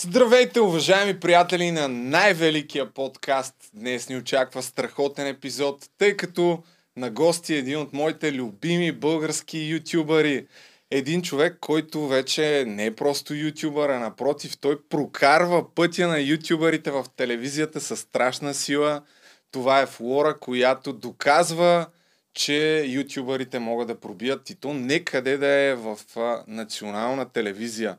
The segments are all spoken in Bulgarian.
Здравейте, уважаеми приятели на най-великия подкаст. Днес ни очаква страхотен епизод, тъй като на гости е един от моите любими български ютубъри. Един човек, който вече не е просто ютубър, а напротив, той прокарва пътя на ютубърите в телевизията със страшна сила. Това е Флора, която доказва, че ютубърите могат да пробият и то не къде да е в национална телевизия.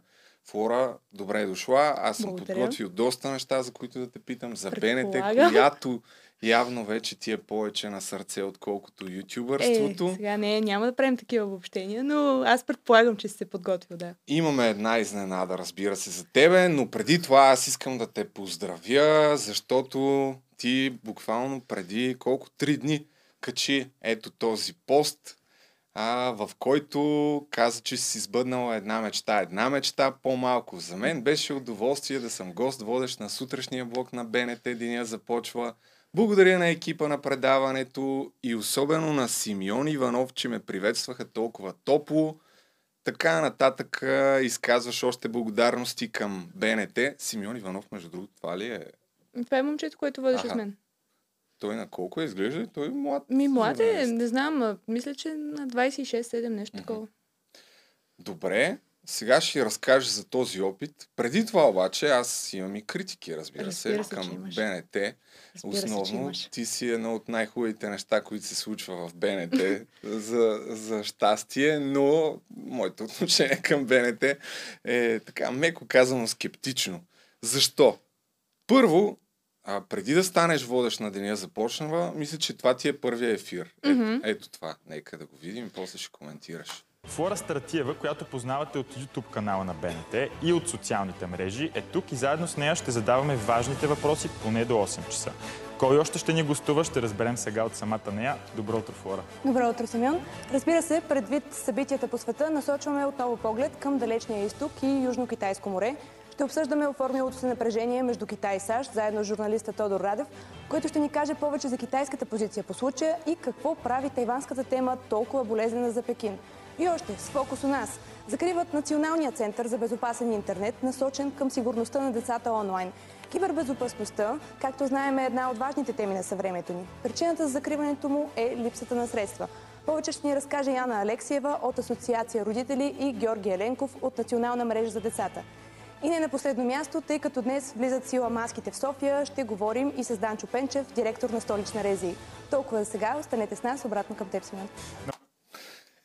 Флора, добре е дошла. Аз съм Благодаря. подготвил доста неща, за които да те питам. За Предполагам. която явно вече ти е повече на сърце, отколкото Е, ютубърството. сега не, няма да правим такива обобщения, но аз предполагам, че си се подготвил, да. Имаме една изненада, разбира се, за тебе, но преди това аз искам да те поздравя, защото ти буквално преди колко три дни качи ето този пост, а, в който каза, че си сбъднала една мечта. Една мечта по-малко. За мен беше удоволствие да съм гост, водещ на сутрешния блок на БНТ. Деня започва. Благодаря на екипа на предаването и особено на Симеон Иванов, че ме приветстваха толкова топло. Така нататък изказваш още благодарности към БНТ. Симеон Иванов, между другото, това ли е? Това е момчето, което Аха. с мен. Той на колко е изглежда? Той е млад. Ми, млад е, не знам, мисля, че на 26-7 нещо такова. Добре, сега ще разкажа за този опит. Преди това обаче аз имам и критики, разбира, Разбира се, се, към. БНТ. Разбира се, Основно имаш. ти си едно от най-хубавите неща, които се случва в БНТ за, за щастие, но моето отношение към БНТ е така меко казано скептично. Защо? Първо, а, преди да станеш водещ на деня започнава, мисля, че това ти е първия ефир. Ето, Мгм. ето това. Нека да го видим и после ще коментираш. Флора Стратиева, която познавате от YouTube канала на БНТ и от социалните мрежи, е тук и заедно с нея ще задаваме важните въпроси поне до 8 часа. Кой още ще ни гостува, ще разберем сега от самата нея. Добро утро, Флора. Добро утро, Симеон. Разбира се, предвид събитията по света, насочваме отново поглед към далечния изток и Южно-Китайско море. Ще обсъждаме оформилото се напрежение между Китай и САЩ, заедно с журналиста Тодор Радев, който ще ни каже повече за китайската позиция по случая и какво прави тайванската тема толкова болезнена за Пекин. И още, с фокус у нас. Закриват Националния център за безопасен интернет, насочен към сигурността на децата онлайн. Кибербезопасността, както знаем, е една от важните теми на съвремието ни. Причината за закриването му е липсата на средства. Повече ще ни разкаже Яна Алексиева от Асоциация Родители и Георги Еленков от Национална мрежа за децата. И не на последно място, тъй като днес влизат в сила маските в София, ще говорим и с Данчо Пенчев, директор на столична рези. Толкова за сега, останете с нас, обратно към теб, Симеон.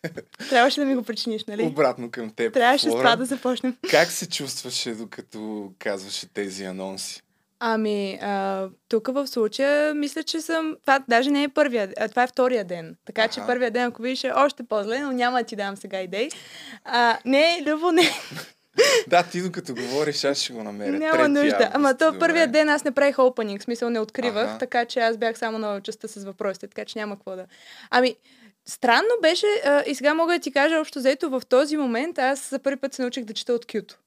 Трябваше да ми го причиниш, нали? Обратно към теб. Трябваше с това да започнем. Как се чувстваше, докато казваше тези анонси? Ами, а, тук в случая, мисля, че съм... Това даже не е първия, а това е втория ден. Така че Аха. първия ден, ако видиш, е още по-зле, но няма да ти дам сега идеи. А, не, Любо, не. Да, ти докато говориш, аз ще го намеря. Няма 3 нужда. август, Ама то първия ден аз не правих опенинг, смисъл не откривах, Аха. така че аз бях само на частта с въпросите, така че няма какво да. Ами, странно беше а, и сега мога да ти кажа общо взето в този момент аз за първи път се научих да чета от Кюто.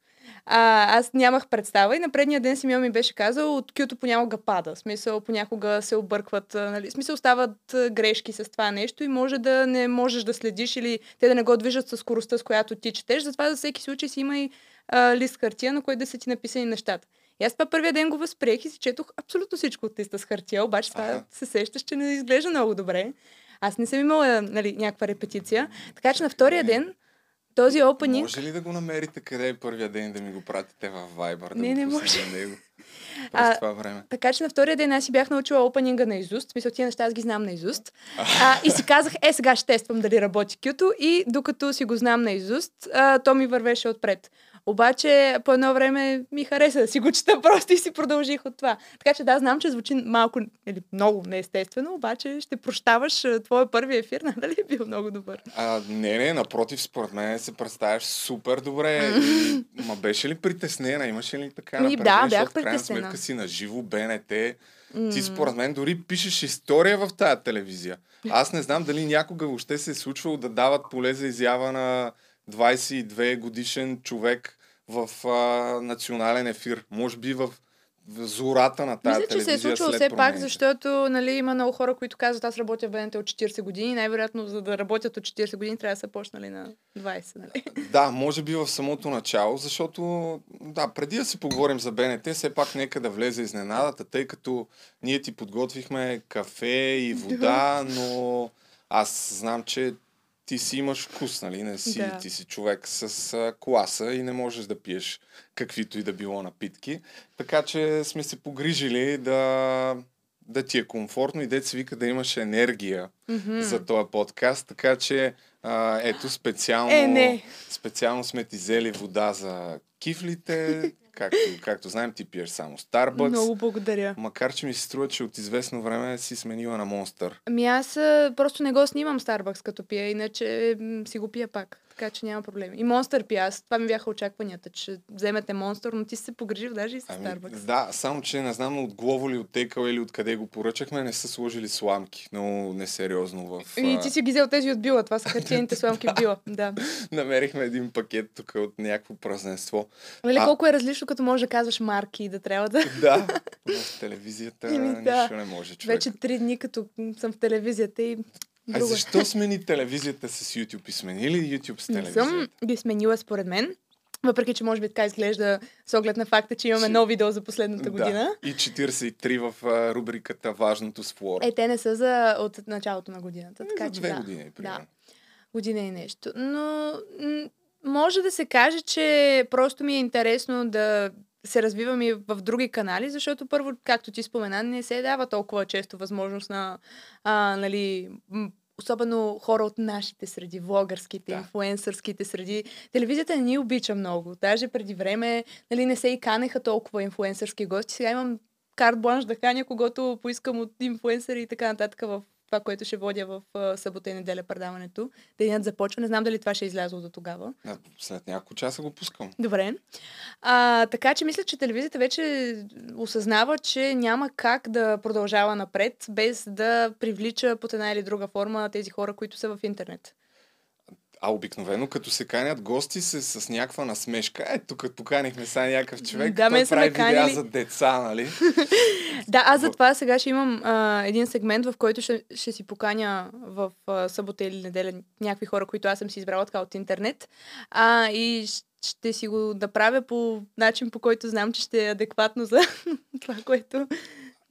А, аз нямах представа и на предния ден Симеон ми беше казал, от Кюто понякога пада. В смисъл, понякога се объркват. Нали? В смисъл, стават грешки с това нещо и може да не можеш да следиш или те да не го движат с скоростта, с която ти четеш. Затова за всеки случай си има и а, лист хартия, на който да са ти написани нещата. И аз това първия ден го възприех и си четох абсолютно всичко от листа с хартия, обаче това Аха. се сещаш, че не изглежда много добре. Аз не съм имала нали, някаква репетиция. Така че на втория ден този опенинг... Може ли да го намерите къде е първия ден да ми го пратите в Viber? Да Не, не може. на него. През А, това време. Така че на втория ден аз си бях научила опенинга на изуст. Смисъл, тия неща аз ги знам на изуст. А, и си казах, е, сега ще тествам дали работи кюто. И докато си го знам на изуст, а, то ми вървеше отпред. Обаче по едно време ми хареса да си го чета просто и си продължих от това. Така че да, знам, че звучи малко или много неестествено, обаче ще прощаваш твоя първи ефир, нали е бил много добър. А, не, не, напротив, според мен се представяш супер добре. И, ма беше ли притеснена? Имаше ли така Ми, да, бях Защото в крайна притеснена. сметка си на живо БНТ. Ти според мен дори пишеш история в тая телевизия. Аз не знам дали някога въобще се е случвало да дават поле за изява на 22 годишен човек в а, национален ефир. Може би в зората на тази Мисля, че се е случило все пак, промените. защото нали, има много хора, които казват, аз работя в БНТ от 40 години. Най-вероятно, за да работят от 40 години, трябва да са почнали на 20. Нали? Да, може би в самото начало, защото да, преди да си поговорим за БНТ, все пак нека да влезе изненадата, тъй като ние ти подготвихме кафе и вода, но аз знам, че ти си имаш вкус, нали? Не си, Да. Ти си човек с а, класа и не можеш да пиеш каквито и да било напитки. Така че сме се погрижили да, да ти е комфортно и се вика да имаш енергия Мгм. за този подкаст, така че а, ето специално, Е, не. специално сме ти взели вода за кифлите, както, както знаем ти пиеш само Starbucks, Много благодаря. макар че ми се струва, че от известно време си сменила на Monster. Ами аз просто не го снимам Starbucks като пия, иначе си го пия пак. Така че няма проблем. И пия. Аз, това ми бяха очакванията, че вземете Monster, но ти си се погрижил даже и с Ами, Starbucks. да, само че не знам от Глово ли, от Текал или откъде го поръчахме, не са сложили сламки. Много несериозно в... И ти си ги взел тези от Била. Това са хартиените сламки в Била. Да. Намерихме един пакет тук от някакво празненство. Нали, А- колко е различно, като можеш да казваш марки и да трябва да... Да, в телевизията Еми, да. нищо не може човек. Вече три дни, като съм в телевизията и А е. защо смени телевизията с YouTube и смени YouTube с Не телевизията? съм ги сменила според мен. Въпреки, че може би така изглежда с оглед на факта, че имаме ново видео за последната година. Да. И 43 в а, рубриката Важното с Флора. Е, те не са за от началото на годината. Така, за че две да. години, примерно. Да, година и нещо. Но м- може да се каже, че просто ми е интересно да се развивам и в други канали, защото първо, както ти спомена, не се дава толкова често възможност на, а, нали, особено хора от нашите среди, влогърските, Да. инфуенсърските среди. Телевизията не ни обича много. Даже преди време нали, не се и канеха толкова инфуенсърски гости. Сега имам карт бланш да каня когото поискам от инфуенсъри и така нататък в това, което ще водя в а, събота и неделя предаването. Денят започва. Не знам дали това ще е излязло до тогава. А, След няколко часа го пускам. Добре. А, така че мисля, че телевизията вече осъзнава, че няма как да продължава напред, без да привлича под една или друга форма тези хора, които са в интернет. А обикновено, като се канят гости се с някаква насмешка. Е, тук поканихме сега някакъв човек, Да, той прави ме видеа за деца, нали? Да, аз затова сега ще имам а, един сегмент, в който ще, ще си поканя в а, събота или неделя някакви хора, които аз съм си избрала така от интернет. А, и ще си го направя по начин, по който знам, че ще е адекватно за това, което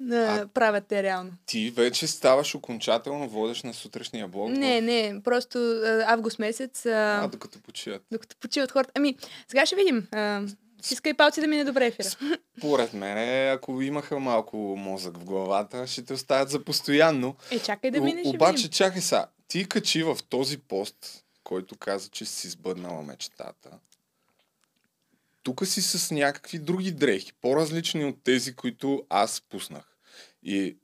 а, правят те реално. Ти вече ставаш окончателно водеш на сутрешния блог. Не, в- не, просто а, август месец, а, А, докато почиват. докато почиват хората. Ами, сега ще видим. А, Стиска и палци да мине добре ефира. Поред мен, ако имаха малко мозък в главата, ще те оставят за постоянно. Е, чакай да О- мине, ще Обаче, видим. чакай сега. Ти качи в този пост, който каза, че си сбъднала мечтата. Тук си с някакви други дрехи, по-различни от тези, които аз пуснах. И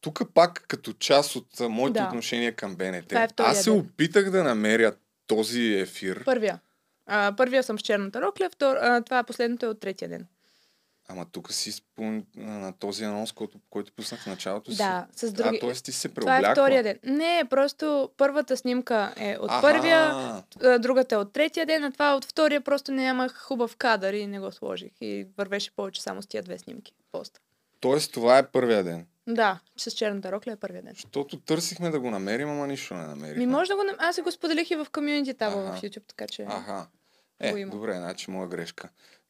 тук пак като част от моето Да. отношение към БНТ, е аз се ден. опитах да намеря този ефир, Първия. А, първия съм с черната рокля, втор, а, това последното е от третия ден. Ама тук си спом... на този анонс, който, който пуснах в началото си. Да, с други. А, т.е. ти се Това е преоблякла. втория ден. Не, просто първата снимка е от Аха. първия, другата е от третия ден, а това от втория просто нямах хубав кадър и не го сложих. И вървеше повече само с тия две снимки. Пост. Тоест това е първия ден. Да, с черната рокля е първия ден. Защото търсихме да го намерим, ама нищо не намерихме. Ми може да го... нам- Аз си го споделих и в комьюнити таба в YouTube, така че... Аха. Е, добре, значи моя грешка.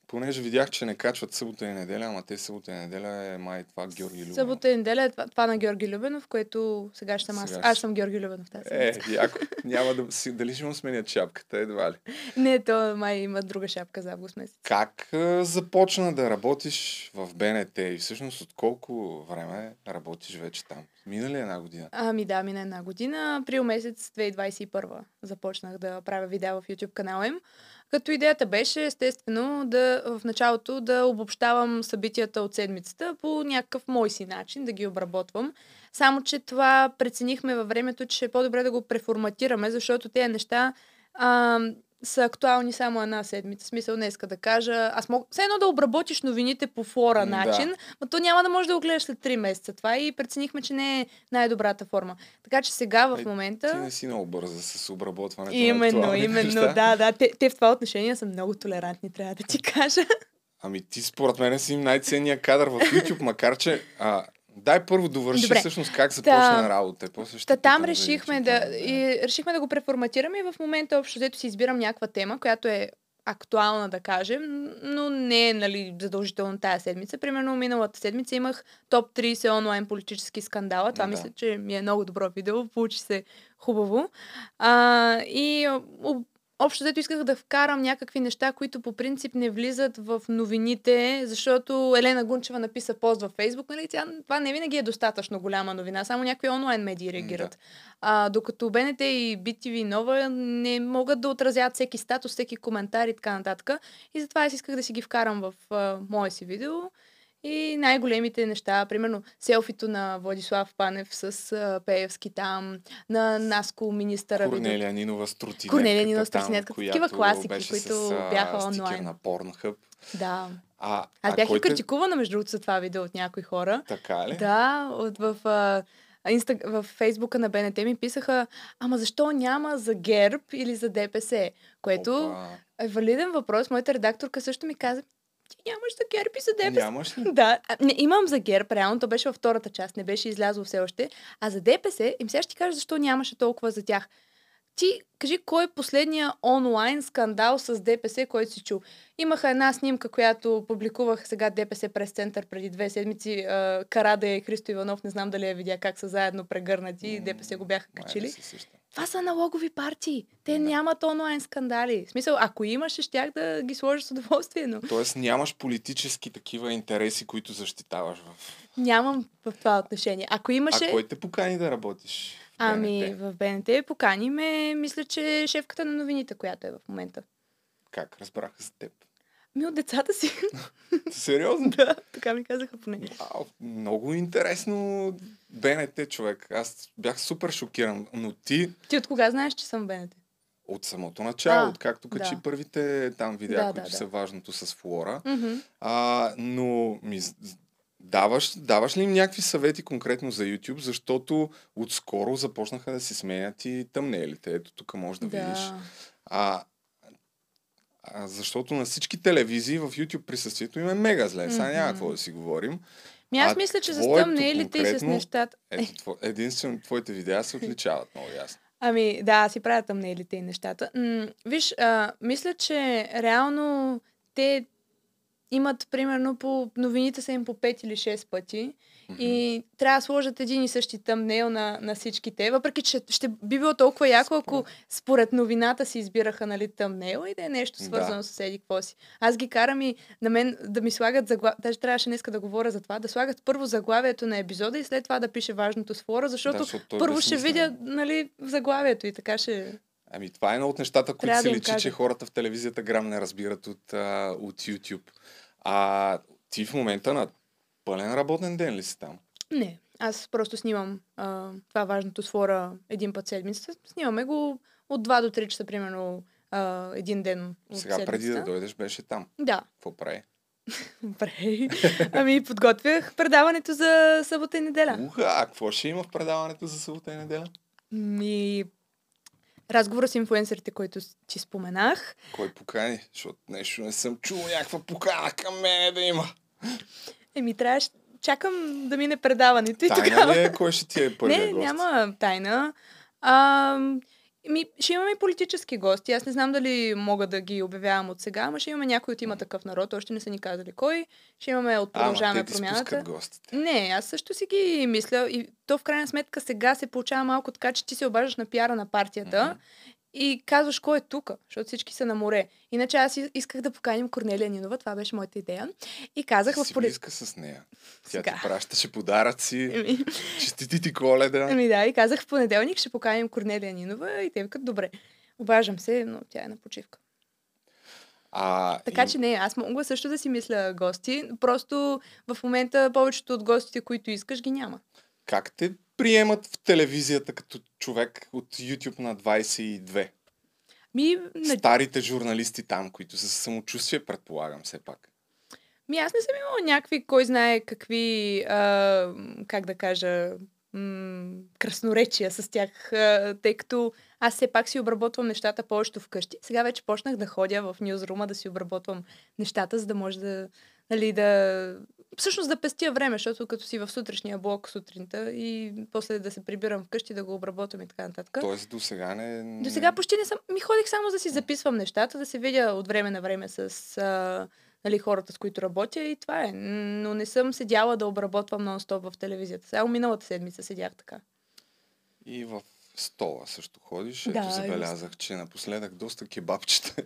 Понеже видях, че не качват събота и неделя, ама те събота и неделя е май това Георги Любенов. Събота и неделя е това, това на Георги Любенов, което сега ще съм аз. Сега Аз съм Георги Любенов тази Е, яко. Няма да си... Дали ще му сменят шапката, едва ли. Не, то май има друга шапка за август месец. Как а, започна да работиш в БНТ и всъщност от колко време работиш вече там? Мина ли една година? Ами да, мина една година. Април месец 2021 започнах да правя видеа в YouTube канала им. Като идеята беше, естествено, да в началото да обобщавам събитията от седмицата по някакъв мой си начин, да ги обработвам. Само, че това преценихме във времето, че е по-добре да го преформатираме, защото тези неща а, са актуални само една седмица. Смисъл днеска да кажа, аз мога все едно да обработиш новините по флора да. начин, но то няма да можеш да го гледаш след 3 месеца. Това и преценихме, че не е най-добрата форма. Така че сега в Ай, момента... Ти не си много бърза с обработването на Именно, актуални именно, неща. да, да. Те, те в това отношение са много толерантни, трябва да ти кажа. Ами ти според мен си най-ценният кадър в YouTube, макар че... А, дай първо довърши Добре. всъщност как започна Та- работа. После ще Та там решихме да, канала. и, решихме да го преформатираме и в момента общо взето си избирам някаква тема, която е актуална, да кажем, но не е нали, задължително тая седмица. Примерно миналата седмица имах топ 30 онлайн политически скандала. Това Да. мисля, че ми е много добро видео. Получи се хубаво. А, и об- общо взето исках да вкарам някакви неща, които по принцип не влизат в новините, защото Елена Гунчева написа пост във Фейсбук, нали? Тя, това не винаги е достатъчно голяма новина, само някакви онлайн медии реагират. А, докато БНТ и BTV Нова не могат да отразят всеки статус, всеки коментар и така нататък. И затова аз исках да си ги вкарам в а, мое си видео. И най-големите неща, примерно селфито на Владислав Панев с а, Пеевски там, на Наско министъра. Корнелия Нинова с тротинетката Корнелия Нинова с там, тротинетката. която Такива класики, беше които с, бяха онлайн. на Pornhub. Да. А, Аз а бях кой и те- критикувана, между другото, за това видео от някои хора. Така ли? Да, от, в, а, инста, в Фейсбука на БНТ ми писаха, ама защо няма за ГЕРБ или за ДПС? Което Опа. е валиден въпрос. Моята редакторка също ми каза, нямаш за ГЕРБ и за ДПС. Нямаш ли? Да, а, не, имам за ГЕРБ, реално, то беше във втората част, не беше излязло все още. А за ДПС, им сега ще ти кажа защо нямаше толкова за тях. Ти кажи, кой е последния онлайн скандал с ДПС, който си чул? Имаха една снимка, която публикувах сега ДПС прес център преди две седмици. Карада и Христо Иванов, не знам дали я видя как са заедно прегърнати и ДПС го бяха Май качили. се сещам. Това са налогови партии. Те Да. нямат онлайн скандали. В смисъл, ако имаше, щях да ги сложа с удоволствие, но Тоест нямаш политически такива интереси, които защитаваш в... нямам в това отношение. Ако имаше... А кой те покани да работиш? в Ами, в БНТ покани ме, мисля, че шефката на новините, която е в момента. Как разбраха за теб? Ми от децата си. Сериозно? да, така ми казаха поне. Много интересно БНТ, човек. Аз бях супер шокиран. Но ти Ти от кога знаеш, че съм БНТ? от самото начало, А, откакто качи да. първите там видеа, Да, които да, са да. важното с Флора. Мгм. А, но ми, даваш, даваш ли им някакви съвети конкретно за YouTube, защото отскоро започнаха да си сменят и тъмнелите. Ето тук можеш да, видиш. Да. А, а, защото на всички телевизии в YouTube присъствието им е мега зле. Сега няма какво да си говорим. Ми аз А мисля, че за твоето стъмнелите и с нещата... Е, Ето, тво, единствено твоите видеа се отличават много ясно. Ами, да, си правя тъмнелите и нещата. М- виж, а, мисля, че реално те имат примерно по новините са им по 5 или 6 пъти и трябва да сложат един и същи тъмнейл на, на всички те, въпреки че ще би било толкова яко, ако според новината си избираха нали, тъмнейл и да е нещо свързано Да. с еди какво си. Аз ги карам и на мен да ми слагат заглавие, даже трябваше днеска да говоря за това, да слагат първо заглавието на епизода и след това да пише важното с флора, защото Да, защото първо ще видя нали, заглавието и така ще... Ами това е едно от нещата, които Трябва се да личи, кажа. че хората в телевизията грам не разбират от, а, от YouTube. А ти в момента на пълен работен ден ли си там? Не, аз просто снимам а, това важното с флора един път седмицата. Снимаме го от 2 до 3 часа, примерно, а, един ден от Сега преди да седмицата. дойдеш беше там. Да, Какво прави? добре. ами подготвях предаването за събота и неделя. Уха, какво ще има в предаването за събота и неделя? Ми... Разговора с инфуенсерите, който ти споменах. Кой покани? Защото нещо не съм чул някаква покана към мене да има. Еми, трябваше... Чакам да мине предаването и Тайна тогава... ли е кой ще ти е първият Не, гост? няма тайна. А, ми, ще имаме политически гости. Аз не знам дали мога да ги обявявам от сега, ама ще имаме някой от има такъв народ. Още не са ни казали кой. Ще имаме от продължаваме промяната. гостите. Не, аз също си ги мисля. И то в крайна сметка сега се получава малко така, че ти се обаждаш на пиара на партията Мгм. И казваш кой е тук, защото всички са на море. Иначе аз исках да поканим Корнелия Нинова, това беше моята идея. И казах в си полит... близка с нея. Тя Сега. ти пращаше подаръци. Еми, Честити ти коледа. Ами да, и казах в понеделник ще поканим Корнелия Нинова и те викат добре. Обаждам се, но тя е на почивка. А, Така и- че не, аз мога също да си мисля гости. Просто в момента повечето от гостите, които искаш, ги няма. Как те приемат в телевизията като човек от YouTube на 22? Ми, на... Старите журналисти там, които са самочувствие, предполагам, все пак. ми аз не съм имала някакви, кой знае какви, а, как да кажа, м- красноречия с тях, а, тъй като аз все пак си обработвам нещата повечето вкъщи. Сега вече почнах да ходя в нюзрума да си обработвам нещата, за да може да, нали, да всъщност да пестия време, защото като си в сутрешния блок сутринта и после да се прибирам вкъщи да го обработвам и така нататък. Тоест до сега не... До сега почти не съм. Ми ходих само да си записвам нещата, да се видя от време на време с а, нали, хората, с които работя и това е. Но не съм седяла да обработвам нон-стоп в телевизията. Само миналата седмица седях така. И в стола също ходиш. Да, Ето забелязах, че напоследък доста кебабчета.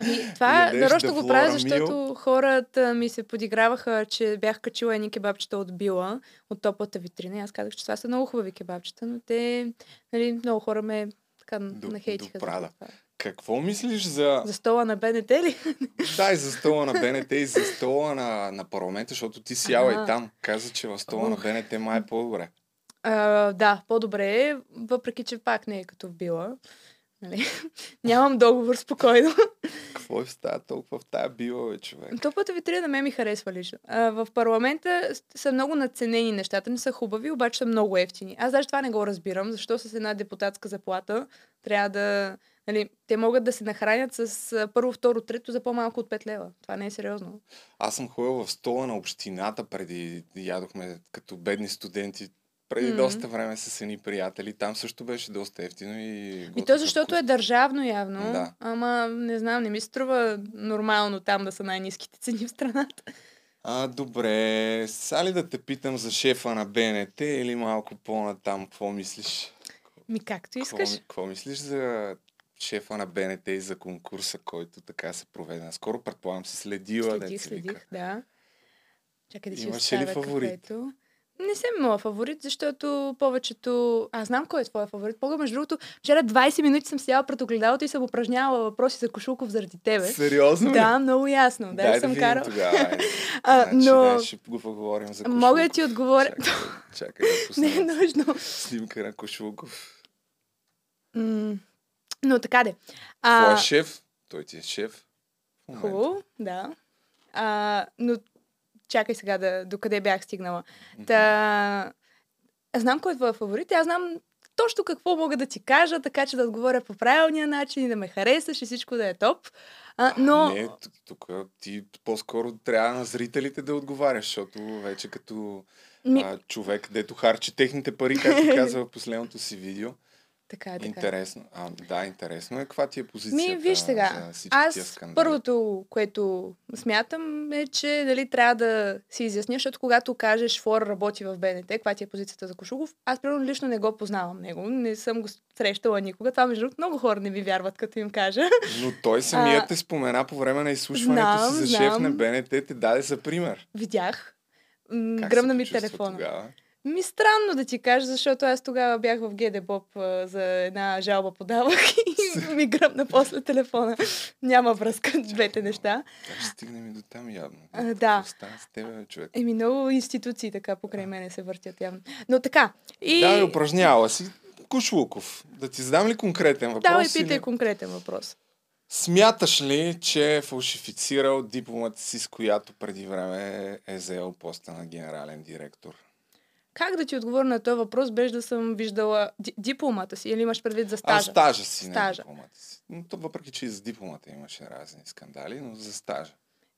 Това нарочно го правя, защото хората ми се подиграваха, че бях качила едни кебабчета от Била, от топлата витрина. И аз казах, че това са много хубави кебабчета, но те, нали, много хора ме така До- нахейтиха. до за прада. това. Какво мислиш за... За стола на БНТ ли? Да, и за стола на БНТ, и за стола на, на парламента, защото ти си яла и там. Каза, че в стола на Ух. БНТ май е по-добре. А, да, по-добре е, въпреки че пак не е като в Била. Нали? Нямам договор спокойно. Какво е тази толкова в тая била, бе, човек? Топлата витрина на мен ми харесва лично. А, в парламента са много надценени нещата, не са хубави, обаче са много ефтини. Аз даже това не го разбирам, защо с една депутатска заплата трябва да... Нали, те могат да се нахранят с първо, второ, трето за по-малко от 5 лева. Това не е сериозно. Аз съм ходил в стола на общината преди ядохме като бедни студенти преди М. доста време с едни приятели. Там също беше доста ефтино и... И то защото е държавно явно, Да. ама не знам, не ми се струва нормално там да са най-низките цени в страната. А, добре. Са ли да те питам за шефа на БНТ или малко по-натам? Какво мислиш? Ми както Какво, искаш. ми- какво мислиш за шефа на БНТ и за конкурса, който така се проведе? Скоро предполагам си следила. Следих, следих, да. Чакай да си Имаше ли фаворит? кафето. Не съм имала фаворит, защото повечето... Аз знам кой е твоя фаворит. Пога, между другото, вчера 20 минути съм седяла пред огледалото и съм упражнявала въпроси за Кошулков заради тебе. Сериозно? Да, много ясно. Да, Дай да съм карала. тогава. А, Значи, но да, ще го поговорим за Кошулков. мога да ти отговоря. Чакай, чакай да пусна Не е нужно. снимка на Кошулков. М, Но така де. Твой А, шеф? Той ти е шеф. Хубаво, да. А, но чакай сега да, докъде бях стигнала. Та, аз знам кой е твоя фаворит аз знам точно какво мога да ти кажа, така че да отговоря по правилния начин и да ме харесаш и всичко да е топ. А, но... Не, т- тук ти по-скоро трябва на зрителите да отговаряш, защото вече като Ми, а, човек, дето харчи техните пари, както казва в последното си видео. Така е, така. е. Интересно. А, да, интересно е. Каква ти е позицията Ми, виж сега. за Аз първото, което смятам е, че дали трябва да си изясня, защото когато кажеш Флора работи в БНТ, каква ти е позицията за Кошугов, аз примерно лично не го познавам него, не съм го срещала никога. Това между другото много хора не ми вярват, като им кажа. Но той самият А, те спомена по време на изслушването знам, си за шеф знам. на БНТ, те даде за пример. Видях. М, Гръмна ми телефона. Тогава? Ми странно да ти кажа, защото аз тогава бях в ГД Боб за една жалба подавах и ми гръмна после телефона. Няма връзка двете неща. Как ще стигнем и до там явно? А, да. Става с тебе, бе, човек? Еми, много институции така покрай мене се въртят явно. Но така. И... Да, бе, упражнявала си. Кушлуков, да ти задам ли конкретен въпрос? Давай, питай или- конкретен въпрос. Смяташ ли, че е фалшифицирал дипломата си, с която преди време е заел поста на генерален директор? Как да ти отговоря на този въпрос, без да съм виждала ди- дипломата си или имаш предвид за А, стажа? стажа си, не Стажа. дипломата си. Но то, въпреки, че и за дипломата имаше разни скандали, но за стажа.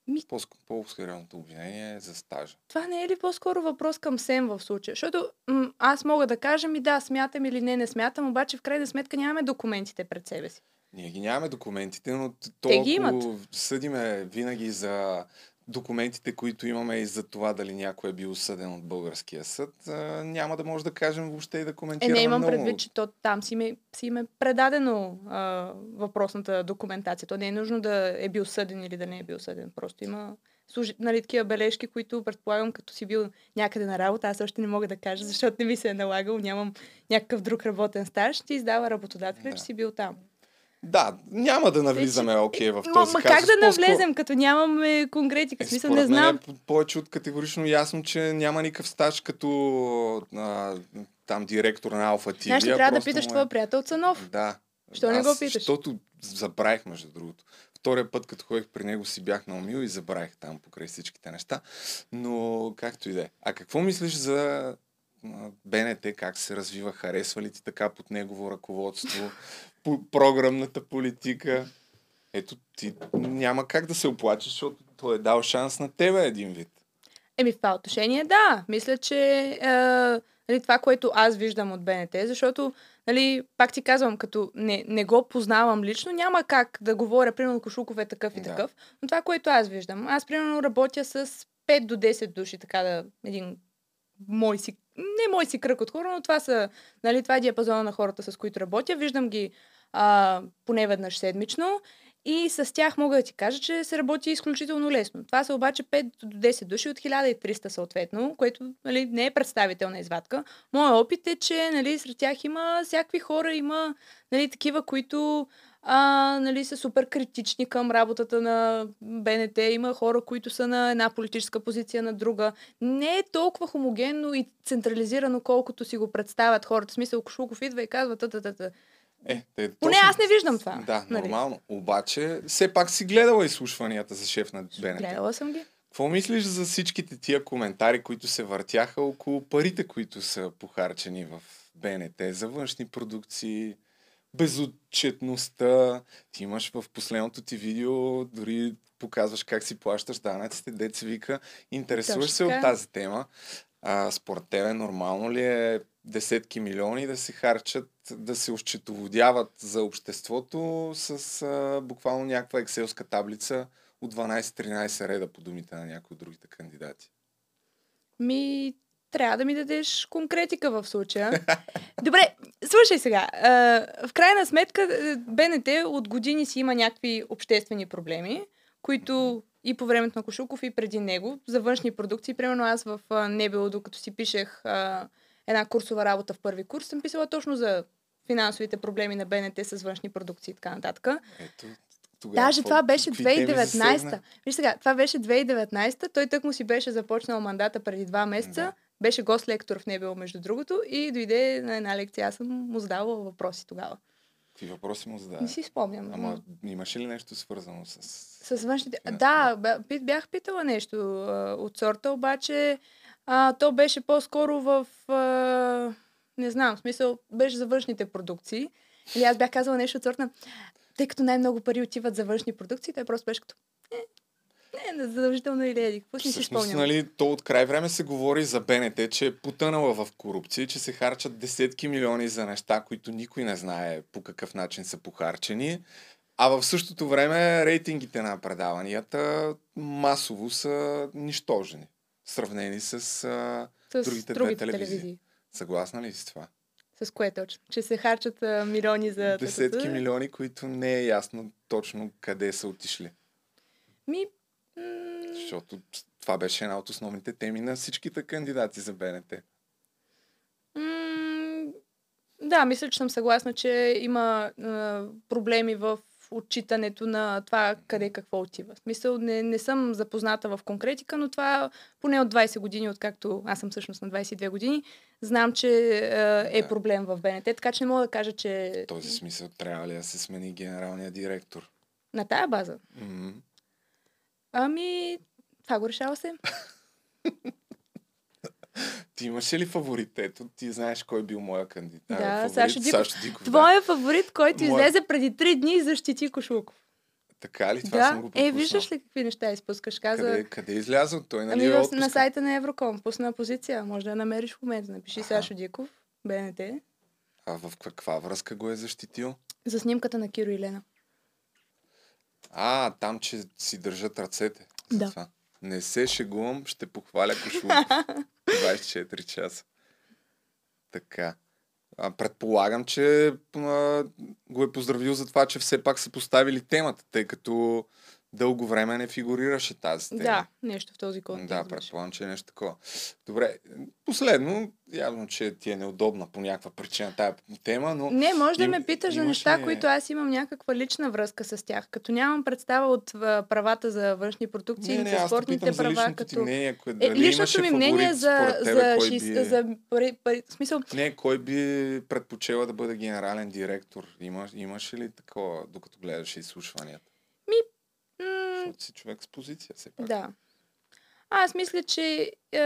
Ми- По- По-сериозното обвинение е за стажа. Това не е ли по-скоро въпрос към Сем в случая? Защото м- аз мога да кажа ми да, смятам или не, не смятам, обаче в крайна сметка нямаме документите пред себе си. Ние ги нямаме документите, но то, Те ги ако имат. съдиме винаги за документите, които имаме и за това дали някой е бил съден от българския съд, няма да може да кажем въобще и да Е, коментираме не имам много. предвид, че то, там си ме, си ме предадено а, въпросната документация. То не е нужно да е бил съден или да не е бил съден. Просто има служи, нали, такива бележки, които предполагам, като си бил някъде на работа, аз още не мога да кажа, защото не ми се е налагал, нямам някакъв друг работен стаж, ти издава работодателя, Да. че си бил там. Да, няма да навлизаме окей в Ма, този ма казус. как да навлезем, като нямаме конкретика? Е, смисъл, не знам. е по- повече от категорично ясно, че няма никакъв стаж като а, там директор на Алфа ТВ. Знаеш, трябва да питаш е- твоя приятел Цанов. Да. Що не го питаш? Защото забравих, между другото. Втория път, като ходих при него, си бях наумил и забравих там покрай всичките неща. Но както и да е. А какво мислиш за БНТ как се развива, харесва ли ти така под негово ръководство, по програмната политика. Ето, ти няма как да се оплачеш, защото той е дал шанс на тебе един вид. Еми, в това отношение, да. Мисля, че е, нали, това, което аз виждам от БНТ, защото, нали, пак ти казвам, като не, не го познавам лично, няма как да говоря, примерно, Кошуков е такъв и Да. такъв, но това, което аз виждам, аз, примерно, работя с 5 до 10 души, така да, един мой си, не мой си кръг от хора, но това са, нали, това е диапазона на хората, с които работя. Виждам ги а, поне веднъж седмично и с тях мога да ти кажа, че се работи изключително лесно. Това са обаче 5 до 10 души от 1300 съответно, което нали, не е представителна извадка. Моят опит е, че нали, сред тях има всякакви хора, има нали, такива, които а, нали, са супер критични към работата на БНТ. Има хора, които са на една политическа позиция, на друга. Не е толкова хомогенно и централизирано, колкото си го представят хората. В смисъл, Кошуков идва и казва та та та та Е, те, Поне точно- аз не виждам това. Да, нали? нормално. Обаче, все пак си гледала изслушванията за шеф на БНТ. Гледала съм ги. Какво мислиш за всичките тия коментари, които се въртяха около парите, които са похарчени в БНТ за външни продукции, безотчетността. Ти имаш в последното ти видео, дори показваш как си плащаш данъците, деца вика. Интересуваш Точно се от тази тема. А, според тебе нормално ли е десетки милиони да се харчат, да се ощетоводяват за обществото с а, буквално някаква екселска таблица от 12-13 реда по думите на някои от другите кандидати? Ми, трябва да ми дадеш конкретика в случая. Добре, слушай сега. В крайна сметка, е, БНТ от години си има някакви обществени проблеми, които и по времето на Кошуков, и преди него, за външни продукции. Примерно аз в Небело, докато си пишех а, една курсова работа в първи курс, съм писала точно за финансовите проблеми на БНТ с външни продукции и така нататък. Ето, тогава Даже това беше какви теми 2019. засегна? Виж сега, това беше 2019. Той тък му си беше започнал мандата преди два месеца. Да. Беше гост-лектор в Небело, между другото, и дойде на една лекция. Аз съм му задавала въпроси тогава. Какви въпроси му зададе? Не си спомням. Ама имаше ли нещо свързано с... С външните... Да. Бях питала нещо а, от сорта, обаче а, то беше по-скоро в... А, не знам, в смисъл, беше за външните продукции. Или аз бях казала нещо от сорта. Тъй като най-много пари отиват за външни продукции, той просто беше като... Не, не, задължително или еди. Какво си спомням? нали, то от край време се говори за БНТ, че е потънала в корупция, че се харчат десетки милиони за неща, които никой не знае по какъв начин са похарчени. А в същото време рейтингите на предаванията масово са нищожени. Сравнени с а, С другите, другите две телевизии. телевизии. Съгласна ли си с това? С кое точно? Че се харчат а, милиони за... Десетки милиони, които не е ясно точно къде са отишли. Ми... Защото това беше една от основните теми на всичките кандидати за БНТ. Да, мисля, че съм съгласна, че има а, проблеми в отчитането на това къде какво отива. В смисъл, не, не съм запозната в конкретика, но това поне от 20 години, откакто аз съм всъщност на 22 години, знам, че е Да. проблем в БНТ, така че не мога да кажа, че В този смисъл трябва ли да се смени генералния директор? на тая база. М, Ами, това го решава се. Ти имаш ли фаворит? Ето, ти знаеш кой е бил моя кандидат. Да, фаворит, Сашо Диков. Сашо Диков да. Твоя фаворит, който Моя- излезе преди 3 дни и защити Кошлуков. Така ли? Това съм го Да, пропуснал. е, виждаш ли какви неща изпускаш? Каза, Къде, къде е излязъл? Той нали Ами е на сайта на Евроком пусна позиция. Може да я намериш в момента. Напиши Аха. Сашо Диков, БНТ, А в каква връзка го е защитил? за снимката на Киро и Лена. А, там, че си държат ръцете. Да. Това. Не се шегувам, ще похваля Кошлуков. 24 часа. Така. А, предполагам, че а, го е поздравил за това, че все пак са поставили темата, тъй като дълго време не фигурираше тази тема. Да, нещо в този контекст. Да, предполагам, че е нещо такова. Добре, последно, явно, че ти е неудобна по някаква причина тая тема, но Не, може да Им- ме питаш за имаш неща, ли- които аз имам някаква лична връзка с тях. Като нямам представа от правата за външни продукции, не, не, за аз те спортните за права, ти като... мнение, кое, Е, личното ми мнение за, тебе, за, кой би... за пари, пари, в смисъл, Не, кой би предпочела да бъде генерален директор? Има, имаше ли такова, докато гледаш изслушванията? М- Защото си човек с позиция, все пак. Да. Аз мисля, че е,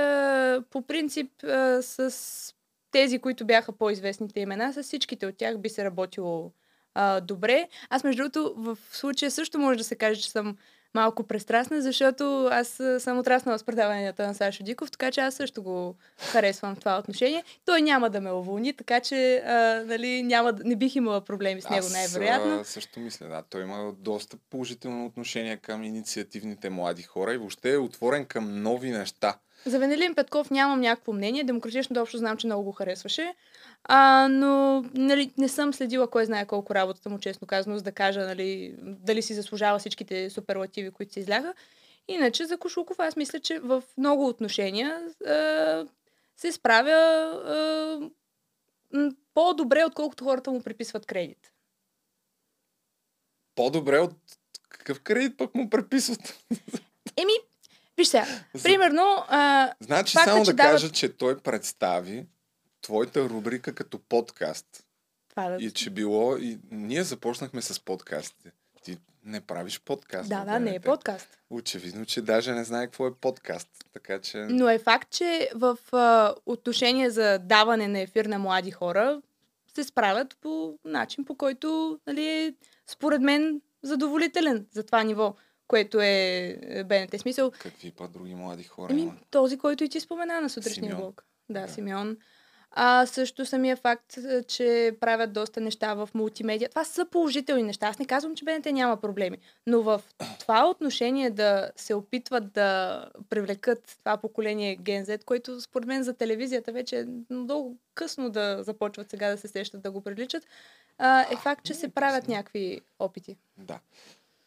по принцип е, с тези, които бяха по-известните имена, с всичките от тях би се работило е, добре. Аз, между другото, в случая също може да се каже, че съм малко престрастна, защото аз съм отраснала с предаванията на Сашо Диков, така че аз също го харесвам в това отношение. Той няма да ме уволни, така че а, нали, няма, не бих имала проблеми с него най-вероятно. Аз също мисля, да. Той има доста положително отношение към инициативните млади хора и въобще е отворен към нови неща. За Венелин Петков нямам някакво мнение. Демократичното общо знам, че много го харесваше. А, но нали, не съм следила кой знае колко работата му, честно казано, за да кажа нали, дали си заслужава всичките суперлативи, които се изляга. Иначе за Кошулков аз мисля, че в много отношения а, се справя а, по-добре, отколкото хората му приписват кредит. По-добре от какъв кредит пък му приписват? Еми, виж сега, примерно... А, значи факта, само да дават... кажа, че той представи твоята рубрика като подкаст. Това да... И че било... И ние започнахме с подкастите. Ти не правиш подкаст. Да, да, не е подкаст. Очевидно, че даже не знае какво е подкаст. Така че... Но е факт, че в а, отношение за даване на ефир на млади хора се справят по начин, по който нали, е, според мен, задоволителен за това ниво, което е, е БНТ. Смисъл... Какви па други млади хора Еми, този, който и ти спомена на сутрешния блок. Да, да, Симеон. А също самия факт, че правят доста неща в мултимедия. Това са положителни неща. Аз не казвам, че БНТ няма проблеми. Но в това отношение да се опитват да привлекат това поколение Gen Z, което според мен за телевизията вече е много късно да започват сега да се сещат да го привличат, е факт, че се правят някакви опити. Да.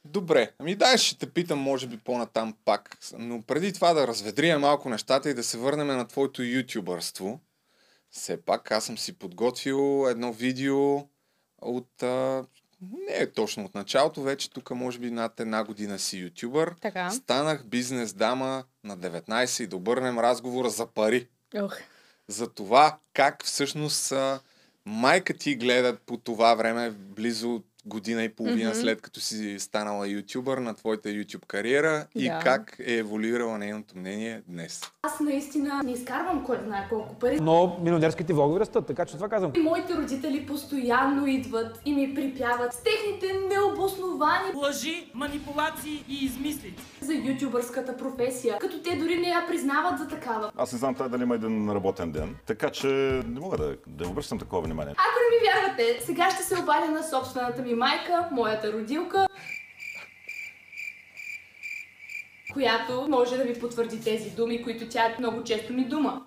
Добре, ами дай ще те питам, може би по-натам пак. Но преди това да разведрием малко нещата и да се върнем на твоето ютубърство все пак аз съм си подготвил едно видео от... А, не е точно от началото, вече тук може би над една година си ютубър. Така. Станах бизнес дама на 19 и да обърнем разговора за пари. Ох. За това как всъщност майка ти гледа по това време близо година и половина mm-hmm. след като си станала ютубър на твоята YouTube кариера да. и как е еволюирала нейното мнение днес. Аз наистина не изкарвам кой знае колко пари. Но милионерските влогове растат, така че това казвам. И моите родители постоянно идват и ми припяват с техните необосновани лъжи, манипулации и измисли. За ютубърската професия, като те дори не я признават за такава. Аз не знам тази дали има един работен ден, така че не мога да, да обръщам такова внимание. Ако не ми вярвате, сега ще се обадя на собствената ми ми майка, моята родилка, която може да ви потвърди тези думи, които тя много често ми дума.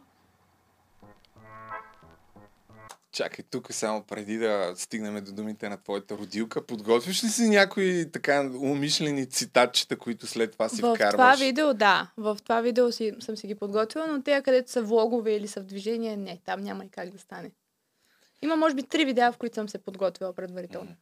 Чакай, тук само преди да стигнем до думите на твоята родилка, подготвиш ли си някои така умишлени цитатчета, които след това си в вкарваш? В това видео, да. В това видео си, съм си ги подготвила, но те, където са влогове или са в движение, не, там няма и как да стане. Има, може би, три видеа, в които съм се подготвила предварително.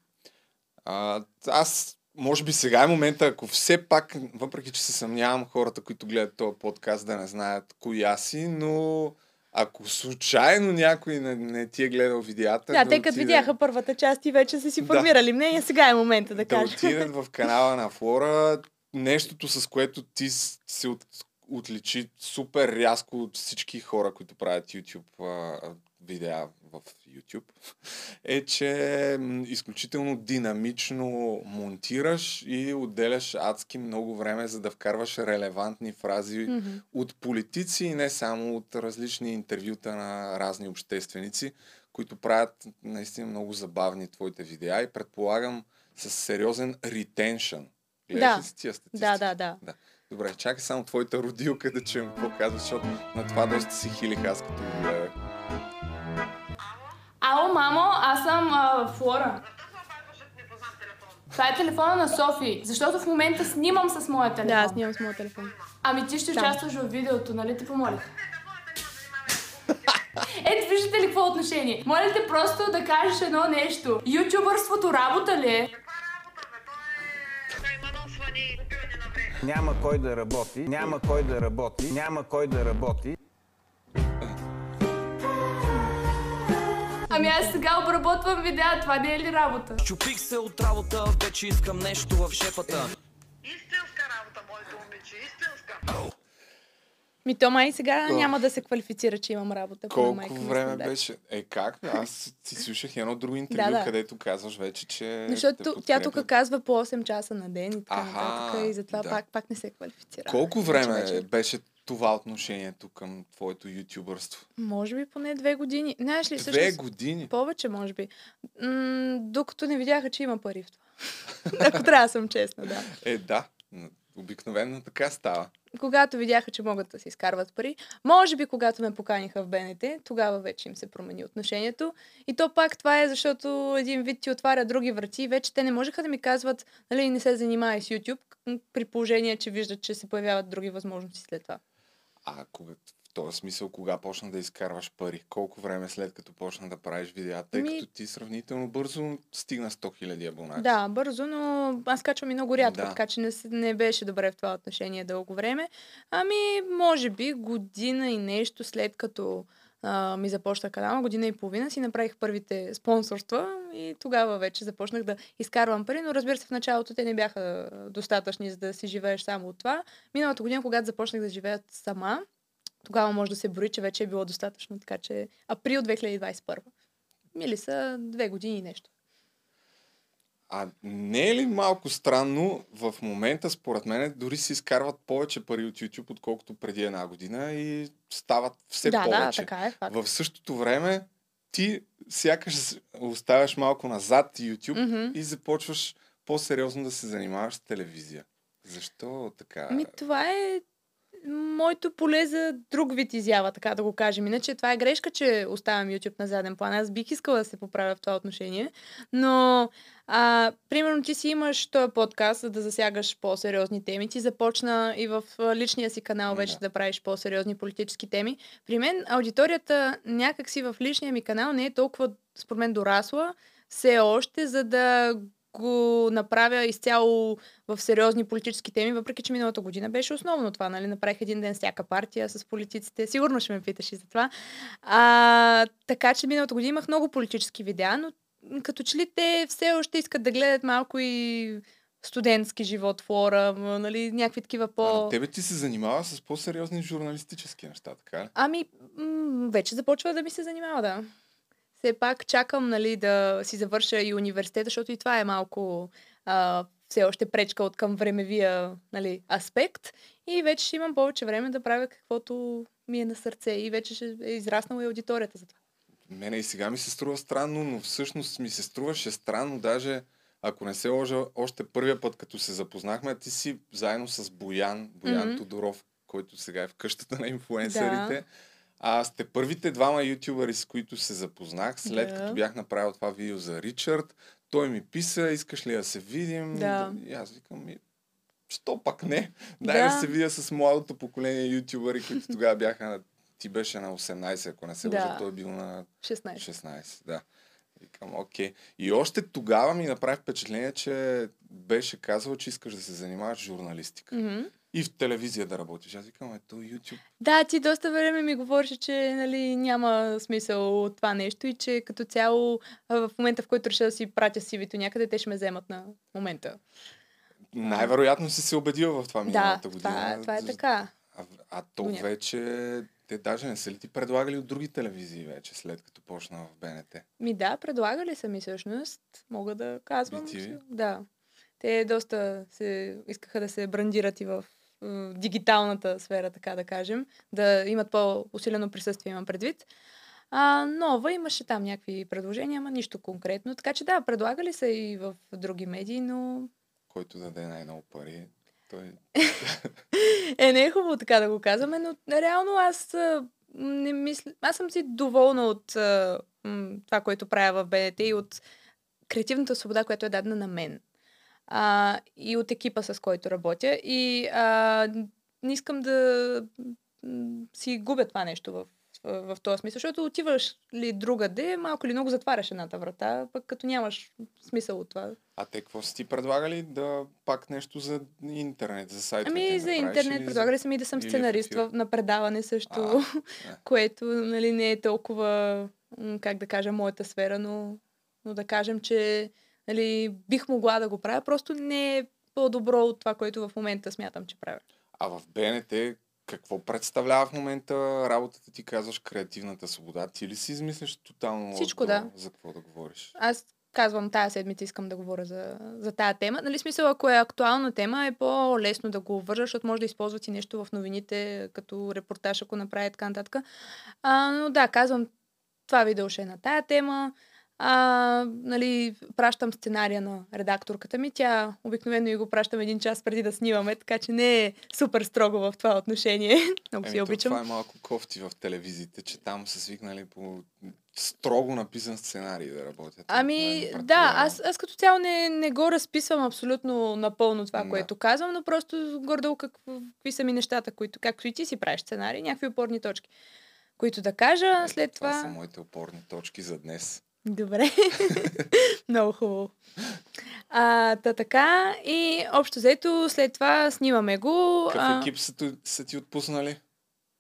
А, аз, може би сега е момента, ако все пак, въпреки че се съмнявам хората, които гледат този подкаст, да не знаят коя си, но ако случайно някой не, не ти е гледал видеята... Да, да те като видяха първата част и вече са си формирали да. мнение, сега е момента да, да кажа. Да отидат в канала на Флора, нещото с което ти се от, отличи супер рязко от всички хора, които правят YouTube а, видеа в YouTube, е, че изключително динамично монтираш и отделяш адски много време, за да вкарваш релевантни фрази mm-hmm. от политици и не само от различни интервюта на разни общественици, които правят наистина много забавни твоите видеа и предполагам с сериозен ретеншън. Гледаш да. ли си тия статистики? Да, да, да. да. Добре, чакай само твоята родилка да чуем какво казваш, защото на това доста си хилих аз като го гледах. Ало, мамо, аз съм а, Флора. Това е телефона на Софи, защото в момента снимам с моя телефон. Да, снимам с моя телефон. Ами ти ще участваш в видеото, нали те помолих? Ето, виждате ли какво отношение? Моля те просто да кажеш едно нещо. Ютубърството работа ли е? Няма кой да работи, няма кой да работи, няма кой да работи. Ами аз сега обработвам видеа, това не е ли работа? Чупих се от работа, вече искам нещо в шепата. Истинска работа, моите момиче, истинска. Ми то май сега Ох. няма да се квалифицира, че имам работа. Колко майка време стандарт. беше? Е, как? Аз си слушах едно друго интервю, Да, да. където казваш вече, че. Защото тя тук казва по 8 часа на ден и така Аха, нататък. И затова да. пак, пак не се квалифицира. Колко Вече, време вече. беше това отношението към твоето ютубърство? Може би поне две години. Знаеш ли, Две всъщност, години. повече, може би. М- докато не видяха, че има пари в това. Ако трябва да съм честна, да. Е, да. Обикновено така става. Когато видяха, че могат да си изкарват пари, може би когато ме поканиха в БНТ, тогава вече им се промени отношението. И то пак това е, защото един вид ти отваря други врати. Вече те не можеха да ми казват, нали, не се занимай с YouTube, при положение, че виждат, че се появяват други възможности след това. А кога, в този смисъл, кога почна да изкарваш пари? Колко време след като почна да правиш видеа? Тъй Ми- като ти сравнително бързо стигна 100 000 абонати. Да, бързо, но аз качвам и много рядко, Да. така че не, не беше добре в това отношение дълго време. Ами, може би година и нещо след като а, ми започна канала, година и половина си направих първите спонсорства и тогава вече започнах да изкарвам пари, но разбира се, в началото те не бяха достатъчни, за да си живееш само от това. Миналата година, когато започнах да живея сама, тогава може да се брои, че вече е било достатъчно, така че април 2021. Мили са две години и нещо. А не е ли малко странно в момента, според мен, дори се изкарват повече пари от YouTube, отколкото преди една година и стават все да, повече. да, така е факт. В същото време ти сякаш оставяш малко назад YouTube Мгм. и започваш по-сериозно да се занимаваш с телевизия. Защо така? Ми, това е моето поле за друг вид изява, така да го кажем. Иначе това е грешка, че оставям YouTube на заден план. Аз бих искала да се поправя в това отношение. Но, а, примерно, ти си имаш този подкаст, за да засягаш по-сериозни теми. Ти започна и в личния си канал вече Да. да, правиш по-сериозни политически теми. При мен аудиторията някакси в личния ми канал не е толкова, според мен, дорасла все още, за да го направя изцяло в сериозни политически теми, въпреки че миналата година беше основно това, нали? Направих един ден всяка партия, с политиците. Сигурно ще ме питаш и за това. А, така че миналата година имах много политически видеа, но като че ли те все още искат да гледат малко и студентски живот, флора, нали, някакви такива по... А тебе ти се занимава с по-сериозни журналистически неща, така ли? Ами, м- вече започва да ми се занимава, да. Все пак чакам, нали, да си завърша и университета, защото и това е малко а, все още пречка от към времевия нали, аспект. И вече ще имам повече време да правя каквото ми е на сърце. И вече ще е израснала и аудиторията за това. Мене и сега ми се струва странно, но всъщност ми се струваше странно, даже ако не се лъжа, още първия път, като се запознахме, ти си заедно с Боян, Боян Мгм. Тодоров, който сега е в къщата на инфлуенсърите. А сте първите двама ютубъри, с които се запознах, след Да. като бях направил това видео за Ричард. Той ми писа, искаш ли да се видим? Да. И аз викам, ми, що пак не? Дай да. Да. се видя с младото поколение ютубъри, които тогава бяха на... Ти беше на 18, ако не се Да. лъжа, той е бил на 16. 16, да. Викам, окей. И още тогава ми направи впечатление, че беше казал, че искаш да се занимаваш с журналистика. Мгм. И в телевизия да работиш. Аз викам, ето YouTube. Да, ти доста време ми говореше, че нали, няма смисъл от това нещо и че като цяло в момента, в който реша да си пратя CV-то някъде, те ще ме вземат на момента. Най-вероятно си се убедил в това Да, миналата година. това, това е За- така. А, а то някъде. вече... Те даже не са ли ти предлагали от други телевизии вече, след като почна в БНТ? Ми да, предлагали са ми всъщност. Мога да казвам. BTV? Да. Те доста се, искаха да се брандират и в дигиталната сфера, така да кажем. Да имат по-усилено присъствие, имам предвид. А, нова имаше там някакви предложения, ама нищо конкретно. Така че да, предлагали са и в други медии, но Който даде най-много пари, той... Е, не е хубаво така да го казваме, но реално аз не мисля... Аз съм си доволна от а, това, което правя в БНТ и от креативната свобода, която е дадена на мен. А, и от екипа, с който работя. И а, не искам да си губя това нещо в, в, този смисъл, защото отиваш ли другаде, малко или много затваряш едната врата, пък като нямаш смисъл от това. А те какво са ти предлагали? Да пак нещо за интернет, за сайтовете? Ами за интернет предлагали са ми да съм сценарист в, на предаване също, А, което нали, не е толкова, как да кажа, моята сфера, но, но да кажем, че нали, бих могла да го правя, просто не е по-добро от това, което в момента смятам, че правя. А в БНТ какво представлява в момента работата ти, казваш креативната свобода? Ти ли си измислиш тотално Всичко, да. за какво да говориш? Аз казвам, тая седмица искам да говоря за, за тая тема. Нали смисъл, ако е актуална тема, е по-лесно да го вържа, защото може да използват и нещо в новините, като репортаж, ако направи така нататък. А, но да, казвам, това видео ще е на тая тема. А, нали, пращам сценария на редакторката ми. Тя обикновено и го пращам един час преди да снимаме, така че не е супер строго в това отношение. Много си Еми, обичам. Това е малко кофти в телевизиите, че там са свикнали по строго написан сценарий да работят. Ами, е да, предполагам. аз, аз като цяло не, не го разписвам абсолютно напълно това, Да. което казвам, но просто гордо какви са ми нещата, които, както и ти си правиш сценарий, някакви опорни точки, които да кажа, Ето, след това... Това са моите опорни точки за днес. Добре. Много хубаво. А, та така и общо взето след това снимаме го. Какъв а, екип са, ти- са ти отпуснали?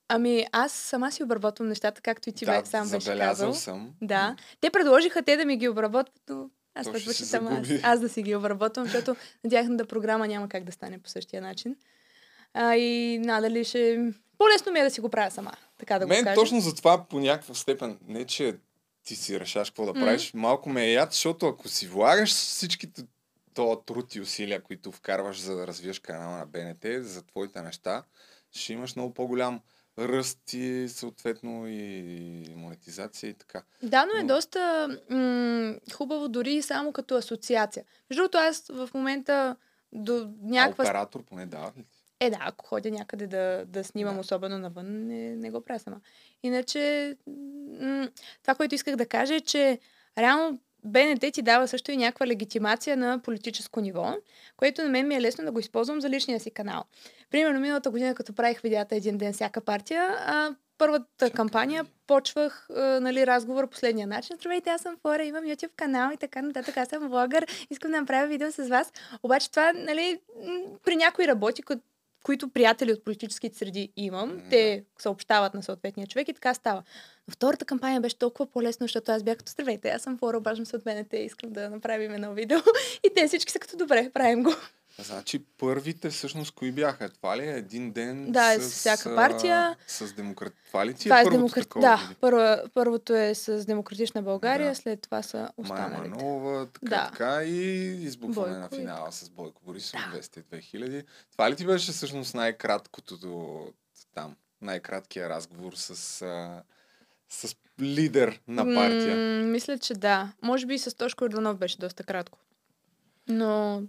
Ами аз сама си обработвам нещата, както и ти да, бе, сам беше казал. съм. Да. Те предложиха те да ми ги обработват, но аз ще се предпочитам аз, аз да си ги обработвам, защото на тяхната програма няма как да стане по същия начин. А, и надали ще... По-лесно ми е да си го правя сама, така да го Мен кажа. точно за това по някаква степен, не че ти си решаш какво да правиш, малко ме е яд, защото ако си влагаш всичките то труд и усилия, които вкарваш за да развиеш канала на БНТ, за твоите неща, ще имаш много по-голям ръст и съответно и монетизация и така. Да, но е Но- доста м- хубаво дори само като асоциация. Между другото, аз в момента до някаква... А оператор поне ти? Е, да, ако ходя някъде да, да снимам, Да. особено навън, не, не го правя сама. Иначе, м- това, което исках да кажа е, че реално БНТ ти дава също и някаква легитимация на политическо ниво, което на мен ми е лесно да го използвам за личния си канал. Примерно, миналата година, като правих видеята един ден всяка партия, а, първата кампания почвах а, нали, разговор последния начин. Здравейте, аз съм Флора, имам YouTube канал и така нататък. Аз съм блогър, искам да направя видео с вас. Обаче това, нали, при някои работи, ко- които приятели от политическите среди имам, М, те съобщават на съответния човек и така става. Но втората кампания беше толкова по-лесно, защото аз бях като здравейте, аз съм Флора, обаждам се от мен, те искам да направим едно видео. И те всички са като добре, правим го. Значи първите всъщност кои бяха? Това ли е един ден Да, с, с всяка партия. С демократ... Това ли ти Това е е първото демократ... такова Да, видео? първа, първото е с Демократична България, Да. след това са Майя останалите. Манолова, така, Да. така и избухване на финала с Бойко Борисов, Да. 202 хиляди. Това ли ти беше всъщност най-краткото до там, най-краткия разговор с, а, с лидер на партия? М, мисля, че да. Може би и с Тошко Йорданов беше доста кратко. Но,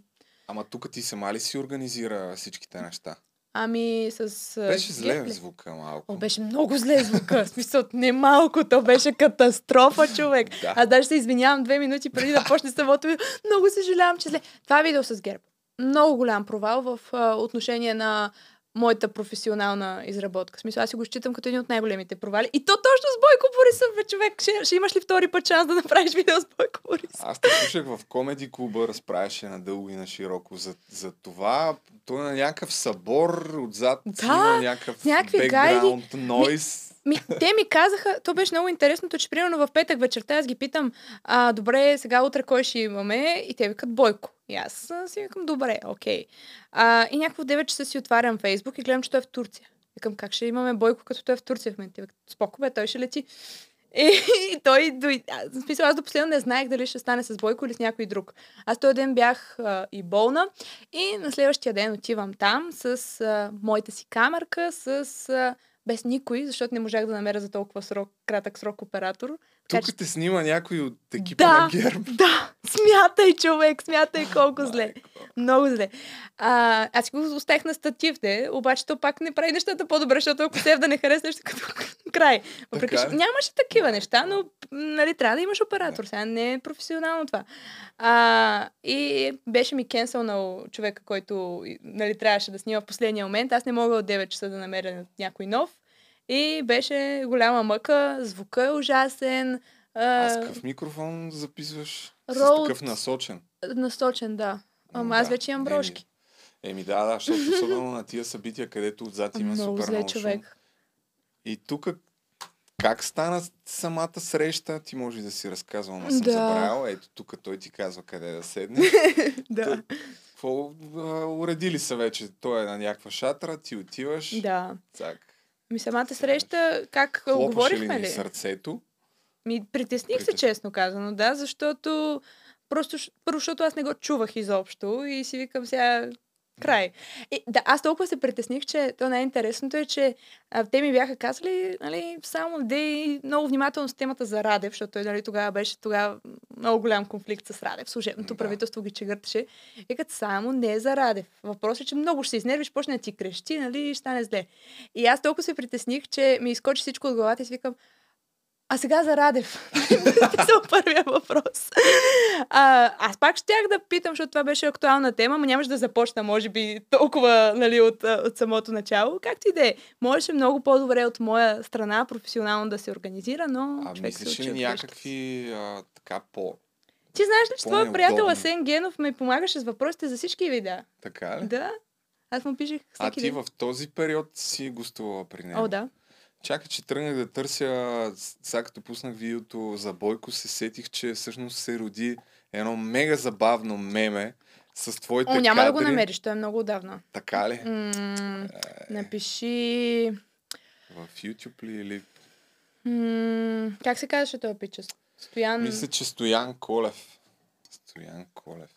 Ама тук ти сама ли си организира всичките неща? ами с... Беше зле звука малко. О, беше много зле звука. В смисъл, не малко. То беше катастрофа, човек. Да. Аз даже се извинявам две минути преди да почне самото видео. Много съжалявам, че зле. Това е видео с ГЕРБ. Много голям провал в а, отношение на моята професионална изработка. В смисъл, аз си го считам като един от най-големите провали. И то точно с Бойко Борисов, бе, човек. Ще, ще имаш ли втори път шанс да направиш видео с Бойко Борисов? Аз те слушах в комеди клуба, разправяше надълго и на широко за, за това. Той е на някакъв събор, отзад Да, има някакъв някакви background noise. Ми, те ми казаха, то беше много интересното, че примерно в петък вечерта аз ги питам, а, добре, сега утре кой ще имаме? И те викат Бойко. И аз си викам, добре, окей. А, и някакво в 9 часа си отварям Фейсбук и гледам, че той е в Турция. Викам, как ще имаме Бойко, като той е в Турция в момента? Споко бе, той ще лети. И, и той, дой... а, в смисъл, аз до последно не знаех дали ще стане с Бойко или с някой друг. Аз този ден бях а, и болна и на следващия ден отивам там с а, моята си камерка, с а, без никой, защото не можах да намеря за толкова срок, кратък срок оператор. Тук те снима някой от екипа Да. на ГЕРБ. Да, смятай, човек, смятай колко зле. Много зле. А, аз го оставих на статив, де, обаче то пак не прави нещата по-добре, защото ако се да не хареса нещо като край. Въпреки, че нямаше такива неща, но нали, трябва да имаш оператор. Сега не е професионално това. А, и беше ми кенселнал човека, който нали, трябваше да снима в последния момент. Аз не мога от 9 часа да намеря някой нов. И беше голяма мъка, звука е ужасен. А с какъв микрофон записваш? С Rode. такъв насочен. насочен, да. Ама аз Да. вече имам Еми, брошки. Еми да, да, защото особено на тия събития, където отзад има супер зле човек. И тук как стана самата среща? Ти може да си разказвал, но съм Да. забравял. Ето тук той ти казва къде да седне. да. Какво уредили са вече? Той е на някаква шатра, ти отиваш. Да. Цак. Ми самата среща, как Хлопаше ли говорихме ни ли? сърцето? Ми, притесних се, Притесни. честно казано, да, защото просто, първо, защото аз не го чувах изобщо и си викам сега край. И, да, аз толкова се притесних, че то най-интересното е, че а, те ми бяха казали, нали, само дей много внимателно с темата за Радев, защото той, нали, тогава беше тогава много голям конфликт с Радев. Служебното Да. правителство ги чегърташе. Викат само не за Радев. Въпросът е, че много ще се изнервиш, почне да ти крещи, нали, и ще стане зле. И аз толкова се притесних, че ми изкочи всичко от главата и викам, а сега за Радев. Писал първия въпрос. А, аз пак щях да питам, защото това беше актуална тема, но нямаше да започна, може би, толкова нали, от, а, от самото начало. Както и да е. Можеше много по-добре от моя страна професионално да се организира, но А мислиш ли някакви а, така по... Ти знаеш ли, че твой приятел Асен Генов ме помагаше с въпросите за всички видеа? Така ли? Да. Аз му пишех а всеки ти ден. в този период си гостувала при него? О, да. Чакай, че тръгнах да търся, сега като пуснах видеото за Бойко, се сетих, че всъщност се роди едно мега забавно меме с твоите О, няма да го кадри. намериш, той е много отдавна. Така ли? М- напиши... В YouTube ли или... М- как се казваше този пича? Стоян... Мисля, че Стоян Колев. Стоян Колев,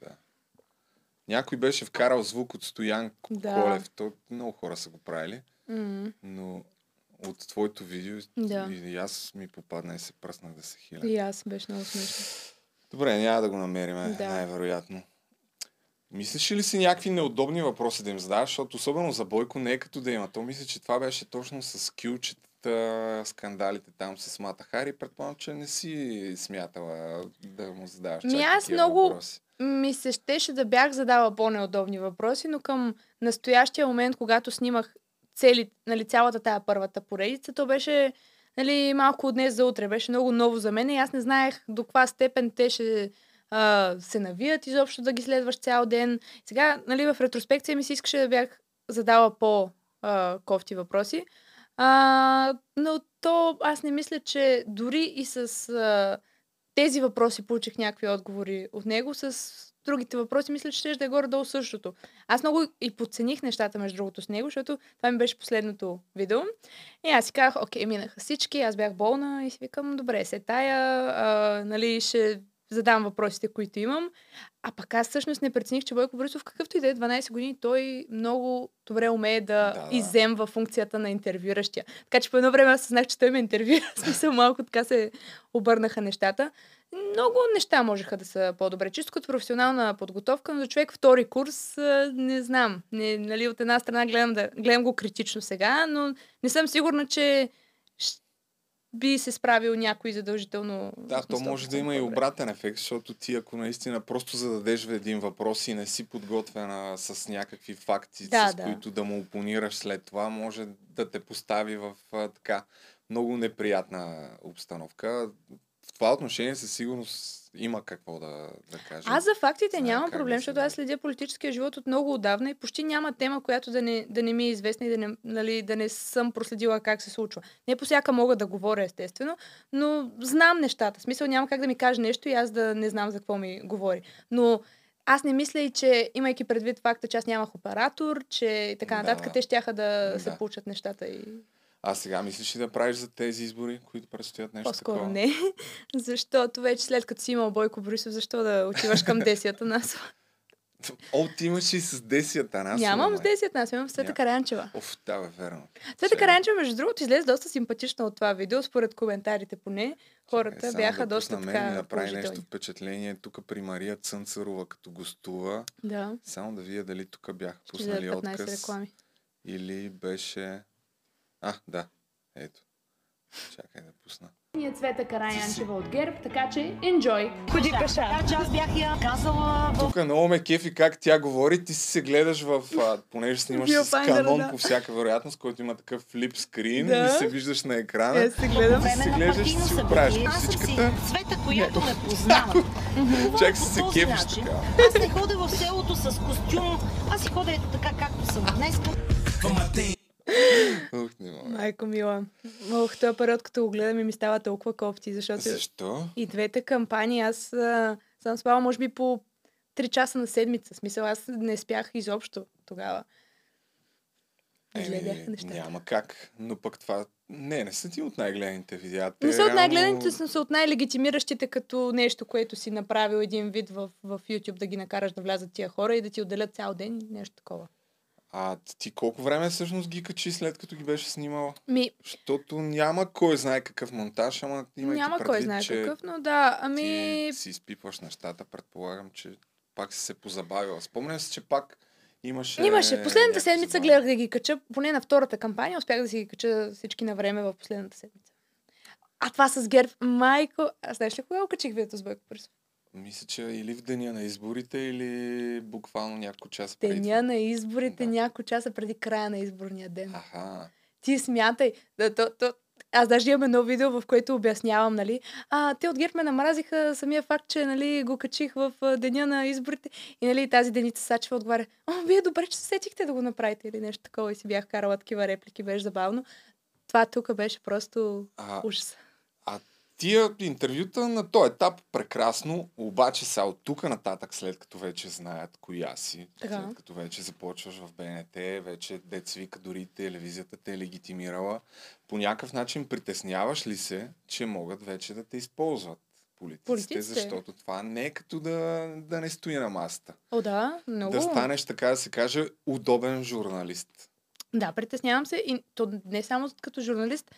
да. Някой беше вкарал звук от Стоян Да. Колев. То много хора са го правили, М- но от твоето видео Да. и, аз ми попадна и се пръснах да се хиля. И аз беше много смешно. Добре, няма да го намерим, Да. най-вероятно. Мислиш ли си някакви неудобни въпроси да им задаваш, защото особено за Бойко не е като да има. То мисля, че това беше точно с кючетата, скандалите там с Мата Хари. Предполагам, че не си смятала да му задаваш Ми аз много- въпроси. Ми се щеше да бях задала по-неудобни въпроси, но към настоящия момент, когато снимах цели, нали, цялата тая първата поредица, то беше нали, малко от днес за утре. Беше много ново за мен и аз не знаех до каква степен те ще а, се навият изобщо да ги следваш цял ден. Сега, нали, в ретроспекция ми се искаше да бях задала по-кофти въпроси. А, но то аз не мисля, че дори и с а, тези въпроси получих някакви отговори от него. С другите въпроси мисля, че ще да е горе-долу същото. Аз много и подцених нещата, между другото, с него, защото това ми беше последното видео. И аз си казах, окей, минаха всички, аз бях болна и си викам, добре, се тая, а, нали, ще задам въпросите, които имам. А пък аз всъщност не прецених, че Бойко Борисов, какъвто и да е 12 години, той много добре умее да, Да, да иземва функцията на интервюращия. Така че по едно време аз съзнах, че той ме интервюра. В смисъл малко така се обърнаха нещата. Много неща можеха да са по-добре. Чисто като професионална подготовка, но за човек втори курс, не знам. Не, нали, от една страна гледам, да, гледам го критично сега, но не съм сигурна, че би се справил някой задължително. Да, то може да има и по-добре. обратен ефект, защото ти ако наистина просто зададеш един въпрос и не си подготвена с някакви факти, Да, с да. които да му опонираш след това, може да те постави в а, така много неприятна обстановка. В това отношение със сигурност има какво да, да кажа. Аз за фактите Знае нямам проблем, да защото аз следя политическия живот от много отдавна и почти няма тема, която да не, да не ми е известна и да не, нали, да не съм проследила как се случва. Не по всяка мога да говоря, естествено, но знам нещата. В смисъл няма как да ми каже нещо и аз да не знам за какво ми говори. Но аз не мисля и, че имайки предвид факта, че аз нямах оператор, че и така Да. нататък, те щяха да, Да. се получат нещата и А сега мислиш ли да правиш за тези избори, които предстоят нещо по-скоро такова? не. Защото вече след като си имал Бойко Борисов, защо да отиваш към десията нас? О, ти имаш и с Десията нас. Нямам с 10 нас, имам Света Караянчева. Оф, да, бе, верно. Света Чакай. Караянчева, между другото, излезе доста симпатична от това видео, според коментарите поне. Хората Само бяха да доста ми така направи положителни. нещо впечатление тук при Мария Цънцарова, като гостува. Да, Само да видя дали тук бяха излезат пуснали 15 отказ. реклами. Или беше... А, да. Ето. Чакай да пусна. Ние Цвета Караянчева от ГЕРБ, така че enjoy! Ходи пеша. Така че аз бях я казала в Тук много ме кефи как тя говори. Ти си се гледаш в... А, понеже снимаш с канон да. по всяка вероятност, който има такъв флип скрин Да. и се виждаш на екрана. Е, се гледам. Ти си гледаш и си оправиш косичката. Света, която ме познава. Чак си се кефиш така. Аз не ходя в селото с костюм. Аз си ходя ето така, както съм днес. Ух, не мога. Майко мила. Ох, този период, като го гледам и ми става толкова кофти, защото Защо? и двете кампании аз а, съм спала може би по 3 часа на седмица. Смисъл, аз не спях изобщо тогава. Бяха Еми, нещата. няма как. Но пък това... Не, не са ти от най-гледаните видеа. Те Не са от най-гледаните, но са от най-легитимиращите като нещо, което си направил един вид в, в YouTube, да ги накараш да влязат тия хора и да ти отделят цял ден, нещо такова. А ти колко време всъщност ги качи след като ги беше снимала? Ми, Защото няма кой знае какъв монтаж, ама имайки няма предвид, кой знае че какъв, но да, ами... ти си изпипваш нещата, предполагам, че пак си се позабавила. Спомням си, че пак имаше... Имаше. Последната седмица забавки. гледах да ги кача, поне на втората кампания, успях да си ги кача всички на време в последната седмица. А това с ГЕРБ, майко... А знаеш ли кога го качих видеото с Бойко Борисов? Мисля, че или в деня на изборите, или буквално няколко часа преди Деня на изборите, няколко часа преди края на изборния ден. Аха. Ти смятай. Да, то, то, аз даже имам едно видео, в което обяснявам, нали, а, те от ГЕРБ ме намразиха самия факт, че, нали, го качих в деня на изборите и, нали, тази Деница Сачева отговаря, о, вие добре, че се сетихте да го направите или нещо такова и си бях карала такива реплики, беше забавно. Това тук беше просто А, ужас. Тия интервюта на този етап прекрасно, обаче са от тук нататък, след като вече знаят коя си, Така. след като вече започваш в БНТ, вече дец вика, дори телевизията те е легитимирала, по някакъв начин притесняваш ли се, че могат вече да те използват политиците, Политиците? защото това не е като да, да не стои на масата. О, да, много. Да станеш, така да се каже, удобен журналист. Да, притеснявам се. И то не само като журналист,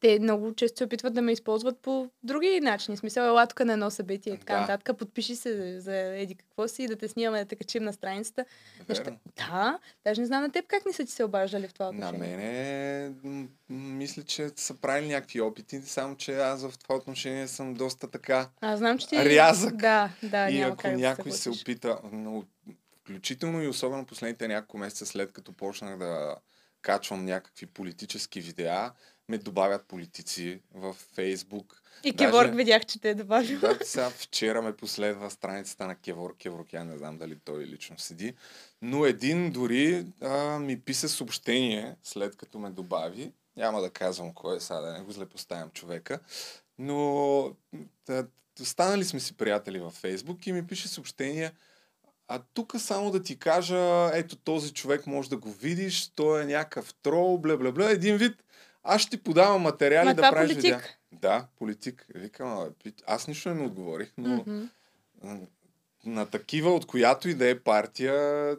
те много често се опитват да ме използват по други начини. В Смисъл, ела тук на едно събитие и така Да. нататък. Подпиши се за еди какво си и да те снимаме, да те качим на страницата. Неща. Верно. Да, даже не знам на теб как не са ти се обаждали в това На отношение. мене м- м- мисля, че са правили някакви опити, само че аз в това отношение съм доста така Аз знам, че ти... рязък. Да, да, и ако как да някой се съгласиш. опита, но, включително и особено последните няколко месеца след като почнах да качвам някакви политически видеа, ме добавят политици в Фейсбук. И Даже- Кеворг видях, че те е добавил. Да, сега вчера ме последва страницата на Кевор Кеврокян, не знам дали той лично седи. Но един дори а, ми писа съобщение, след като ме добави. Няма да казвам кой е, сега да не го злепоставям човека. Но да, станали сме си приятели във Фейсбук и ми пише съобщение, а тук само да ти кажа, ето този човек може да го видиш, той е някакъв трол, бля, бля, бля, един вид. Аз ще ти подавам материали Ма да правиш политик. видеа. Да, политик. Викам, «Абе, пи- аз нищо не ми отговорих, но м, на такива, от която и да е партия,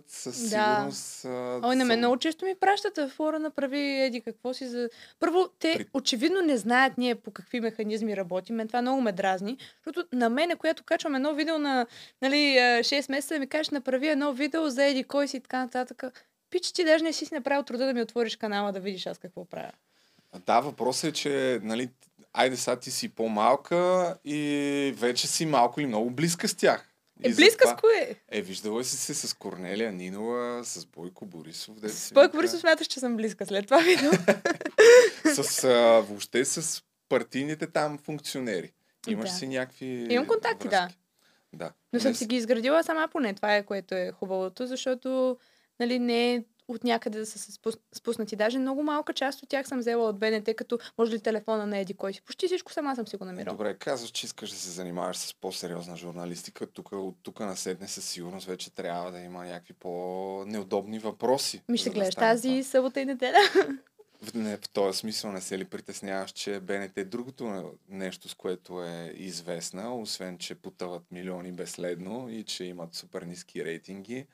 със Да. сигурност... а, Ой, на мен съм- много често ми пращат в фора направи еди какво си за... Първо, те При- очевидно не знаят ние по какви механизми работим. Мен това много ме дразни, защото на мене, която качвам едно видео на нали, а, 6 месеца, ми кажеш направи едно видео за еди кой си и така нататък. Пич, ти даже не си си направил труда да ми отвориш канала да видиш аз какво правя. Да, въпросът е, че, нали, айде сега ти си по-малка и вече си малко или много близка с тях. Е, И близка затова- с кое? Е, виждала си се с Корнелия Нинова, с Бойко Борисов. дето С Бойко. Борисов смяташ, че съм близка след това видео. С, а, въобще с партийните там функционери. Имаш Да. си някакви Имам контакти, да. връзки. Да. Но съм Не си ги изградила сама поне. Това е което е хубавото, защото нали, не е от някъде да са се спус- спуснати. Даже много малка част от тях съм взела от БНТ, като може ли телефона на еди кой си. Почти всичко сама съм си го намирала. Добре, казваш, че искаш да се занимаваш с по-сериозна журналистика. Тук, от тук насетне със сигурност вече трябва да има някакви по-неудобни въпроси. Ми ще да гледаш тази събота и неделя. В, не, в този смисъл не се ли притесняваш, че БНТ е другото нещо, с което е известна, освен че потъват милиони безследно и че имат супер ниски рейтинги,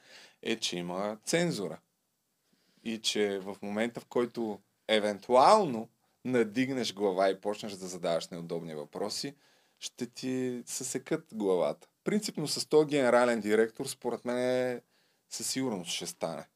е, че има цензура. И че в момента, в който евентуално надигнеш глава и почнеш да задаваш неудобни въпроси, ще ти съсекат главата. Принципно с този генерален директор, според мен, е, със сигурност ще стане.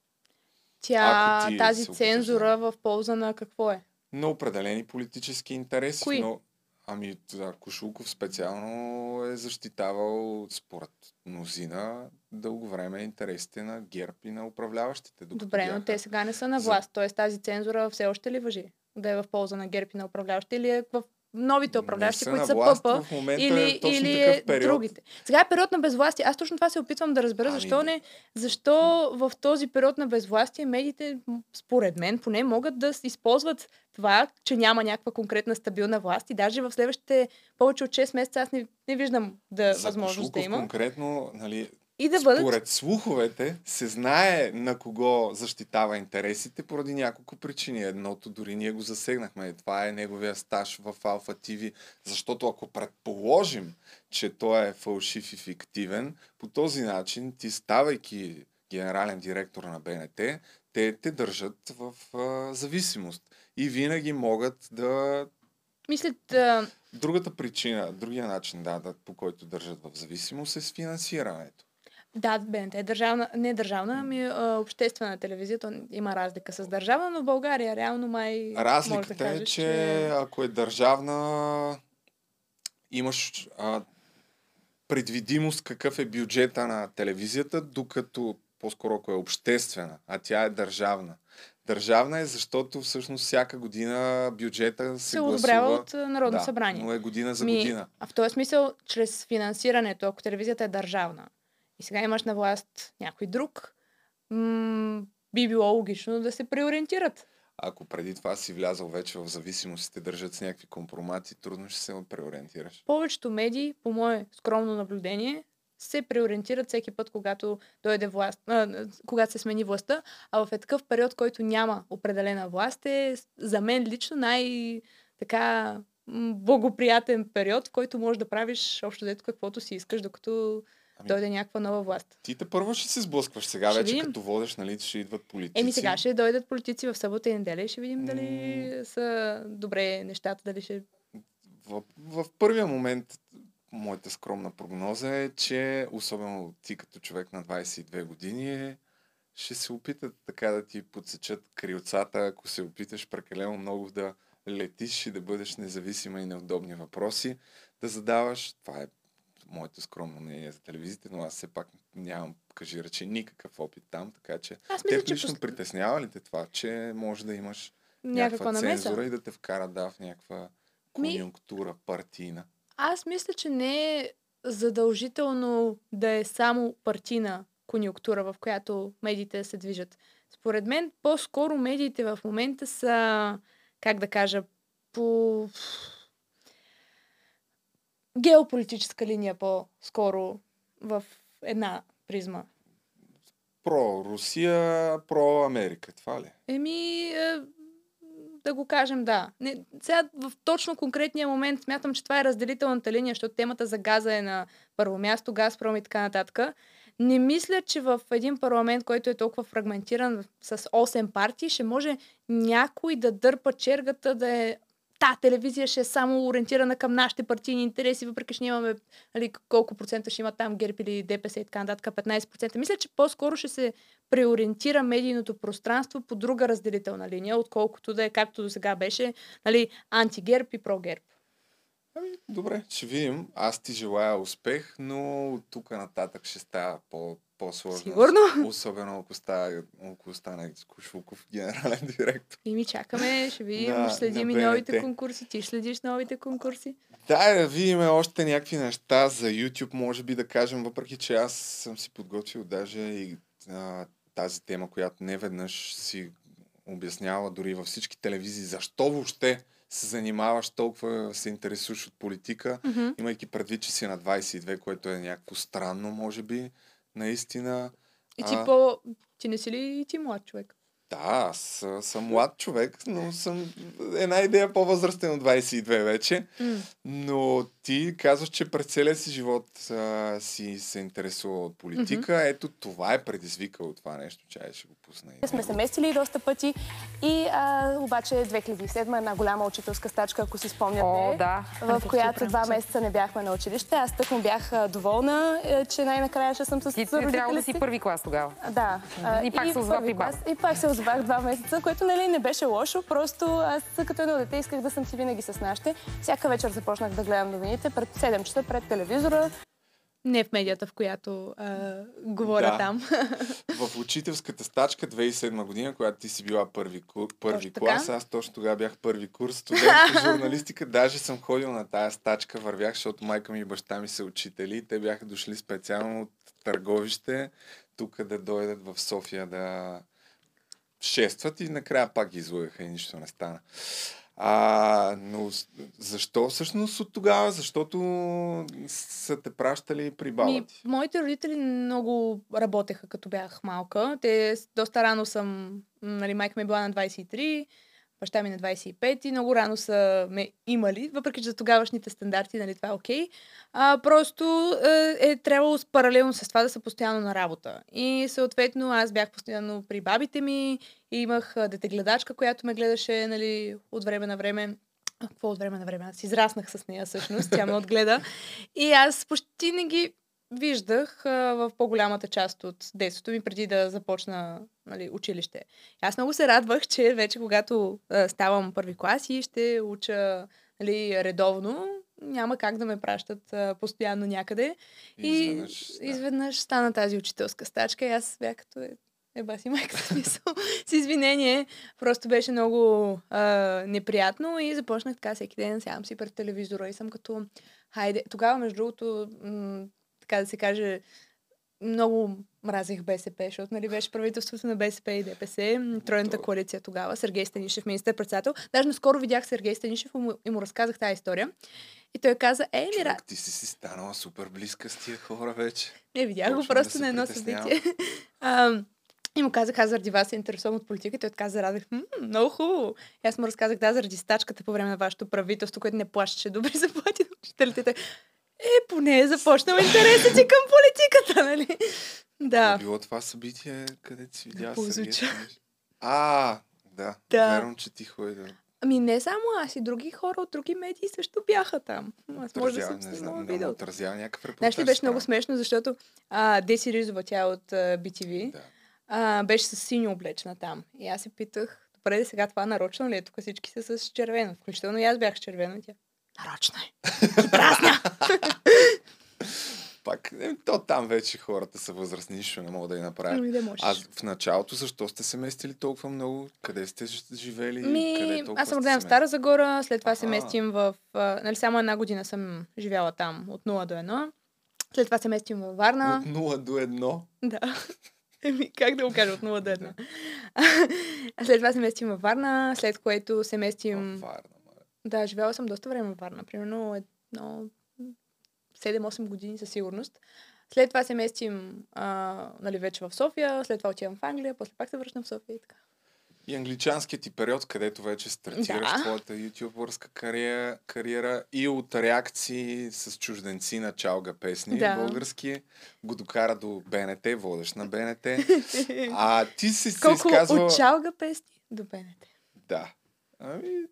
Тя, Ако ти тази цензура в полза на какво е? на определени политически интереси. Кои? Но, ами, да, Кошулков специално е защитавал, според мнозина, дълго време интересите на ГЕРБ и на управляващите. Добре, но те сега не са на За- власт. Тоест тази цензура все още ли въжи? Да е в полза на ГЕРБ и на управляващите или е в новите управляващи, са които са власт, ПП, момента или, е или е другите. Сега е период на безвластие. Аз точно това се опитвам да разбера. Ами, Защо да. не? Защо в този период на безвластие медиите, според мен, поне могат да използват това, че няма някаква конкретна стабилна власт и даже в следващите повече от 6 месеца аз не, не виждам да За възможност да Кошулков има. конкретно, нали, И да бъдат... Според слуховете се знае на кого защитава интересите поради няколко причини. Едното дори ние го засегнахме. Това е неговия стаж в Алфа ТВ. Защото ако предположим, че той е фалшив и фиктивен, по този начин ти ставайки генерален директор на БНТ, те те държат в а, зависимост. И винаги могат да Мисля, да, Другата причина, другия начин, да, да, по който държат в зависимост е с финансирането. Да, БНТ е държавна, не държавна, ами а, обществена телевизия. То има разлика с държавна, но в България реално май Разликата да кажеш, е, че ако е държавна, имаш а, предвидимост какъв е бюджета на телевизията, докато по-скоро ако е обществена, а тя е държавна. Държавна е, защото всъщност всяка година бюджета се, се одобрява от а, Народно да, събрание. Но е година за Ми, година. А в този смисъл, чрез финансирането, ако телевизията е държавна и сега имаш на власт някой друг, м- би било логично да се преориентират. Ако преди това си влязал вече в зависимост и те държат с някакви компромати, трудно ще се преориентираш. Повечето медии, по мое скромно наблюдение, се преориентират всеки път, когато дойде власт, а, когато се смени властта, а в е такъв период, който няма определена власт, е за мен лично най- така благоприятен период, в който можеш да правиш общо дето каквото си искаш, докато Ами, дойде някаква нова власт. Ти те първо ще се сблъскваш. Сега Ще вече видим. като водеш, нали, ще идват политици. Еми сега ще дойдат политици в събота и неделя и ще видим дали са добре нещата, дали ще... В, в първия момент моята скромна прогноза е, че особено ти като човек на 22 години е, ще се опитат така да ти подсечат крилцата, ако се опиташ прекалено много да летиш и да бъдеш независима и неудобни въпроси, да задаваш. Това е моето скромно мнение за телевизията, но аз все пак нямам, кажи рече, никакъв опит там, така че Аз мисля, че лично пос- притеснява ли те това, че може да имаш някаква някаква намеса. цензура и да те вкара да, в някаква Ми- конюнктура партийна? Аз мисля, че не е задължително да е само партийна конюнктура, в която медиите се движат. Според мен, по-скоро медиите в момента са, как да кажа, по геополитическа линия по-скоро в една призма. Про Русия, про Америка, това ли? Еми, е, да го кажем, да. Не, сега в точно конкретния момент смятам, че това е разделителната линия, защото темата за газа е на първо място, Газпром и така нататък. Не мисля, че в един парламент, който е толкова фрагментиран с 8 партии, ще може някой да дърпа чергата да е та телевизия ще е само ориентирана към нашите партийни интереси, въпреки че ние имаме нали, колко процента ще има там ГЕРБ или ДПС и така нататък, 15%. Мисля, че по-скоро ще се преориентира медийното пространство по друга разделителна линия, отколкото да е както до сега беше нали, антигерб и прогерб. Ами, добре, ще видим. Аз ти желая успех, но от тук нататък ще става по, по-сложно. Сигурно. Особено ако стане, ако стане Кушвуков генерален директор. И ми чакаме, ще видим, ще следим и новите конкурси. Ти следиш новите конкурси. Да, да видим още някакви неща за YouTube, може би да кажем, въпреки че аз съм си подготвил даже и а, тази тема, която не веднъж си обяснява дори във всички телевизии, защо въобще се занимаваш толкова, се интересуваш от политика, Мгм. имайки предвид, че си на 22, което е някакво странно, може би, наистина. И ти А, по... Ти не си ли и ти млад човек? Да, аз а, съм млад човек, но съм една идея по-възрастен от 22 вече. Но ти казваш, че през целия си живот а, си се интересува от политика. Ето това е предизвикало това нещо, че ще го пусна. и- Сме се местили доста пъти и а, обаче 2007 една голяма учителска стачка, ако си спомняте, О, да. в която два месеца не бяхме на училище. Аз тъкмо бях а, доволна, е, че най-накрая ще съм с Ти родителите трябвало да си първи клас тогава. Да. А, И пак се озова при баба. клас, И пак се озовах два месеца, което нали не беше лошо, просто аз като едно дете исках да съм си винаги с нашите. Всяка вечер започнах да гледам новините пред 7 часа пред телевизора. Не в медията, в която а, говоря Да. там. В учителската стачка 2007 година, когато ти си била първи, първи Точно така. клас, аз точно тогава бях първи курс студент по журналистика. Даже съм ходил на тая стачка, вървях, защото майка ми и баща ми са учители. Те бяха дошли специално от Търговище, тук да дойдат в София да шестват и накрая пак ги излъгаха и нищо не стана. А, но защо всъщност от тогава? Защото са те пращали при баба Ми, моите родители много работеха, като бях малка. Те доста рано съм... Нали, майка ми е била на 23, баща ми на 25 и много рано са ме имали, въпреки че за тогавашните стандарти, нали, това е окей. А, просто е, е трябвало паралелно с това да са постоянно на работа. И съответно аз бях постоянно при бабите ми и имах детегледачка, която ме гледаше нали, от време на време. А, какво от време на време? Аз израснах с нея всъщност, тя ме отгледа. И аз почти не ги виждах а, в по-голямата част от детството ми, преди да започна нали, училище. Аз много се радвах, че вече когато а, ставам първи клас и ще уча нали, редовно, няма как да ме пращат а, постоянно някъде. И изведнъж, да. изведнъж стана тази учителска стачка и аз бях като е, еба си майка смисъл. С извинение. Просто беше много а, неприятно и започнах така всеки ден, сядам си пред телевизора и съм като, хайде. Тогава, между другото, м- така да се каже, много мразех БСП, защото нали, беше правителството на БСП и ДПС, тройната коалиция тогава, Сергей Станишев, министър-председател. Даже наскоро видях Сергей Станишев и му, и му разказах тази история. И той каза, е, ми. Човек, ти си си станала супер близка с тия хора вече. Не, видях го Почвам да просто на едно събитие. И му казах, аз заради вас се интересувам от политика. И той така зарадих, М, много хубаво. И аз му разказах, да, заради стачката по време на вашето правителство, което не плащаше добри заплати на учителите. Е, поне е започнал интересът си към политиката, нали? Да. Е било това събитие, където си видя. Станишев. А, да. Да. Верно, че ти ходи да Ами не само аз и други хора от други медии също бяха там. Аз може да съм не снимала да видеото. отразява някакъв репортаж. Знаеш ли, беше много смешно, защото а, Деси Ризова, тя е от а, BTV, Да. а, беше с синьо облечена там. И аз се питах, добре, сега това нарочно ли е? Тук всички са с червено. Включително и аз бях с червено. И тя, нарочно е. Пак, е, то там вече хората са възрастни, нищо не могат да я направят. Ами да можеш. А в началото защо сте се местили толкова много? Къде сте живели? Къде Ми, толкова аз съм родена в се Стара Загора, след това се Аха. местим в... А, нали, само една година съм живяла там, от 0 до 1. След това се местим във Варна. От 0 до 1. Да. Еми, как да го кажа от 0 до 1? А след това се местим във Варна, след което се местим... Варна. Да, живяла съм доста време във Варна. Примерно едно 7-8 години със сигурност. След това се местим а, нали, вече в София, след това отивам в Англия, после пак се връщам в София и така. И англичанският ти период, където вече стартираш Да. твоята ютубърска кариера, кариера и от реакции с чужденци на чалга песни Да. български, го докара до БНТ, водещ на БНТ. А ти си се Колко изказвала... от чалга песни до БНТ. Да. Ами,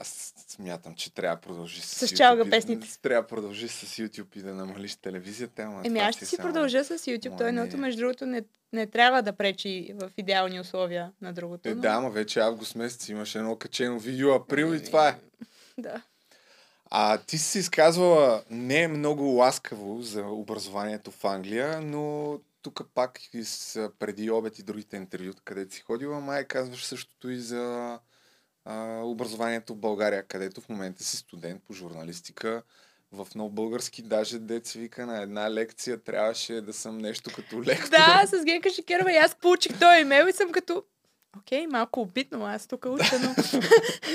аз смятам, че трябва да продължи с, С чалга песните. Трябва да продължи с YouTube и да намалиш телевизията. Ама Еми аз ще си само- продължа с YouTube. Той едното, е. между другото, не, не трябва да пречи в идеални условия на другото. Е, но... да, ама вече август месец имаше едно качено видео, април и това е. да. А ти си изказвала не много ласкаво за образованието в Англия, но тук пак с, преди обед и другите интервюта, където си ходила, май казваш същото и за а, образованието в България, където в момента си студент по журналистика. В нов български, даже деца вика на една лекция, трябваше да съм нещо като лектор. Да, с Генка Шикерова и аз получих този имейл и съм като... Окей, малко обидно, аз тук уча, но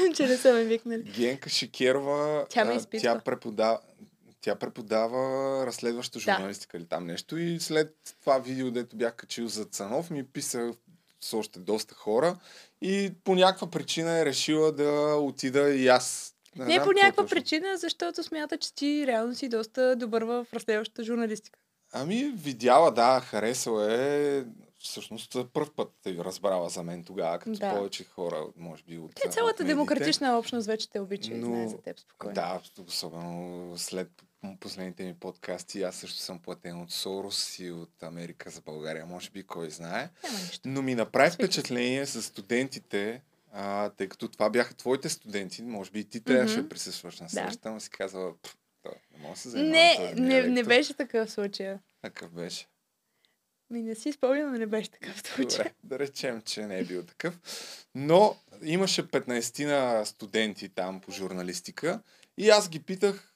че не са ме викнали. Генка Шикерова, Тя ме изпитва. тя преподава, тя преподава разследваща журналистика или там нещо и след това видео, дето бях качил за Цанов, ми писа с още доста хора и по някаква причина е решила да отида и аз. Не, знам по какво някаква точно. причина, защото смята, че ти реално си доста добър в разследващата журналистика. Ами, видяла, да, харесала е. Всъщност, първ път е разбрала за мен тогава, като Да. повече хора, може би, от Те от цялата медиите. демократична общност вече те обича и Но- знае за теб спокойно. Да, особено след последните ми подкасти. Аз също съм платен от Сорос и от Америка за България. Може би кой знае. Но ми направи впечатление с студентите, а, тъй като това бяха твоите студенти. Може би и ти трябваше Мгм. да присъстваш на Да. срещата, но си казала, «Пф, то, не мога да се занимавам. Не, не, не лектор». беше такъв случай. Какъв беше? Ми не си спомням, но не беше такъв случай. Добре, да речем, че не е бил такъв. Но имаше 15 на студенти там по журналистика и аз ги питах,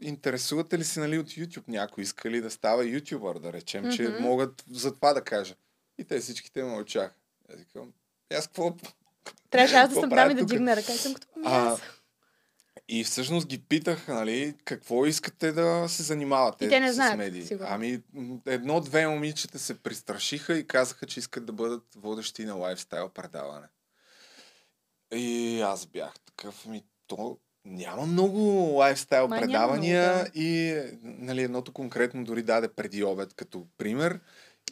интересувате ли се нали, от YouTube? Някой иска ли да става ютубър, да речем, че Мгм. могат за това да кажа. И те всичките мълчаха. Аз викам, «Е, аз какво, Трябваше аз да съм там и да дигна ръка. Съм като ми А, и всъщност ги питах, нали, какво искате да се занимавате И те не с знаят, медии. сигурно. Ами, едно-две момичета се пристрашиха и казаха, че искат да бъдат водещи на лайфстайл предаване. И аз бях такъв, ми, то няма много лайфстайл Май предавания много, и нали, едното конкретно дори даде преди обед като пример.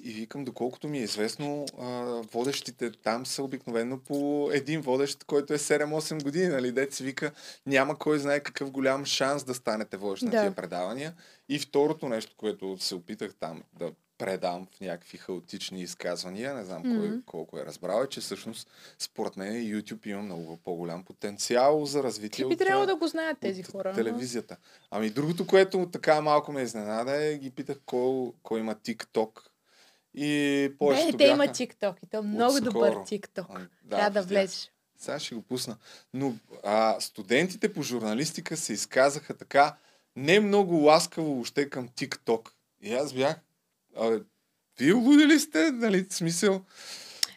И викам, доколкото ми е известно, а, водещите там са обикновено по един водещ, който е 7-8 години, нали? Дет се вика, няма кой знае какъв голям шанс да станете водещ на Да. тия предавания. И второто нещо, което се опитах там да предам в някакви хаотични изказвания, не знам кой Мгм. колко е разбрал, е, че всъщност според мен YouTube има много по-голям потенциал за развитие Те би трябвало да го знаят тези хора. телевизията. Ами другото, което така малко ме изненада е, ги питах кой, кой има TikTok. И повечето Бе, те има TikTok и то много отскоро. добър TikTok. А, Трябва да влезеш. Сега ще го пусна. Но а, студентите по журналистика се изказаха така не много ласкаво въобще към TikTok. И аз бях, а, вие луди ли сте? Нали, смисъл,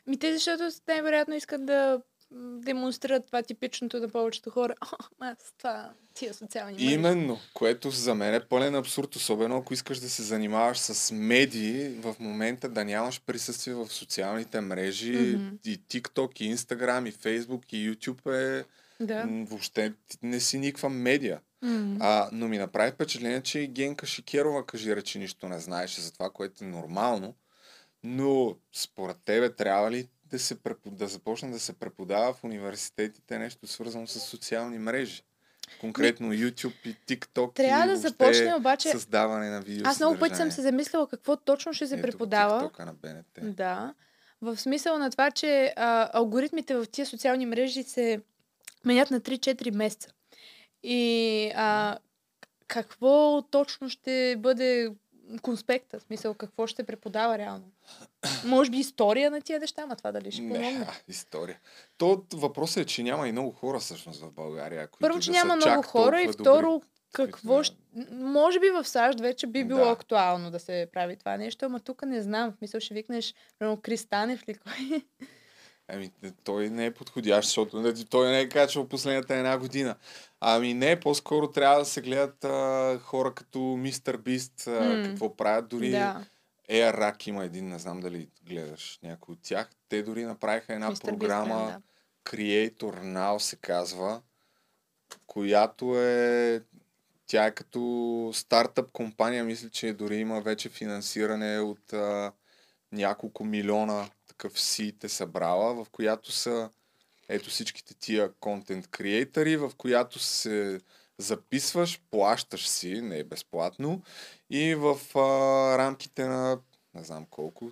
Ми те, защото най-вероятно искат да демонстрират това типичното на повечето хора. О, аз това, тия социални мрежи. Именно, което за мен е пълен абсурд, особено ако искаш да се занимаваш с медии, в момента да нямаш присъствие в социалните мрежи, Мгм. и TikTok, и Instagram, и Facebook, и YouTube е Да. въобще не си никаква медия. М. А, но ми направи впечатление, че и Генка Шикерова кажи речи нищо не знаеше за това, което е нормално. Но според тебе трябва ли да, се препод... да започне да се преподава в университетите нещо свързано с социални мрежи? Конкретно YouTube и TikTok Трябва и да започне обаче... създаване на видео Аз много пъти съм се замислила какво точно ще се Ето, преподава. TikTok-а на БНТ. Да. В смисъл на това, че а, алгоритмите в тия социални мрежи се менят на 3-4 месеца. И а, какво точно ще бъде конспекта? В смисъл, какво ще преподава реално? Може би история на тия неща, ама това дали ще помогне? Не, история. То въпросът е, че няма и много хора всъщност в България. Които Първо, да че са няма много хора и второ, добри. какво ще... Може би в САЩ вече би било Да. актуално да се прави това нещо, ама тук не знам. В мисъл ще викнеш, примерно, Крис Танев ли кой? Ами, той не е подходящ, защото той не е качвал последната една година. Ами не, по-скоро трябва да се гледат а, хора като Мистер Бист, а, М. какво правят. Дори Да. Air Rack има един, не знам дали гледаш някой от тях. Те дори направиха една Бист програма, гледам, да. Creator Now се казва, която е тя е като стартъп компания, мисля, че дори има вече финансиране от а, няколко милиона такъв сит е събрала, в която са ето всичките тия контент креатори, в която се записваш, плащаш си, не е безплатно, и в а, рамките на не знам колко,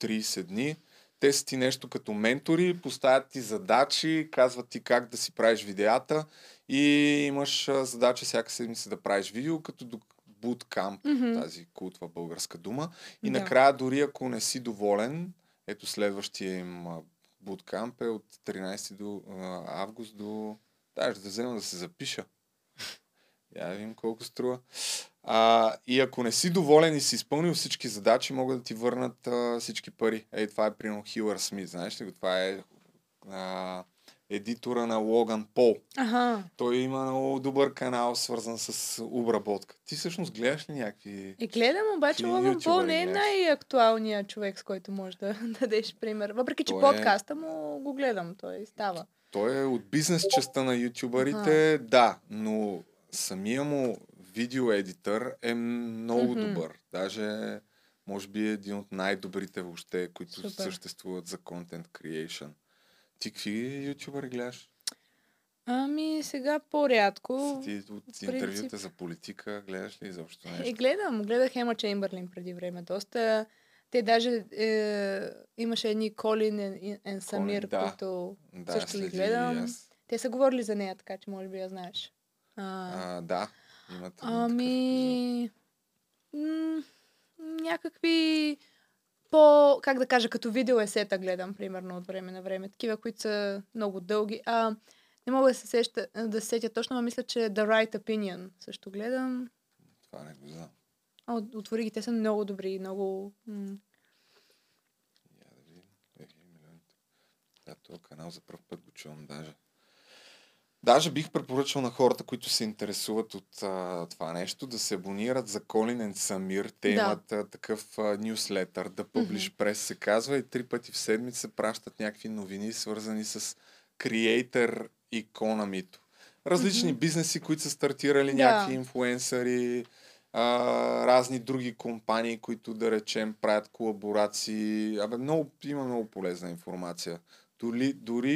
30 дни, те са ти нещо като ментори, поставят ти задачи, казват ти как да си правиш видеята и имаш а, задача всяка седмица да правиш видео, като до буткамп, Мгм. тази култва българска дума. И Да. накрая, дори ако не си доволен, ето следващия им буткамп е от 13 до а, август до... Даже да взема да се запиша. Я да видим колко струва. А, и ако не си доволен и си изпълнил всички задачи, могат да ти върнат а, всички пари. Ей, това е примерно Хилър Смит, знаеш ли го? Това е а, едитора на Логан Пол. Ага. Той има много добър канал, свързан с обработка. Ти всъщност гледаш ли някакви... И гледам, обаче Логан Пол не е най-актуалният човек, с който можеш да дадеш пример. Въпреки, че Той е- подкаста му го гледам, той става. Той е от бизнес частта на ютубърите, да, но самия му видеоедитър е много Мгм. добър. Даже може би е един от най-добрите въобще, които Супер. съществуват за контент creation. Ти какви ютубъри гледаш? Ами сега по-рядко. Ти от принцип- интервюта за политика гледаш ли изобщо нещо? Е, гледам. Гледах Ема Чембърлин преди време. Доста... Те даже е, имаше едни Колин и Самир, да. които Да, също ги гледам. аз. Те са говорили за нея, така че може би я знаеш. А, А, да, имат ами... м- някакви по, как да кажа, като видео есета гледам, примерно, от време на време. Такива, които са много дълги. А, не мога да се, сеща, да се сетя точно, но мисля, че The Right Opinion също гледам. Това не го знам. А, от- отвори ги, те са много добри, много... М- Да, този канал за първ път го чувам даже. Даже бих препоръчал на хората, които се интересуват от а, това нещо, да се абонират за Колин Самир. Те Да. имат а, такъв а, нюслетър, да Publish Press се казва и три пъти в седмица пращат някакви новини, свързани с Creator Economy. Различни Мгм. бизнеси, които са стартирали, Да. някакви инфлуенсъри, а, разни други компании, които да речем правят колаборации. Абе, много, има много полезна информация. Дори, дори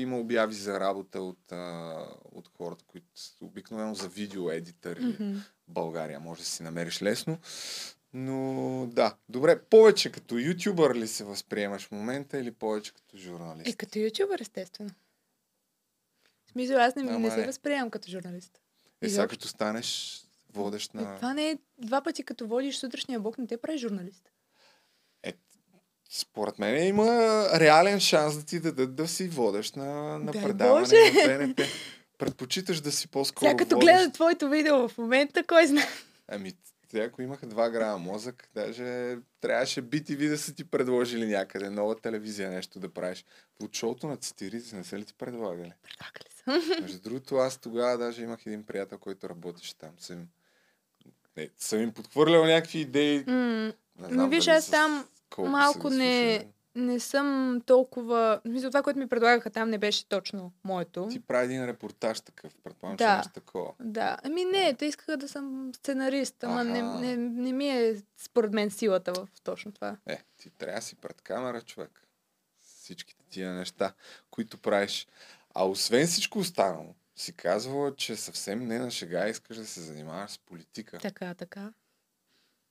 има обяви за работа от, а, от хората, които обикновено за видеоедитъри Мгм. в България. Може да си намериш лесно. Но да, добре, повече като ютубър ли се възприемаш в момента или повече като журналист? Е, като ютубър, естествено. В смисъл, аз не, Ама не се възприемам като журналист. Е, сега като станеш водещ Е, на... Това не е два пъти като водиш сутрешния блок, не те прави журналист. Според мен има реален шанс да ти дадат да си водещ на, на Дай предаване Боже! на БНТ. Предпочиташ да си по-скоро Сега като водещ. гледат твоето видео в момента, кой знае? Ами, те ако имаха 2 грама мозък, даже трябваше BTV да са ти предложили някъде, нова телевизия нещо да правиш. От шоуто на цитирите не са ли ти предлагали? Предлагали са. Между другото, аз тогава даже имах един приятел, който работеше там. Съм, не, съм им подхвърлял някакви идеи. М, Не знам виж, дали аз с там колко малко не, не съм толкова... Смисъл, това, което ми предлагаха там, не беше точно моето. Ти прави един репортаж такъв, предполагам, че Да. имаш такова. Да, ами не, те искаха да съм сценарист, ама не, не, не ми е според мен силата в точно това. Е, ти трябва да си пред камера, човек. Всичките тия неща, които правиш. А освен всичко останало, си казвала, че съвсем не на шега искаш да се занимаваш с политика. Така, така.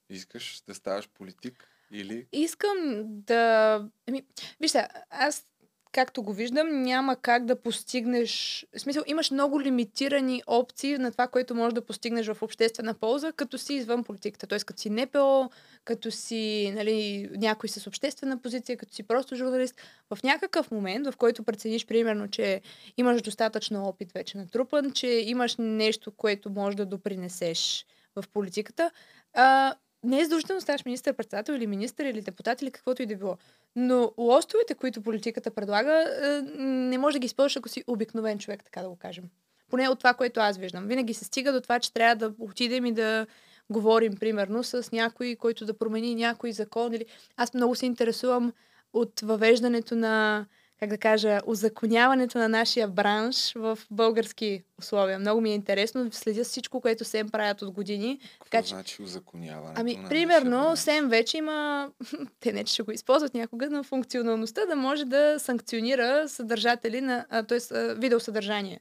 Искаш да ставаш политик или... Искам да... Ами, вижте, аз както го виждам, няма как да постигнеш... В смисъл, имаш много лимитирани опции на това, което можеш да постигнеш в обществена полза, като си извън политиката. Т.е. като си НПО, като си нали, някой с обществена позиция, като си просто журналист. В някакъв момент, в който прецениш, примерно, че имаш достатъчно опит вече натрупан, че имаш нещо, което може да допринесеш в политиката, а, не е задължително ставаш министър-председател или министър или депутат или каквото и да било. Но лостовете, които политиката предлага, е, не може да ги използваш, ако си обикновен човек, така да го кажем. Поне от това, което аз виждам. Винаги се стига до това, че трябва да отидем и да говорим, примерно, с някой, който да промени някой закон. Или... Аз много се интересувам от въвеждането на, как да кажа, озаконяването на нашия бранш в български условия. Много ми е интересно. Следя всичко, което се правят от години. Какво значи узаконяването Ами, на примерно, СЕМ вече има, те не че ще го използват някога, на функционалността да може да санкционира съдържатели на, т.е. видеосъдържание.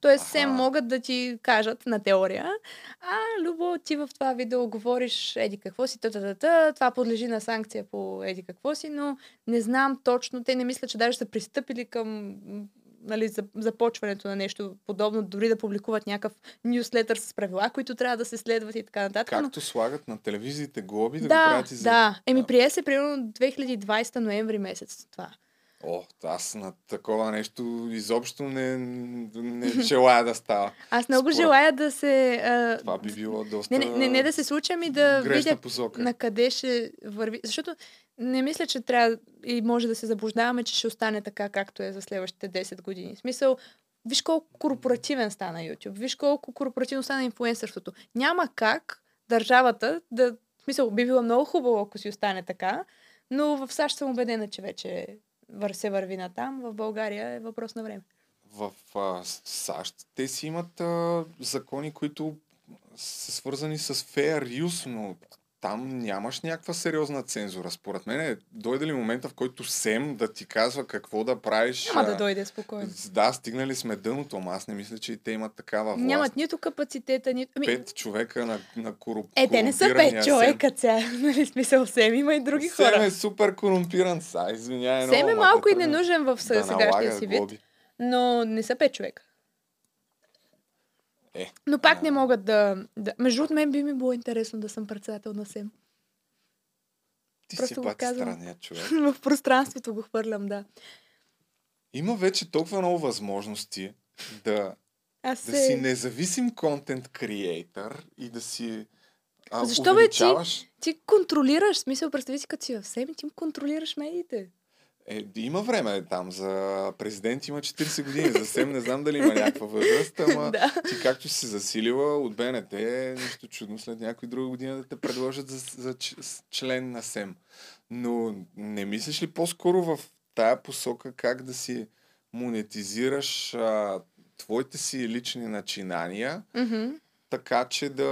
Тоест, СЕМ могат да ти кажат на теория, а, Любо, ти в това видео говориш еди какво си, та, та, та, та, това подлежи на санкция по еди какво си, но не знам точно, те не мислят, че даже са пристъпили към нали, за, започването на нещо подобно, дори да публикуват някакъв нюслетър с правила, които трябва да се следват и така нататък. но- Както слагат на телевизиите глоби да, го да, правят и за... да. Еми, прие се примерно 2020 ноември месец това. О, аз на такова нещо изобщо не, не желая да става. Аз много Според- желая да се... А... Това би било доста Не, не, не, не да се случи, ами да видя посока. на къде ще върви. Защото не мисля, че трябва и може да се заблуждаваме, че ще остане така, както е за следващите 10 години. В смисъл, виж колко корпоративен стана YouTube, виж колко корпоративно стана инфлуенсърството. Няма как държавата да... В смисъл, би било много хубаво, ако си остане така, но в САЩ съм убедена, че вече вър- се върви на там. В България е въпрос на време. В а, САЩ те си имат а, закони, които са свързани с fair use, но там нямаш някаква сериозна цензура. Според мен е, дойде ли момента, в който СЕМ да ти казва какво да правиш. Няма да дойде спокойно. Да, стигнали сме дъното, ама аз не мисля, че и те имат такава власт. Нямат нито капацитета, нито... Ами, Пет човека на, на коруп... Е, те не са пет СЕМ. човека, ця. Нали, смисъл, Сем има и други Сем хора. е супер корумпиран са, извинявай. Сем е ма малко и ненужен в да сегашния си вид, но не са пет човека. Е, Но пак не могат да... да... Между от мен би ми било интересно да съм председател на СЕМ. ти просто си пак казвам. странният човек. в пространството го хвърлям, да. Има вече толкова много възможности да, Аз да се... си независим контент креатор и да си а, Защо бе ти, ти контролираш, смисъл, представи си като си в СЕМ и ти контролираш медиите. Е, има време там. За президент има 40 години. За СЕМ не знам дали има някаква възраст, ама Да. ти както си засилила от БНТ, е нищо чудно след някой друга година да те предложат за, за член на СЕМ. Но не мислиш ли по-скоро в тая посока как да си монетизираш а, твоите си лични начинания, Мгм. така че да.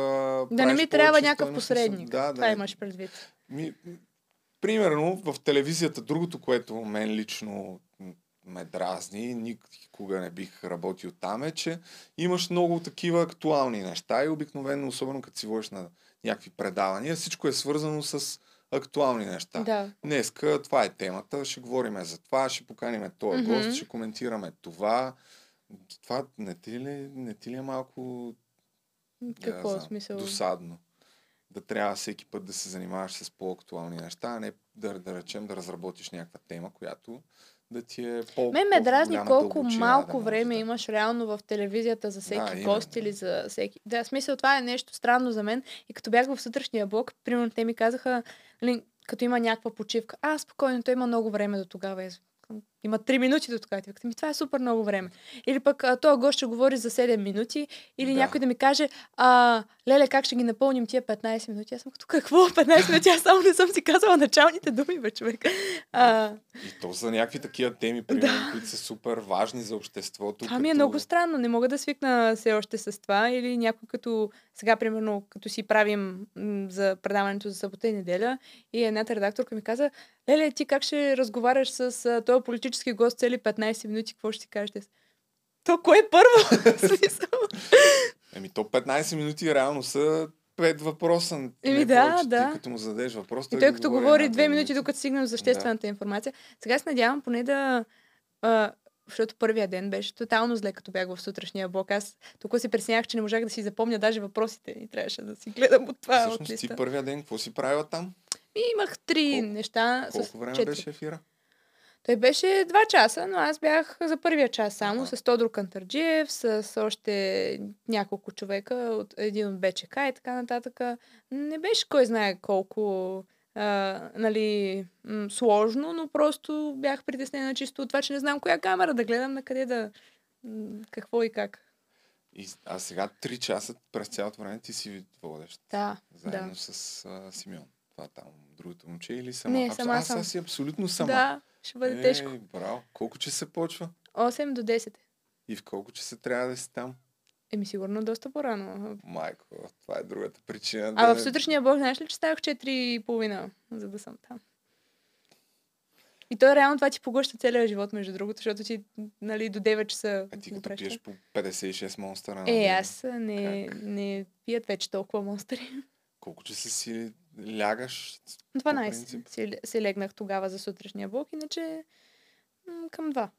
Да не ми трябва някакъв посредник. съ- Да, Това да. имаш предвид. Ми, примерно в телевизията, другото, което мен лично ме дразни, никога не бих работил там, е, че имаш много такива актуални неща и обикновено, особено като си водиш на някакви предавания, всичко е свързано с актуални неща. Да. Днеска това е темата, ще говорим за това, ще поканим този Мгм. гост, ще коментираме това. Това не ти ли, не ти ли е малко Какво не е знам, смисъл? Досадно. Да трябва всеки път да се занимаваш с по-актуални неща, а не да, да речем да разработиш някаква тема, която да ти е по Мен ме дразни колко малко да време да- имаш реално в телевизията за всеки Да, гост или за всеки. Да, в смисъл това е нещо странно за мен. И като бях в сутрешния блок, примерно те ми казаха, нали, като има някаква почивка, а, спокойно, той има много време до тогава. Има 3 минути до викам, ми това е супер много време. Или пък а, този гост ще говори за 7 минути, или Да. някой да ми каже, а, леле, как ще ги напълним тия 15 минути? Аз съм като, какво? 15 минути? Аз само не съм си казала началните думи, бе, човек. А, И то за някакви такива теми, примерно, които са супер важни за обществото. Това ми е като- много странно. Не мога да свикна все още с това. Или някой като сега, примерно, като си правим м, за предаването за събота и неделя и едната редакторка ми каза, Леле, ти как ще разговаряш с този политически гост цели 15 минути? Какво ще си кажете? То кое е първо? Еми, то 15 минути реално са пет въпроса. Еми да, повече. да. Ти като му зададеш въпрос, ги той като говори говори две минути, докато стигнем до съществената информация. Сега се надявам поне да... А, защото първия ден беше тотално зле, като бях в сутрешния блок. Аз толкова си преснях, че не можах да си запомня даже въпросите и трябваше да си гледам от това от Всъщност ти листа. първия ден, какво си правила там? И имах три неща. Колко време четири. беше ефира? Той беше два часа, но аз бях за първия час само с Тодор Кантарджиев, с още няколко човека, от, един от БЧК и така нататък. Не беше кой знае колко а, нали, м- сложно, но просто бях притеснена чисто от това, че не знам коя камера да гледам, на къде да... какво и как. И, а сега 3 часа през цялото време ти си водещ. Да, Заедно да. с а, Симеон. Това там, другото момче или сама? Не, сама аз, съм. аз си абсолютно сама. Да, ще бъде тежко. Ей, браво. Колко че се почва? 8 до 10. И в колко че се трябва да си там? Еми сигурно доста по-рано. Майко, това е другата причина. А да в сутрешния блок, знаеш ли, че ставах 4,5, за да съм там. И то реално това ти поглъща целия живот, между другото, защото ти, нали, до 9 часа... А ти като пиеш по 56 монстъра Е, аз не, не пият вече толкова монстъри. Колко че се си лягаш? по 12 принцип? си, си легнах тогава за сутрешния блок, иначе м, към 2.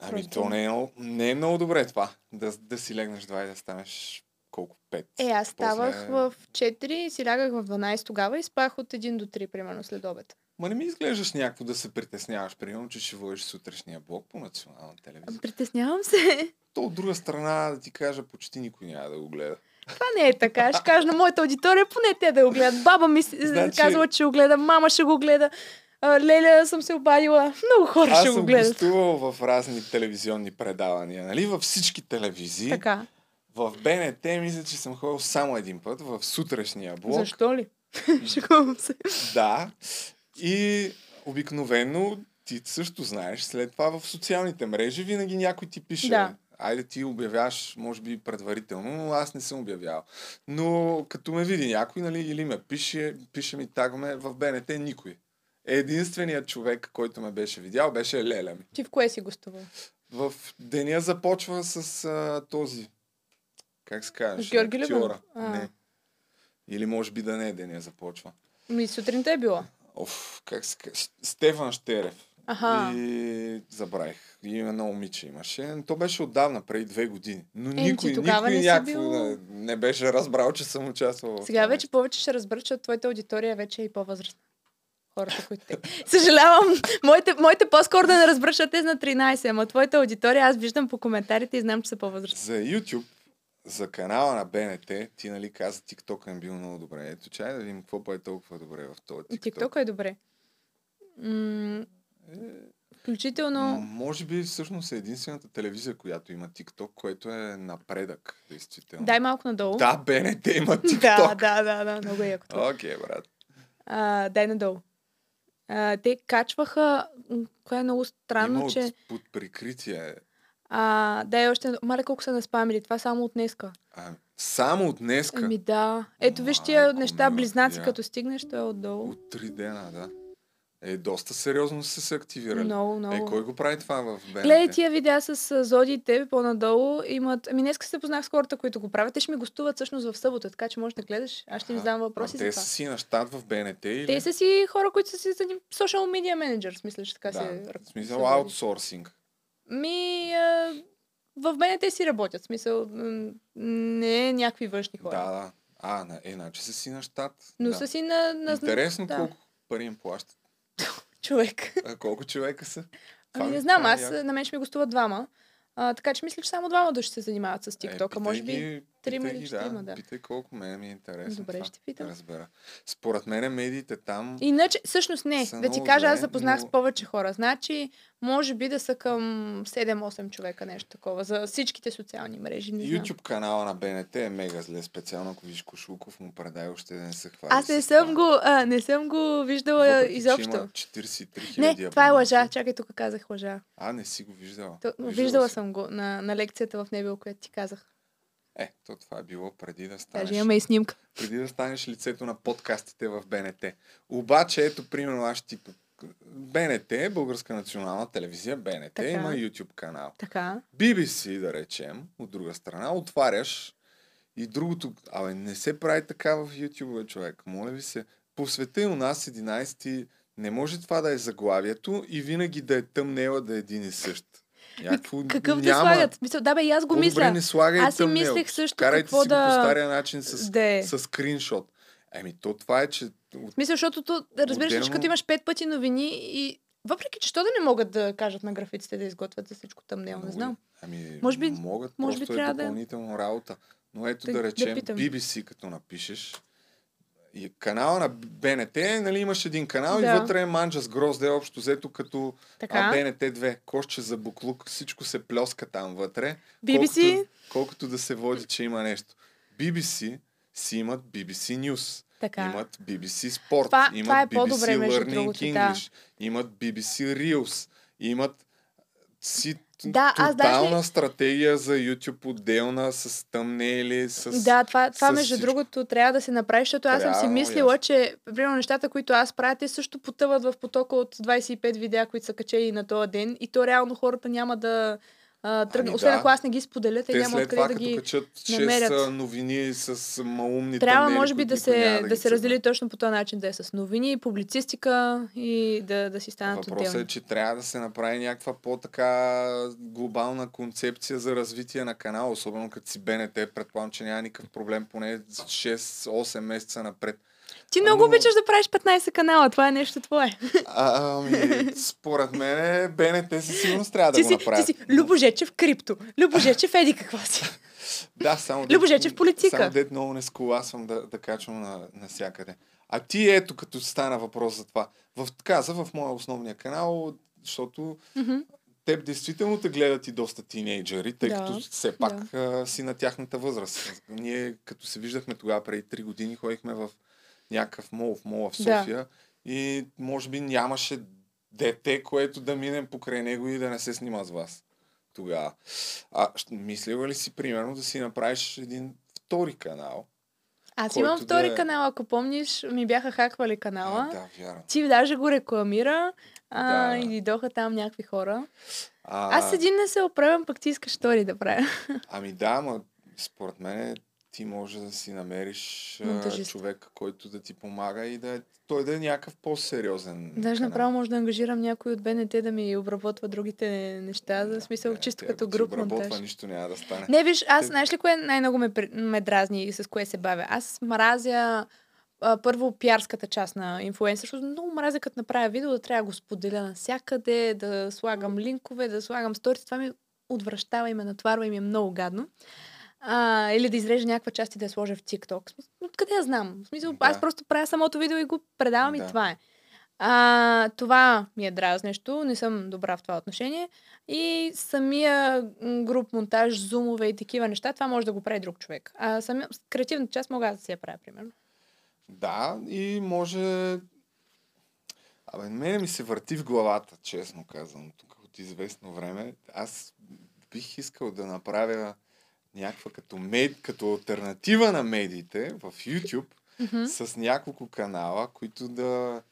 Ами Просто. то не е, не е много добре това. Да, да си легнеш 2 и да станеш колко? 5. Е, аз ставах После- в 4 и си лягах в 12 тогава и спах от 1 до 3, примерно, след обед. Ма не ми изглеждаш някакво да се притесняваш, примерно, че ще водиш сутрешния блок по национална телевизия. Притеснявам се. То от друга страна, да ти кажа, почти никой няма да го гледа. Това не е така. Ще кажа на моята аудитория, поне те да го гледат. Баба ми Значи- казала, че го гледа, мама ще го гледа. Леля съм се обадила. Много хора Аз ще го съм гледат. гостувал в разни телевизионни предавания, нали? Във всички телевизии. Така. В БНТ мисля, че съм ходил само един път, в сутрешния блок. Защо ли? Шегувам се. Да. И обикновено ти също знаеш, след това в социалните мрежи винаги някой ти пише. Да. Айде ти обявяваш, може би предварително, но аз не съм обявял. Но като ме види някой, нали, или ме пише, пише ми тагаме в БНТ никой. Единственият човек, който ме беше видял, беше Леля ми. Ти в кое си гостувал? В деня започва с а, този, как се казваш? Георги. Любенов? Не. Или може би да не е деня започва. Ми сутринта е било. Оф, как се казва? Стефан Штерев. Аха. И забравих. И едно момиче имаше. То беше отдавна, преди две години. Но ти никой, никой не някакво бил- не, не беше разбрал, че съм участвал в Сега това вече повече ще разбера, че твоята аудитория вече е и по-възрастна. Хората, които те. Съжалявам, моите, моите по-скоро да не разберат, те на 13, ама твоята аудитория аз виждам по коментарите и знам, че са по-възрастни. За YouTube, за канала на БНТ, ти нали каза, TikTok е бил много добре. Ето, чай да видим какво е толкова добре в този TikTok. TikTok е добре. М, включително... Може би всъщност е единствената телевизия, която има TikTok, което е напредък, действително. Дай малко надолу. Да, БНТ има да, TikTok. да, да, да, много е яко. Окей, брат. А, дай надолу. А, те качваха, кое е много странно, има че... от, под прикритие. А, дай още... Мале колко са наспамили. Това само от днеска. А, само от днеска. Ами да. Ето виж тия неща, мила, близнаци, като стигнеш, той е отдолу. От три дена, да. Е, доста сериозно са се активирали. Много, Е, много. кой го прави това в БНТ? Гледай тия видеа с а, Зоди и тебе по-надолу. Имат... Ами днес се познах с хората, които го правят. Те ще ми гостуват всъщност в събота, така че можеш да гледаш. Аз ще им задам въпроси а, за те това. са си на щат в БНТ или? Те са си хора, които са си за social media managers, мисля, че така да, се... в смисъл аутсорсинг. Ми, а, в БНТ си работят. Смисъл, не е някакви външни хора. Да, да. А, на, е, значи са си на щат. Но да. са си на... на Интересно да. колко пари им плащат. Човек. А, колко човека са? Ами ми- не знам, е аз на мен ще ми гостуват двама. А, така че мисля, че само двама души се занимават с TikTok, а питай може би трима или четирима, да. Питай колко мен ми е интересно. Добре, това, ще питам. Да разбера. Според мен медиите там... Иначе, всъщност не. Да ти кажа, аз запознах но- с повече хора. Значи, може би да са към 7-8 човека, нещо такова, за всичките социални мрежи. Не знам. YouTube канала на БНТ е мега зле, специално ако виж Кошулков му предай още да не се хвали. Аз не съм го, а, не съм го виждала Въпреки, изобщо. Има 43 000 Не, това е лъжа. Чакай, тук казах лъжа. А, не си го виждала. То, Виждала виждала си. съм го на, на лекцията в Небел, която ти казах. Е, то това е било преди да станеш. Даже имаме и снимка. преди да станеш лицето на подкастите в БНТ. Обаче, ето, примерно, аз ще ти... БНТ, Българска национална телевизия, БНТ, Така. има YouTube канал. Така. BBC, да речем, от друга страна, отваряш и другото... Абе, не се прави така в YouTube, човек. Моля ви се. По света и у нас 11 не може това да е заглавието и винаги да е тъмнела да е един и същ. Някакво Какъв да няма. слагат? Мисъл, да бе, и аз го мисля. не слагай Аз си тъмнел. мислех също Карайте какво си да... по стария начин с, да е. с скриншот. Еми, то това е, че... В смисъл, защото то, разбираш, ли, че Отделно- като имаш пет пъти новини и въпреки, че що да не могат да кажат на графиците да изготвят за всичко тъмнел, не знам. Ами, Може би- могат, може би просто трябва е да е. допълнително работа. Но ето Да- да, да речем питам. BBC, като напишеш, и канала на БНТ, нали имаш един канал Да. и вътре е манджа с грозде, общо взето като Така. а, БНТ 2, кошче за буклук, всичко се плеска там вътре. BBC? Колкото, колкото да се води, че има нещо. BBC си имат BBC News. Така. Имат BBC Sport, Това- имат това е BBC Learning другото, да. English, имат BBC Reels, имат си Да, аз даже- тотална стратегия за YouTube отделна, с тъмнели, с... Да, това, това с между всичко. другото трябва да се направи, защото аз съм си мислила, ясно. че примерно нещата, които аз правя, те също потъват в потока от 25 видеа, които са качени на този ден и то реално хората няма да а. Ами Освен да. ако аз не ги споделя, те, Те няма откъде да ги качат 6 намерят. новини с малумни Трябва, тъмнели, може би, да се, да, ги се раздели точно по този начин, да е с новини, публицистика и да, да си станат Въпросът отделни. е, че трябва да се направи някаква по-така глобална концепция за развитие на канала, особено като си БНТ. Предполагам, че няма никакъв проблем поне 6-8 месеца напред. Ти много обичаш да правиш 15 канала, това е нещо твое. А, ами, според мен БНТ със сигурност трябва да ти, го направят. ти си Любожечев крипто, Любожечев еди какво си. Да, само Любожечев политика. Само дет много не скуласвам да, да качвам на, навсякъде. А ти ето, като стана въпрос за това. В, каза в моя основния канал, защото Мгм. теб действително те гледат и доста тинейджери, тъй Да, като все пак а, си на тяхната възраст. Ние, като се виждахме тогава преди 3 години, ходихме в някакъв мол, в мола в Да. София и може би нямаше дете, което да минем покрай него и да не се снима с вас тогава. А мислила ли си, примерно, да си направиш един втори канал? Аз имам втори да е- канал, ако помниш, ми бяха хаквали канала. А, да, вярно. Ти даже го рекламира а, Да. и дойдоха там някакви хора. А, Аз един не се оправям, пък ти искаш втори да правя. Ами да, ма според мен ти може да си намериш Монтажист. човек, който да ти помага и да е, той да е някакъв по-сериозен. Даже канал. направо може да ангажирам някой от БНТ да ми обработва другите неща, за смисъл чисто Тя, като груп обработва, монтаж. нищо няма да стане. Не, виж, аз Те- знаеш ли кое най-много ме, ме дразни и с кое се бавя? Аз мразя а, първо пиарската част на инфлуенсър, защото много мразя като направя видео да трябва да го споделя навсякъде, да слагам линкове, да слагам сторис. Това ми отвръщава и ме натварва и ми е много гадно. А, или да изрежа някаква част и да я сложа в TikTok. Откъде я знам? В смисъл, аз Да. просто правя самото видео и го предавам и Да. това е. А, това ми е дразнещо, не съм добра в това отношение. И самия груп монтаж, зумове и такива неща, това може да го прави друг човек. А самия, креативната част мога аз да си я правя, примерно. Да, и може... Абе, мене ми се върти в главата, честно казвам, тук от известно време. Аз бих искал да направя някаква като, мед... като альтернатива на медиите в YouTube Мгм. с няколко канала, които да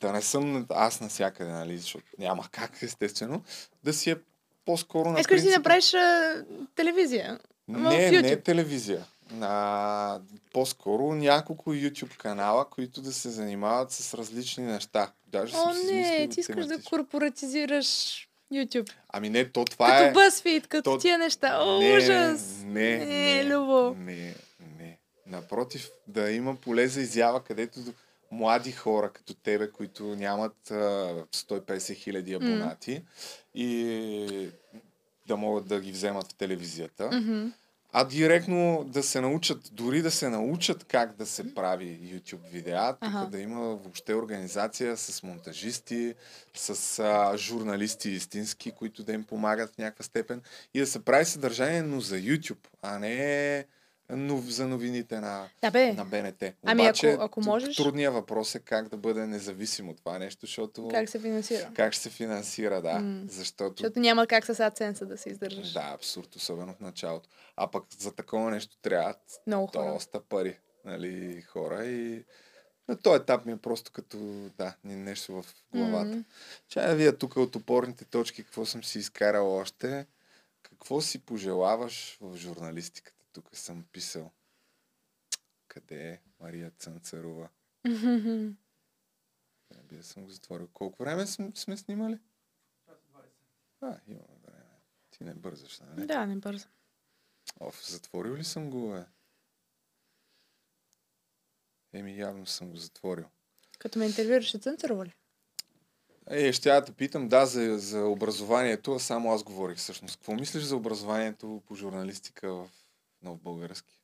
да не съм аз навсякъде, нали, защото няма как, естествено, да си е по-скоро на Искаш да си принципа- направиш а, телевизия. Не, не телевизия. А, по-скоро няколко YouTube канала, които да се занимават с различни неща. Даже О, не, ти искаш да корпоратизираш YouTube. Ами не, то това като е... BuzzFeed, като то- тия неща. О, не, ужас! Не, не, не, Любо. не, не. Напротив, да има поле за изява, където млади хора като тебе, които нямат а, 150 хиляди абонати и да могат да ги вземат в телевизията. Мгм. А директно да се научат, дори да се научат как да се прави YouTube видеа, тук Аха. да има въобще организация с монтажисти, с а, журналисти истински, които да им помагат в някаква степен и да се прави съдържание, но за YouTube, а не нов, за новините на, Да, бе. на БНТ. Ами, Обаче, ако- ако т- можеш- Трудният въпрос е как да бъде независимо това нещо, защото Как се финансира? как ще се финансира, да. М. Защото Защото няма как с AdSense да се издържаш. да, абсурд, особено в началото. А пък за такова нещо трябват Много хора. доста пари, нали, хора и на този етап ми е просто като, да, нещо в главата. М. Чая вие тук от опорните точки, какво съм си изкарал още, какво си пожелаваш в журналистиката? Тук съм писал. Къде е Мария Цънцарова? Не би да съм го затворил. Колко време сме, сме снимали? А, имаме време. Ти не бързаш, нали? Да, не бързо. Оф, затворил ли съм го, бе? Еми, явно съм го затворил. Като ме интервюираше Цънцарова ли? Е, ще я да питам, да, за, за образованието, а само аз говорих всъщност. Какво мислиш за образованието по журналистика в нов български?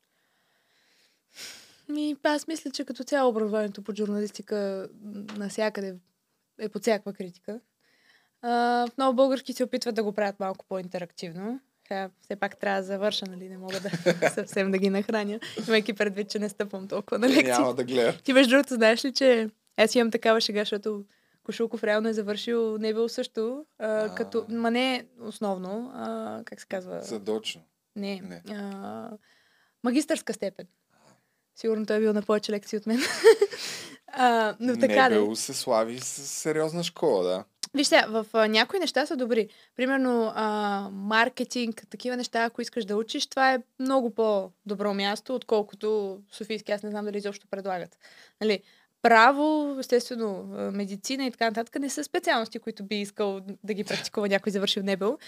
Ми, аз мисля, че като цяло образованието по журналистика м, навсякъде е под всякаква критика. А, в много български се опитват да го правят малко по-интерактивно. Сега, все пак трябва да завърша, нали? Не мога да съвсем да ги нахраня, имайки предвид, че не стъпвам толкова на лекции. Няма да гледа. Ти между другото знаеш ли, че аз имам такава шега, защото Кошулков реално е завършил Небел също, а, като, ма не основно, а, как се казва? Задочно. Не. Не. А, магистърска степен. Сигурно той е бил на повече лекции от мен. а, но така да. Небело се слави с сериозна школа, да. Виж сега, в а, някои неща са добри. Примерно а, маркетинг, такива неща, ако искаш да учиш, това е много по-добро място, отколкото Софийски. Аз не знам дали изобщо предлагат. Нали, право, естествено, медицина и така нататък не са специалности, които би искал да ги практикува някой завършил Небел.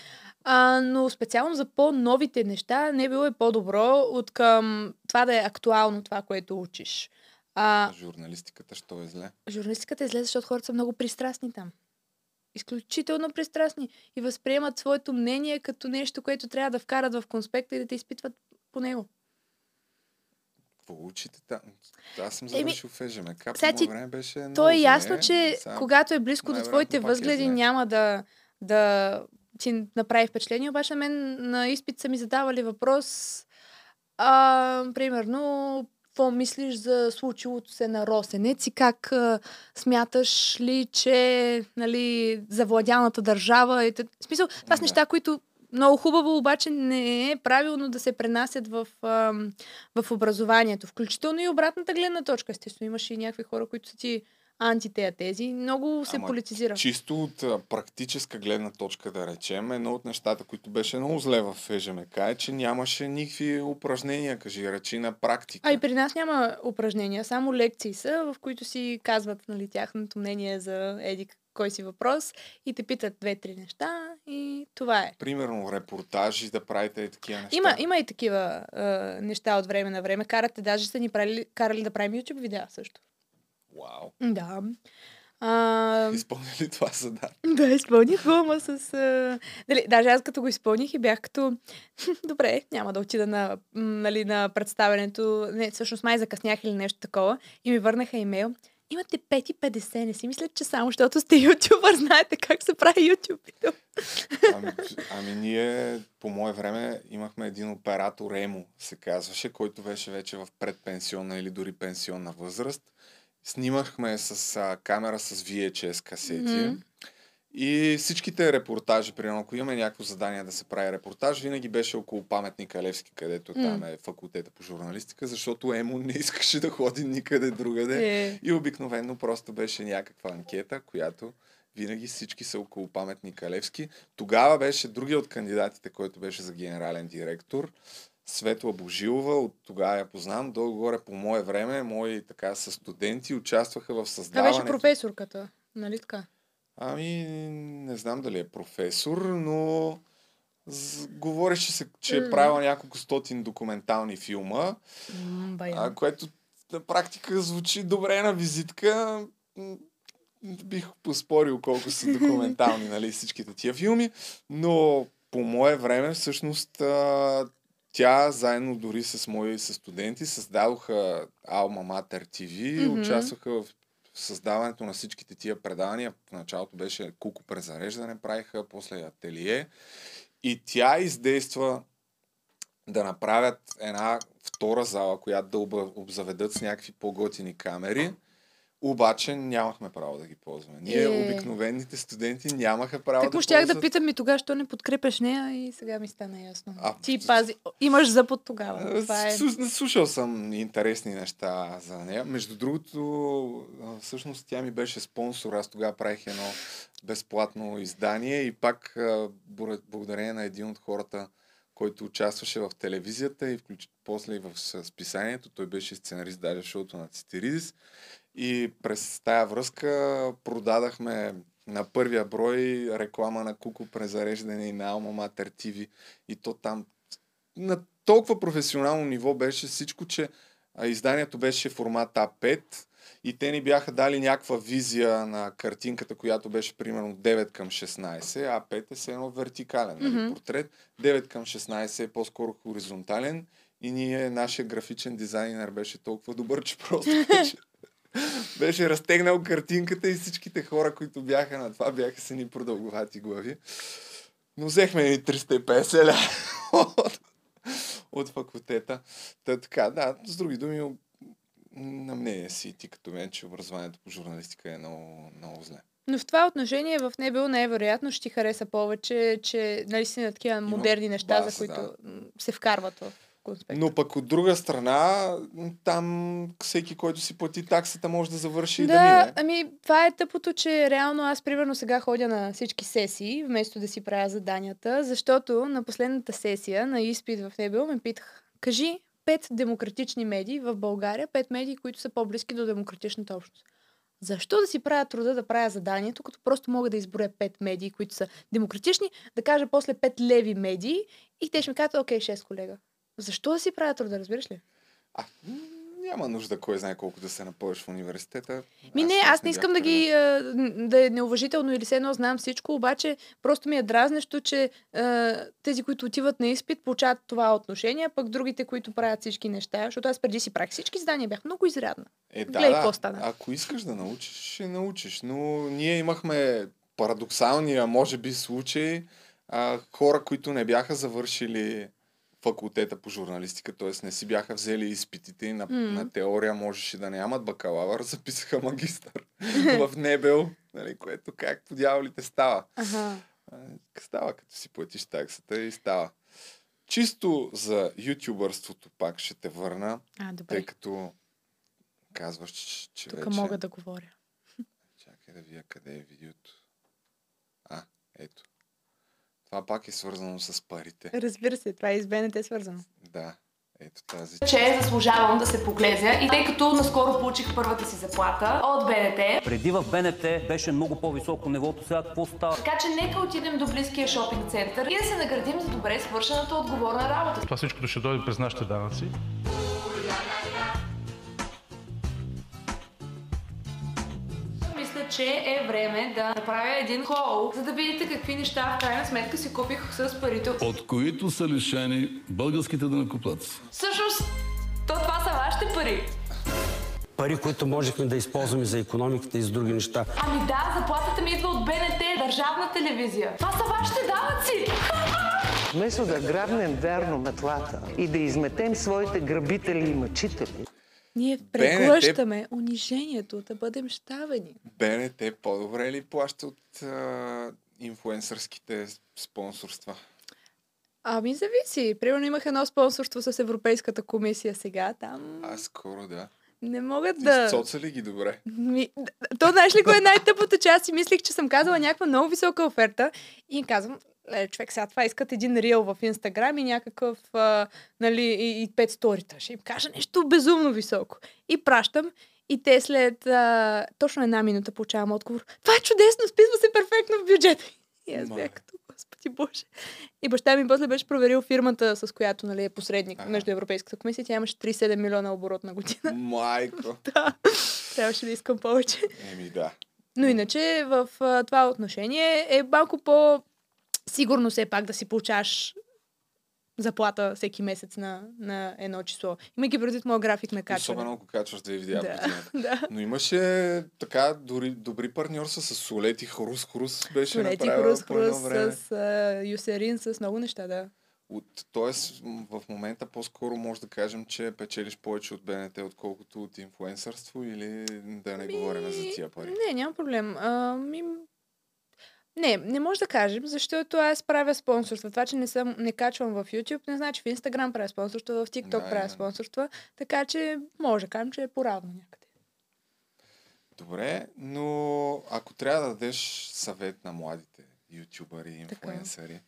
А, но специално за по-новите неща, Небел е по-добро от към това да е актуално това, което учиш. А, Журналистиката, що е зле? журналистиката излезе, защото хората са много пристрастни там. Изключително пристрастни. И възприемат своето мнение като нещо, което трябва да вкарат в конспекта и да те изпитват по него. Какво учите там? Аз съм Еми, завършил в ЕЖМК. Сега ти- време беше много То е ясно, че сега когато е близко до твоите е възгледи, зле. няма да, да ти направи впечатление. Обаче на мен на изпит са ми задавали въпрос, а, примерно, какво мислиш за случилото се на Росенец и как а, смяташ ли, че нали, завладяната държава... Т- в смисъл, това са Да. неща, които много хубаво, обаче не е правилно да се пренасят в, в образованието. Включително и обратната гледна точка. Естествено, имаш и някакви хора, които са ти антитея тези. Много се Ама политизира. Чисто от практическа гледна точка, да речем, едно от нещата, които беше много зле в ЕЖМК е, че нямаше никакви упражнения, кажи речи, на практика. А и при нас няма упражнения, само лекции са, в които си казват нали, тяхното мнение за еди кой си въпрос и те питат две-три неща и това е. Примерно репортажи, да правите и такива неща. Има, има и такива а, неща от време на време. Карате, даже са ни правили, карали да правим YouTube видеа също. Вау. Да. А, Изпълни ли това задание? Да, изпълних го, ама с... А... Дали, даже аз като го изпълних и бях като... Добре, няма да отида на, нали, на представенето. Не, всъщност май закъснях или нещо такова. И ми върнаха имейл. Имате 5,50. Не си мислят, че само защото сте ютубър, знаете как се прави ютуб. Ами, ами ние по мое време имахме един оператор Емо, се казваше, който беше вече в предпенсионна или дори пенсионна възраст. Снимахме с а, камера с VHS касети. Мгм. И всичките репортажи, примерно, ако имаме някакво задание да се прави репортаж, винаги беше около паметника Левски, където М. там е факултета по журналистика, защото Емо не искаше да ходи никъде другаде. Е. И обикновено просто беше някаква анкета, която винаги всички са около паметника Левски. Тогава беше другия от кандидатите, който беше за генерален директор. Светла Божилова, от тогава я познавам, долу-горе по мое време, мои така са студенти, участваха в Това създаването. беше професорката. Нали така? Ами, не знам дали е професор, но з- говореше се, че е М. правила няколко стотин документални филма, а, което на практика звучи добре на визитка. Бих поспорил колко са документални нали, всичките тия филми, но по мое време всъщност а, тя заедно дори с мои със студенти създадоха Alma Mater TV Мгм. участваха в създаването на всичките тия предавания. В началото беше куко презареждане, правиха, после ателие. И тя издейства да направят една втора зала, която да обзаведат с някакви по-готини камери. Обаче нямахме право да ги ползваме. Ние, Е. обикновените студенти, нямаха право Так да щях да ползват. питам и тогава, що не подкрепяш нея и сега ми стана ясно. А, Ти пази. Имаш от тогава. Това е. Слу- Слушал съм интересни неща за нея. Между другото, всъщност тя ми беше спонсор. Аз тогава правих едно безплатно издание и пак благодарение на един от хората, който участваше в телевизията и включ... после и в списанието. Той беше сценарист даже в шоуто на Цитиридис. И през тая връзка продадахме на първия брой реклама на Куко презареждане и на Alma Mater TV. И то там на толкова професионално ниво беше всичко, че изданието беше формат А5 и те ни бяха дали някаква визия на картинката, която беше примерно 9 към 16. А5 е все едно вертикален Мгм. портрет. 9 към 16 е по-скоро хоризонтален и ние, нашия графичен дизайнер беше толкова добър, че просто беше, разтегнал картинката и всичките хора, които бяха на това, бяха с ни продълговати глави. Но взехме ни 350 ля от, от факултета. Та така, да, с други думи, на мнение си ти като мен, че образованието по журналистика е много, много зле. Но в това отношение в Небел най-вероятно ще ти хареса повече, че нали на такива модерни неща, база, за които да. се вкарват в конспект. Но пък от друга страна, там всеки, който си плати таксата, може да завърши и да Да, мине. ами това е тъпото, че реално аз примерно сега ходя на всички сесии, вместо да си правя заданията, защото на последната сесия на изпит в Небел ме питах, кажи пет демократични медии в България, пет медии, които са по-близки до демократичната общност. Защо да си правя труда да правя заданието, като просто мога да изброя пет медии, които са демократични, да кажа после пет леви медии и те ще ми кажат, окей, шест колега. Защо да си правя труда, разбираш ли? Няма нужда кой знае колко да се напълниш в университета. Ми не, аз не искам да ги а, да е неуважително или все едно знам всичко, обаче просто ми е дразнещо, че а, тези, които отиват на изпит, получават това отношение, пък другите, които правят всички неща, защото аз преди си правих всички задания, бях много изрядна. Е, да, Гледай да. стана. Ако искаш да научиш, ще научиш. Но ние имахме парадоксалния, може би, случай а, хора, които не бяха завършили факултета по журналистика, т.е. не си бяха взели изпитите и на, М. на теория можеше да нямат бакалавър, записаха магистър в Небел, нали, което как по дяволите става. Ага. А, Става, като си платиш таксата и става. Чисто за ютубърството пак ще те върна, А, добре. тъй като казваш, че, че Тук вече... мога да говоря. Чакай да видя къде е видеото. А, ето. Това пак е свързано с парите. Разбира се, това е и с БНТ свързано. Да, ето тази. че заслужавам да се поглезя и тъй като наскоро получих първата си заплата от БНТ, Преди в БНТ беше много по-високо нивото, сега какво става? така че нека отидем до близкия шопинг център и да се наградим за добре свършената отговорна работа. Това всичкото ще дойде през нашите данъци. Че е време да направя един хол, за да видите какви неща в крайна сметка си купих с парите. от които са лишени българските данъкоплатци. Всъщност, то това са вашите пари. пари, които можехме да използваме за економиката и за други неща. Ами да, заплатата ми идва от БНТ, държавна телевизия. Това са вашите данъци! Вместо да грабнем вярно метлата и да изметем своите грабители и мъчители, Ние преглъщаме унижението, да бъдем щавени. БНТ по-добре ли плаща от а, инфуенсърските спонсорства? Ами зависи. Примерно имах едно спонсорство с Европейската комисия сега. Там А, скоро да. не могат Ти да... Соца ли ги добре? Ми, то знаеш ли кое е най-тъпото, че аз си мислих, че съм казала някаква много висока оферта и им казвам, е, човек, сега това искат един рил в Инстаграм и някакъв, а, нали, и, и пет сторита. Ще им кажа нещо безумно високо. И пращам и те след а, точно една минута получавам отговор. Това е чудесно, списва се перфектно в бюджета. И аз бях като, господи боже. И баща ми после беше проверил фирмата, с която нали, е посредник ага. между Европейската комисия. Тя имаше 37 милиона оборот на година. Майко. да. Трябваше да искам повече. Еми да. Но иначе в а, това отношение е малко по сигурно все пак да си получаваш заплата всеки месец на, на едно число. Имайки предвид моя график на качване. Особено ако качваш Да, в годината. да. Но имаше така дори добри партньорства с Солет и Хрус. Хрус беше Солети, Хрус, време. с а, Юсерин, с много неща, да. От, тоест, в момента по-скоро може да кажем, че печелиш повече от БНТ, отколкото от инфуенсърство или да не говорим за тия пари. Не, няма проблем. А, ми... Не, не може да кажем, защото аз правя спонсорства. Това, че не, съм, не качвам в YouTube, не значи в Instagram правя спонсорства, в TikTok Да, правя именно. спонсорства, така че може да кажем, че е поравно някъде. Добре, но ако трябва да дадеш съвет на младите ютубъри и Така. инфуенсъри,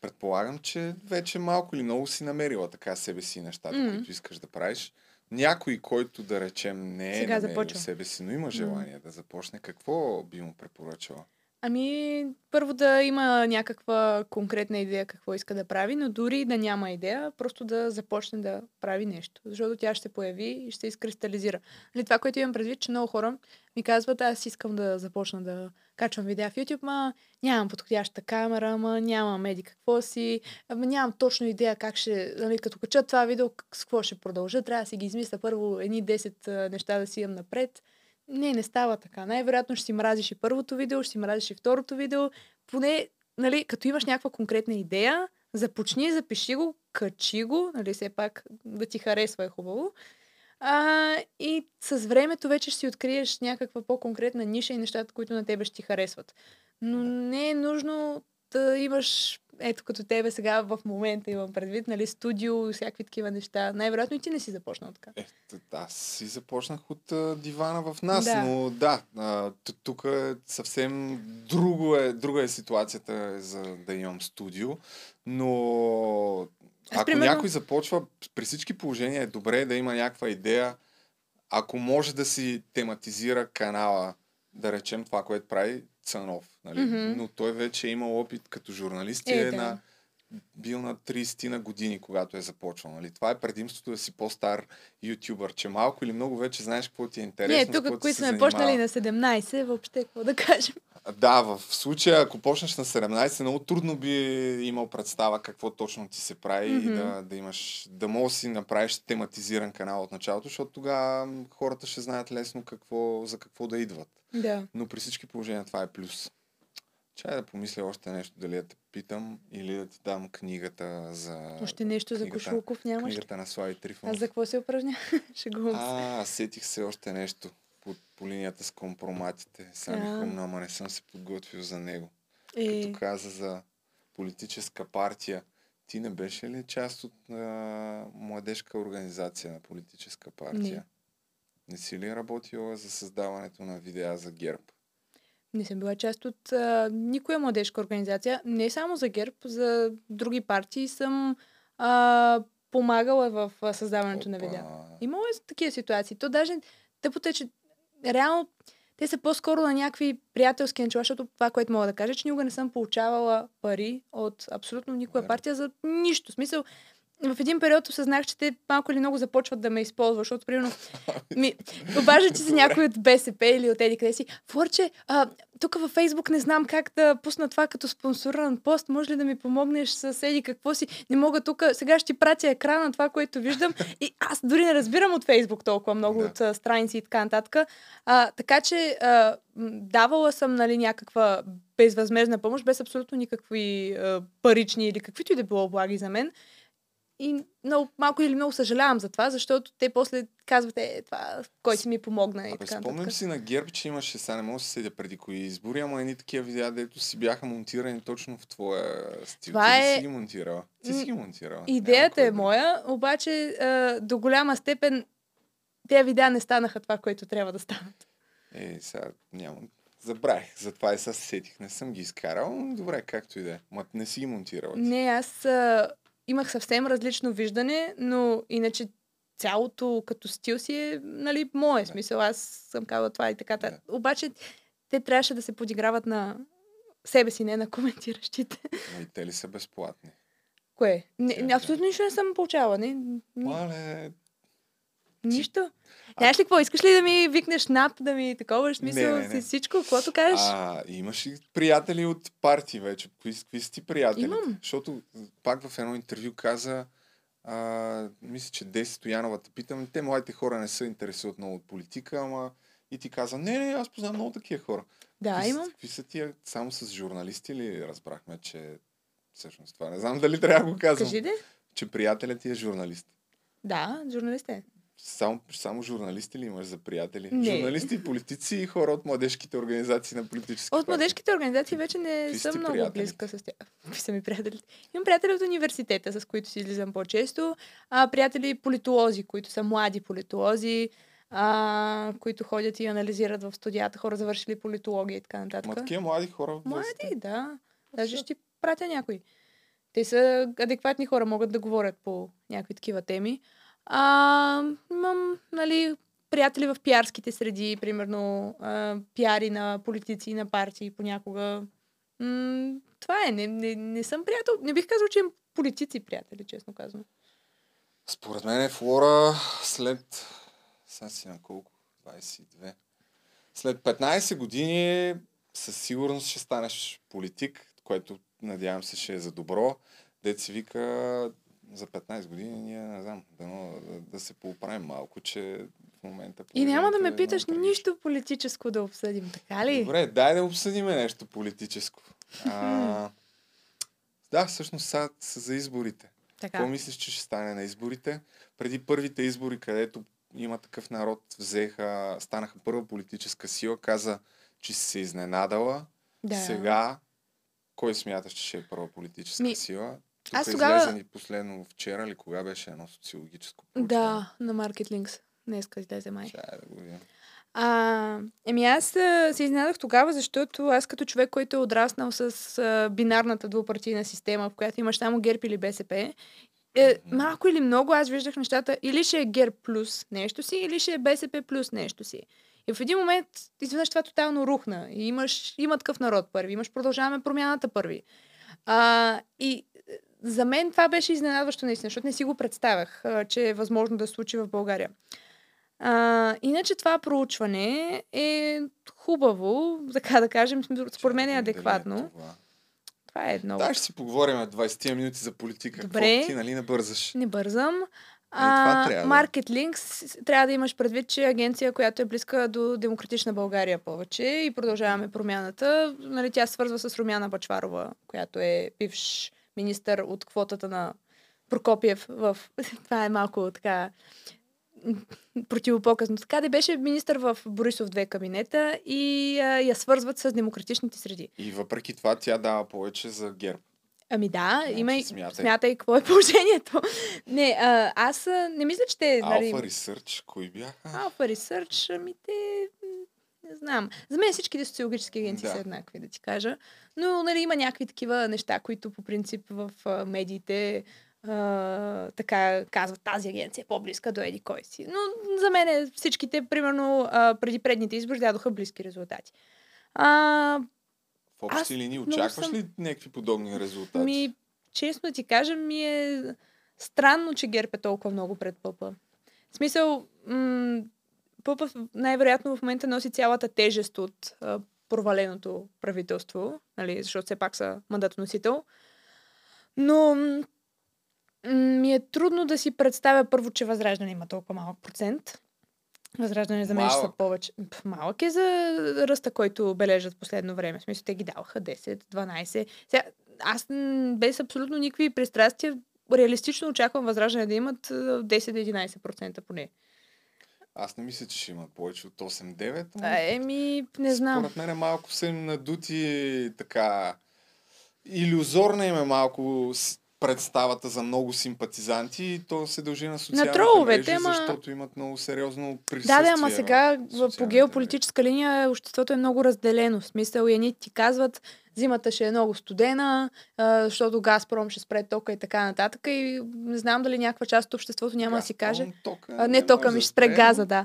предполагам, че вече малко или много си намерила така себе си нещата, Мгм. които искаш да правиш. Някой, който да речем не е Сега намерил започва. себе си, но има желание да започне, какво би му препоръчала? Ами, първо да има някаква конкретна идея какво иска да прави, но дори да няма идея, просто да започне да прави нещо. Защото тя ще появи и ще изкристализира. Нали, това, което имам предвид, че много хора ми казват, аз искам да започна да качвам видеа в YouTube, ма нямам подходяща камера, ма нямам меди какво си, ама нямам точно идея как ще, нали, като кача това видео, с какво ще продължа, трябва да си ги измисля първо едни 10 а, неща да си имам напред. Не, не става така. Най-вероятно ще си мразиш и първото видео, ще си мразиш и второто видео. Поне, нали, като имаш някаква конкретна идея, започни, запиши го, качи го, нали, все пак да ти харесва е хубаво. А, и с времето вече ще си откриеш някаква по-конкретна ниша и нещата, които на тебе ще ти харесват. Но не е нужно да имаш, ето като тебе сега в момента имам предвид, нали, студио и всякакви такива неща. Най-вероятно и ти не си започнал така. Е, аз си започнах от а, дивана в нас, Да. но да, а, тук е съвсем друго е, друга е ситуацията за да имам студио, но Аз, ако примерно- някой започва, при всички положения е добре да има някаква идея, ако може да си тематизира канала, да речем това, което прави Цанов, нали? Мгм. но той вече е имал опит като журналист и Е, е, да. Бил на 30 на години, когато е започвал. Нали? Това е предимството да си по-стар ютубър, че малко или много вече знаеш какво ти е интересно. Ние с тук, които сме занимава. почнали на 17, въобще какво да кажем. Да, в случая, ако почнеш на 17, много трудно би имал представа какво точно ти се прави и Мгм. да, да имаш, да можеш да си направиш тематизиран канал от началото, защото тогава хората ще знаят лесно какво, за какво да идват. Да. Но при всички положения това е плюс. Чай да помисля още нещо, дали да те питам или да ти дам книгата за... Още нещо за книгата- Кошлуков нямаш ли? Книгата на Слави Трифонов. А за какво се упражня? Шегувам се. А, сетих се още нещо по, по линията с компроматите. Сега ми А. хрумна, ама не съм се подготвил за него. Е. Като каза за политическа партия. Ти не беше ли част от а, младежка организация на политическа партия? Не. Не си ли работила за създаването на видеа за ГЕРБ? Не съм била част от а, никоя младежка организация. Не само за ГЕРБ, за други партии съм а, помагала в а, създаването на видеа. Имало е такива ситуации. То даже тъпото е, че реално те са по-скоро на някакви приятелски начала, защото това, което мога да кажа, е, че никога не съм получавала пари от абсолютно никоя партия за нищо. В смисъл, в един период осъзнах, че те малко или много започват да ме използват, защото, примерно, ми, обаждат се някой от БСП или от еди къде си. Флорче, а, тук във Фейсбук не знам как да пусна това като спонсориран пост. Може ли да ми помогнеш с еди какво си? Не мога тук. Сега ще ти пратя екрана това, което виждам. И аз дори не разбирам от Фейсбук толкова много Да. от а, страници и така нататък. А, така че а, давала съм нали, някаква безвъзмезна помощ, без абсолютно никакви а, парични или каквито и да било облаги за мен. И много, малко или много съжалявам за това, защото те после казват, е, това, кой си ми помогна и Абе, така спомням си на ГЕРБ, че имаше, сега не мога да се седя преди кои избори, ама едни такива видеа, дето си бяха монтирани точно в твоя стил. Това Ти е- си ги монтирала? Ти си ги монтирала. Идеята е моя, обаче а, до голяма степен тези видеа не станаха това, което трябва да станат. Е, сега нямам. Забравих, затова и сега се сетих. Не съм ги изкарал, но добре, както и да е. Ма не си ги монтирала. ти. Не, аз а, имах съвсем различно виждане, но иначе цялото като стил си е, нали, мое смисъл. Аз съм казала това и така. Да. Обаче те трябваше да се подиграват на себе си, не на коментиращите. Но и те ли са безплатни? Кое? Не, не, абсолютно нищо не съм получавала. Не, ни, Мале, нищо. Знаеш ли какво? Искаш ли да ми викнеш нап, да ми такова смисъл Не, не, не. с всичко, каквото кажеш? А, имаш ли приятели от партии вече? Кои, кои са ти приятели? Имам. Защото пак в едно интервю каза, а, мисля, че Деси Стоянова те питам, те младите хора не се интересуват много от политика, ама и ти каза, не, не, аз познавам много такива хора. Да, какви, имам. Какви са тия само с журналисти ли разбрахме, че всъщност това не знам дали трябва да го казвам. Кажи де. Че приятелят ти е журналист. Да, журналист е. Само, само журналисти ли имаш за приятели? Не. Журналисти, политици и хора от младежките организации на политически От партии. младежките организации вече не Какви съм много близка с тях. Какви са ми приятелите? Имам приятели от университета, с които си излизам по-често. А, приятели политолози, които са млади политолози, а, които ходят и анализират в студията, хора завършили политология и така нататък. Ма такива млади хора. Млади, да. Даже ще ти пратя някой. Те са адекватни хора, могат да говорят по някакви такива теми. А, имам, нали, приятели в пиарските среди, примерно а, пиари на политици и на партии понякога. М- това е. Не, не, не съм приятел. Не бих казал, че имам политици приятели, честно казвам. Според мен е Флора след... Сега си на колко? 22. След 15 години със сигурност ще станеш политик, което надявам се ще е за добро. Си вика за 15 години ние не знам, дано да, да се поуправим малко, че в момента... И няма да ме е питаш нищо политическо да обсъдим, така ли? Добре, дай да обсъдим нещо политическо. А, да, всъщност сега са за изборите. Така. Какво мислиш, че ще стане на изборите? Преди първите избори, където има такъв народ, взеха, станаха първа политическа сила, каза, че си се изненадала. Да. Сега, кой смяташ, че ще е първа политическа Ми, сила? Тук аз тогава- излезе ни последно вчера или кога беше едно социологическо Да, на Market Links. Днеска излезе май. Чай да го видим. А, еми аз се изненадах тогава, защото аз като човек, който е отраснал с а, бинарната двупартийна система, в която имаш само ГЕРБ или БСП, е, малко или много аз виждах нещата или ще е ГЕРБ плюс нещо си, или ще е БСП плюс нещо си. И в един момент изведнъж това тотално рухна. И имаш, има такъв народ първи, имаш продължаваме промяната първи. А, и за мен това беше изненадващо наистина, защото не си го представях, а, че е възможно да се случи в България. А, иначе това проучване е хубаво, така да кажем, според мен е адекватно. Това е едно. Да, ще си поговорим 20 минути за политика. Добре. Какво ти, нали, не бързаш? Не бързам. това А, да. Market Links трябва да имаш предвид, че е агенция, която е близка до Демократична България повече и продължаваме промяната. Нали, тя свързва с Румяна Бачварова, която е бивш министър от квотата на Прокопиев в... Това е малко така противопоказно. Така да беше министър в Борисов 2 кабинета и а, я свързват с демократичните среди. И въпреки това тя дава повече за ГЕРБ. Ами да, има и... смятай. Смятай какво е положението. не, а, аз не мисля, че те... Нали, Алфа Research, кои бяха? Алфа Ресърч, ами те... Не знам. За мен всичките социологически агенции Да. са еднакви, да ти кажа. Но нали, има някакви такива неща, които по принцип в а, медиите а, така казват тази агенция е по-близка до еди кой си. Но за мен е всичките, примерно, а, преди предните избори дадоха близки резултати. А, В общи линии очакваш съм- ли някакви подобни резултати? ми, честно ти кажа, ми е странно, че ГЕРБ е толкова много пред ПП. В смисъл, м- ПП в- най-вероятно в момента носи цялата тежест от а, проваленото правителство, нали, защото все пак са мандатоносител. Но м, ми е трудно да си представя първо, че Възраждане има толкова малък процент. Възраждане за мен ще са повече. Пф, малък е за ръста, който бележат последно време. В смисъл, те ги даваха 10, 12. Сега, аз м, без абсолютно никакви пристрастия реалистично очаквам Възраждане да имат а, 10-11% поне. Аз не мисля, че ще имат повече от 8-9. но А, Еми, не знам. Според мен малко са им надути така... Иллюзорна им е малко представата за много симпатизанти и то се дължи на социалните троловете, мрежи, ама- защото имат много сериозно присъствие. Да, да, ама сега по геополитическа линия обществото е много разделено. В смисъл, едни ти казват, зимата ще е много студена, защото Газпром ще спре тока и така нататък. И не знам дали някаква част от обществото няма да си каже. тока а, не не тока, ми ще спре газа, да.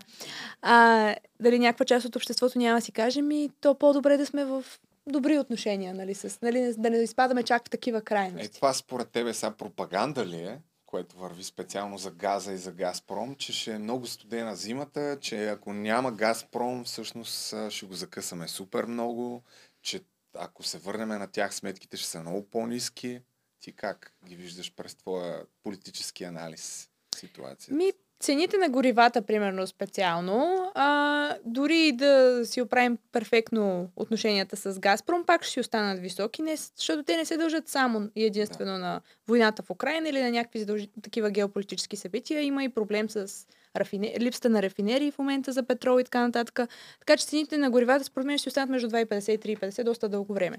А, дали някаква част от обществото няма да си каже, ми то по-добре да сме в добри отношения, нали, с, нали, да не изпадаме чак в такива крайности. Е, това според тебе сега пропаганда ли е, което върви специално за газа и за Газпром, че ще е много студена зимата, че ако няма Газпром, всъщност ще го закъсаме супер много, че ако се върнем на тях, сметките ще са много по-низки. Ти как ги виждаш през твоя политически анализ ситуация? Ми, цените на горивата, примерно, специално, а, дори и да си оправим перфектно отношенията с Газпром, пак ще си останат високи, не, защото те не се дължат само и единствено на войната в Украина или на някакви задължи... такива геополитически събития. Има и проблем с рафине... липсата на рафинерии в момента за петрол и така нататък. Така че цените на горивата, според мен, ще си останат между 2,50 и 3,50 доста дълго време.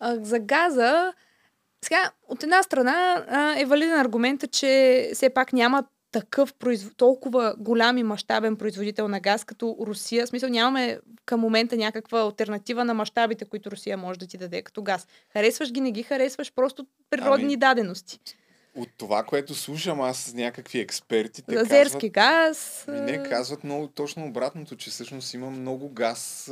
А, за газа, сега, от една страна а, е валиден аргумента, че все пак няма такъв произв... толкова голям и мащабен производител на газ като Русия. В смисъл нямаме към момента някаква альтернатива на мащабите, които Русия може да ти даде като газ. Харесваш ги, не ги харесваш, просто природни Ами, дадености. От това, което слушам аз с някакви експерти, те Азерски газ. Ми не, казват много точно обратното, че всъщност има много газ,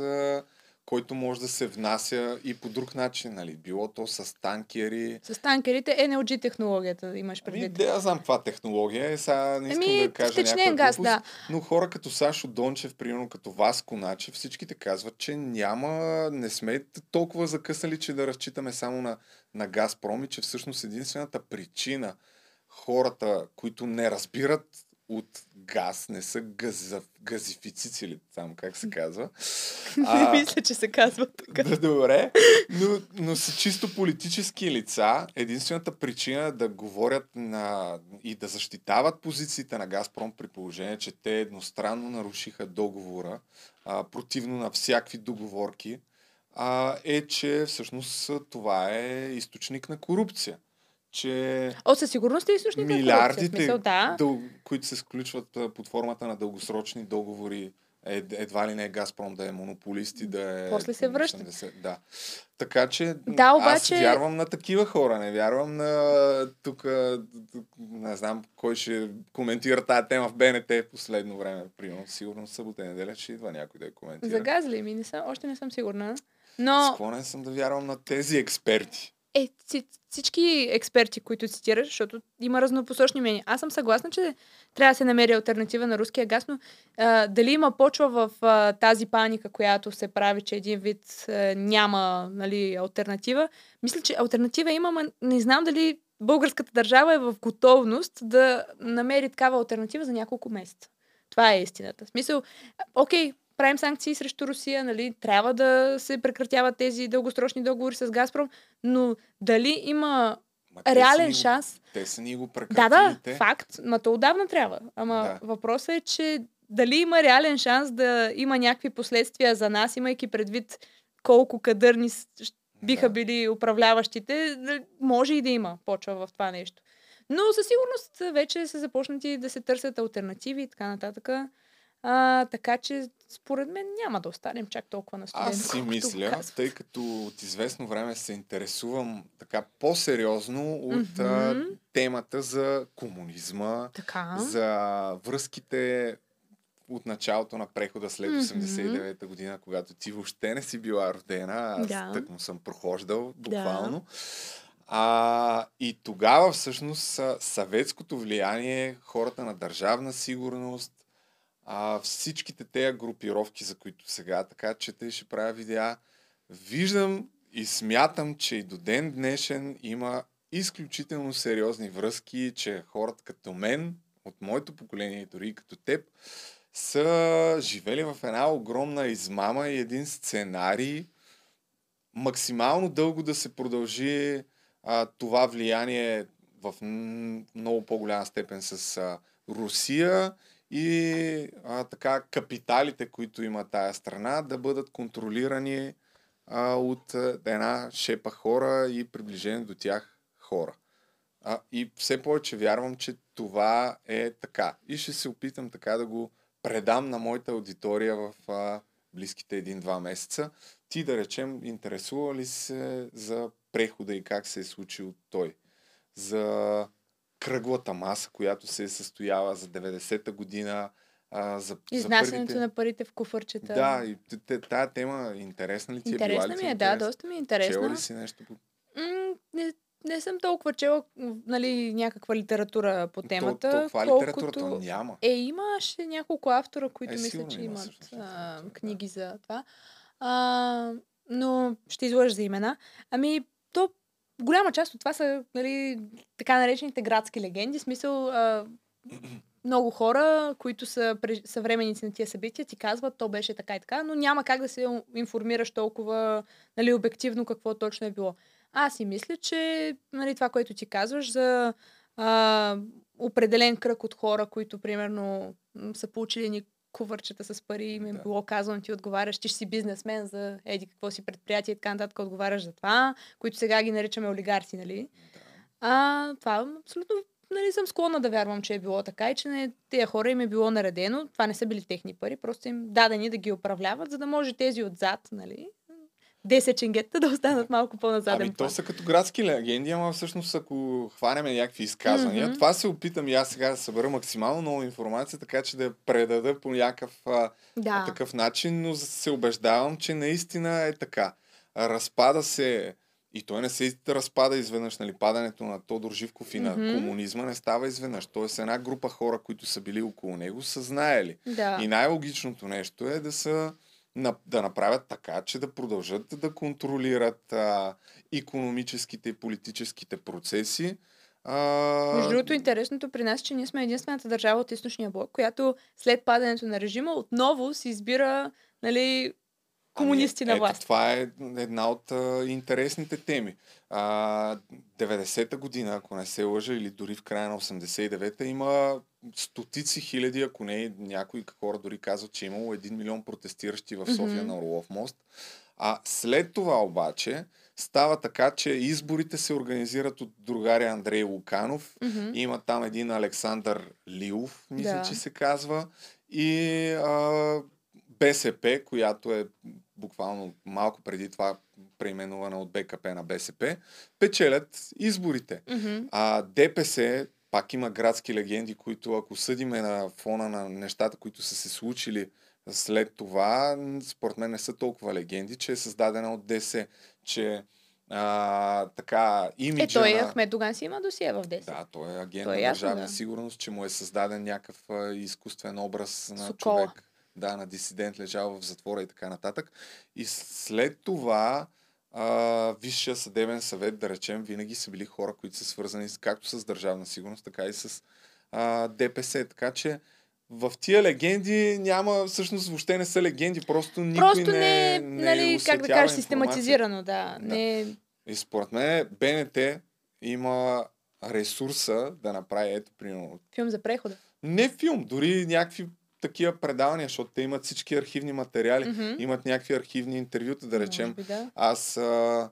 който може да се внася и по друг начин, нали? Било то с танкери. С танкерите NLG технологията имаш Ами, предвид. да, аз знам каква технология е, сега не искам Еми, да кажа някаква газ, глупост, да. но хора като Сашо Дончев, примерно като Васко Начев, всичките казват, че няма, не сме толкова закъснали, че да разчитаме само на, на Газпром и че всъщност единствената причина хората, които не разбират от газ, не са газа, газифицици или там, как се казва. Не мисля, че се казва така. Да, добре, но, но са чисто политически лица. Единствената причина да говорят на, и да защитават позициите на Газпром при положение, че те едностранно нарушиха договора, а, противно на всякакви договорки, а, е, че всъщност това е източник на корупция. Че О, със сигурност е източник на милиардите, Смисъл, да. дъл... които се сключват под формата на дългосрочни договори, е, едва ли не е Газпром да е монополист и да е... После се връща. 80, да. Така че Да, аз обаче- вярвам на такива хора, не вярвам на тук, не знам кой ще коментира тази тема в БНТ в последно време. Примерно, сигурно събота неделя ще идва някой да я коментира. За газ ли ми? Не съм, още не съм сигурна. Но Склонен съм да вярвам на тези експерти. Е, всички експерти, които цитираш, защото има разнопосочни мнения. Аз съм съгласна, че трябва да се намери альтернатива на руския газ, но а, дали има почва в а, тази паника, която се прави, че един вид а, няма нали, альтернатива. Мисля, че альтернатива има, но не знам дали българската държава е в готовност да намери такава альтернатива за няколко месеца. Това е истината. В смисъл, окей, правим санкции срещу Русия, нали, трябва да се прекратяват тези дългосрочни договори с Газпром, но дали има Ма реален шанс? Те са ни го Да, прекратили. да, те. факт, ма то отдавна трябва. Ама въпросът е, че дали има реален шанс да има някакви последствия за нас, имайки предвид колко кадърни биха били управляващите, да- може и да има почва в това нещо. Но със сигурност вече са започнати да се търсят альтернативи и така нататък. А, така че, според мен, няма да останем чак толкова на студено. Аз си мисля, казват. тъй като от известно време се интересувам така по-сериозно от Мгм. темата за комунизма, Така. за връзките от началото на прехода след Мгм. 89-та година, когато ти въобще не си била родена, аз Да. тък му съм прохождал буквално. А, и тогава всъщност съветското влияние, хората на държавна сигурност, а, всичките тези групировки, за които сега така чета и ще правя видеа, виждам и смятам, че и до ден днешен има изключително сериозни връзки, че хората като мен, от моето поколение дори като теб, са живели в една огромна измама и един сценарий, максимално дълго да се продължи а, това влияние в много по-голяма степен с а, Русия и а, така капиталите, които има тая страна, да бъдат контролирани а, от една шепа хора и приближени до тях хора. А, и все повече вярвам, че това е така. И ще се опитам така да го предам на моята аудитория в а, близките един-два месеца. Ти, да речем, интересува ли се за прехода и как се е случил той? За кръглата маса, която се е състоява за 90-та година, а, за, Изнасянето за първите... на парите в куфърчета. Да, и т- т- тая тема интересна ли ти е? Била Интересна ли ми е, да, интересна? доста ми е интересна. Чела ли си нещо М, не, не съм толкова чела нали, някаква литература по темата. то каква колкото... литература? То няма. Е, имаше няколко автора, които Е, мисля, че има, имат всъщност, а, книги за това. А, но ще излъжа за имена. Ами, голяма част от това са нали, така наречените градски легенди. В смисъл, а, много хора, които са съвременници на тия събития, ти казват, то беше така и така, но няма как да се информираш толкова нали, обективно какво точно е било. Аз си мисля, че нали, това, което ти казваш за а, определен кръг от хора, които примерно са получили кувърчета с пари, им е било казано, ти отговаряш, ти ще си бизнесмен за еди какво си предприятие и така нататък отговаряш за това, които сега ги наричаме олигарси, нали? А, това абсолютно нали, съм склонна да вярвам, че е било така и че не, тези хора им е било наредено. Това не са били техни пари, просто им дадени да ги управляват, за да може тези отзад, нали, 10 ченгета да останат малко по-назаден Ами план. то са като градски легенди, ама всъщност ако хванеме някакви изказвания, Мгм. това се опитам и аз сега да събера максимално много информация, така че да я предада по някакъв Да. такъв начин, но се убеждавам, че наистина е така. Разпада се и той не се разпада изведнъж, нали, падането на Тодор Живков и на Мгм. комунизма не става изведнъж. Тоест една група хора, които са били около него, са знаели. Да. И най-логичното нещо е да са на, да направят така, че да продължат да контролират а, економическите и политическите процеси. А, Между другото, интересното при нас, е, че ние сме единствената държава от източния блок, която след падането на режима отново си избира нали, комунисти на Ето, власт. това е една от а, интересните теми. А, 90-та година, ако не се лъжа, или дори в края на 89-та, има стотици хиляди, ако не някои хора дори казват, че е имало 1 милион протестиращи в София Мгм. на Орлов мост. А след това обаче става така, че изборите се организират от другаря Андрей Луканов. Мгм. Има там един Александър Лилов, мисля, Да. че се казва. И а, БСП, която е буквално малко преди това преименувана от БКП на БСП, печелят изборите. Мгм. А ДПС, пак има градски легенди, които ако съдиме на фона на нещата, които са се случили след това, според мен не са толкова легенди, че е създадена от ДС, че а, така Е, имиджа той на... Ахмед Доган си има досие в 10. Да, той е агент Той е на държавна да. сигурност, че му е създаден някакъв изкуствен образ на Сокола. човек. Да, на дисидент лежал в затвора и така нататък. И след това а, Висшия съдебен съвет, да речем, винаги са били хора, които са свързани с- както с държавна сигурност, така и с а, ДПС. Така че в тия легенди няма, всъщност въобще не са легенди, просто никой Просто не, не, е, не нали, как да информация. систематизирано, да. Не, е И според мен БНТ има ресурса да направи, ето, примерно, филм за прехода. не филм, дори някакви такива предавания, защото те имат всички архивни материали, Мгм. имат някакви архивни интервюта, да речем. би да. Аз а,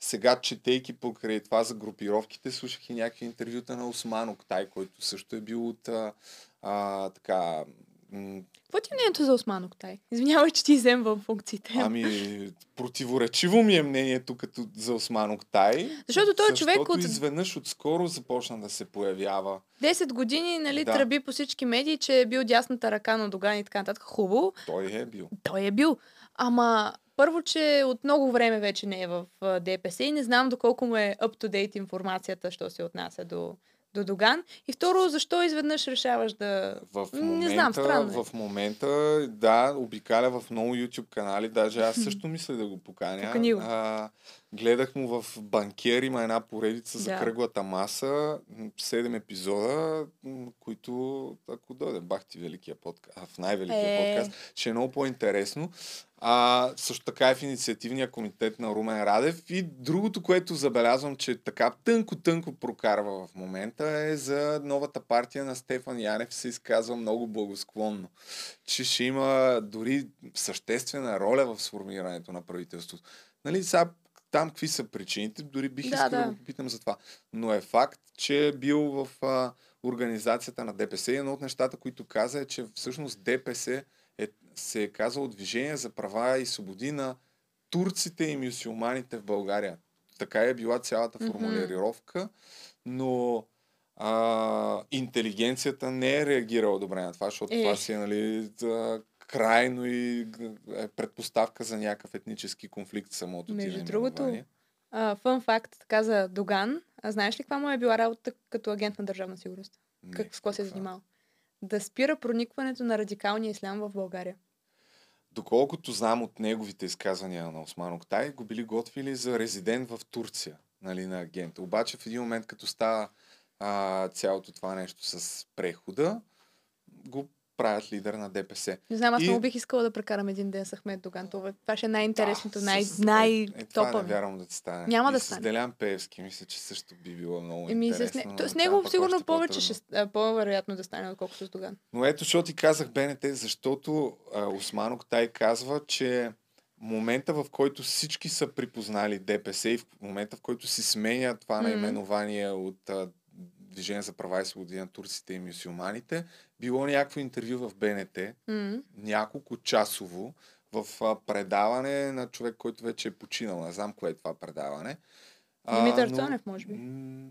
сега, четейки покрай това за групировките, слушах и някакви интервюта на Осман Октай, който също е бил от а, а, така... Какво ти е мнението за Осман Октай? Извинявай, че ти иземвам функциите. Ами, противоречиво ми е мнението като за Осман Октай. Защото той е човек от- изведнъж отскоро започна да се появява. 10 години, нали, Да. тръби по всички медии, че е бил дясната ръка на Доган и така нататък. Хубаво. Той е бил. Той е бил. Ама Първо, че от много време вече не е в ДПС и не знам доколко му е up-to-date информацията, що се отнася до, до Доган. И второ, защо изведнъж решаваш да... В не момента, знам, странно е. в момента, да, обикаля в много YouTube канали, даже аз също мисля да го поканя. Покани го. А, гледах му в Банкер, има една поредица за Да. кръглата маса, м, седем епизода, м, които, ако дойде бах ти великия подкаст, в най-великия Е. подкаст, ще е много по-интересно. А, също така е в инициативния комитет на Румен Радев. И другото, което забелязвам, че така тънко-тънко прокарва в момента е за новата партия на Стефан Янев се изказва много благосклонно. Че ще има дори съществена роля в сформирането на правителството. Нали, сега там какви са причините, дори бих Да, искал да. да. го попитам за това. Но е факт, че е бил в а, организацията на ДПС и едно от нещата, които каза е, че всъщност ДПС се е казало Движение за права и свободи на турците и мюсюлманите в България. Така е била цялата формулировка, но а, интелигенцията не е реагирала добре на това, защото Е. това си е нали, да, крайно и е предпоставка за някакъв етнически конфликт самото Между другото, фън факт, така за Доган. А знаеш ли каква му е била работа като агент на държавна сигурност? Не, Как, с какво се е занимавал? Да спира проникването на радикалния ислям в България. Доколкото знам от неговите изказвания на Осман Октай, го били готвили за резидент в Турция, нали, на агент. Обаче в един момент, като става а, цялото това нещо с прехода, го правят лидер на ДПС. Не знам, аз И- много бих искала да прекарам един ден с Ахмед Доган. Това, това ще е най-интересното, с- най- Е, това не вярвам да ти стане. Няма и да с стане. Делян Пеевски, мисля, че също би било много Еми, с, интересно. не... но то, с него сигурно повече ще, по-вероятно да стане, отколкото с Доган. Но ето, защото ти казах БНТ, защото а, Осман Октай казва, че момента, в който всички са припознали ДПС и в момента, в който си сменя това Мгм. наименование от Движение за права и свободи на турците и мюсюлманите, било някакво интервю в БНТ, М. няколко часово, в предаване на човек, който вече е починал. Не знам кое е това предаване. Димитър но- Цонев, може би. М,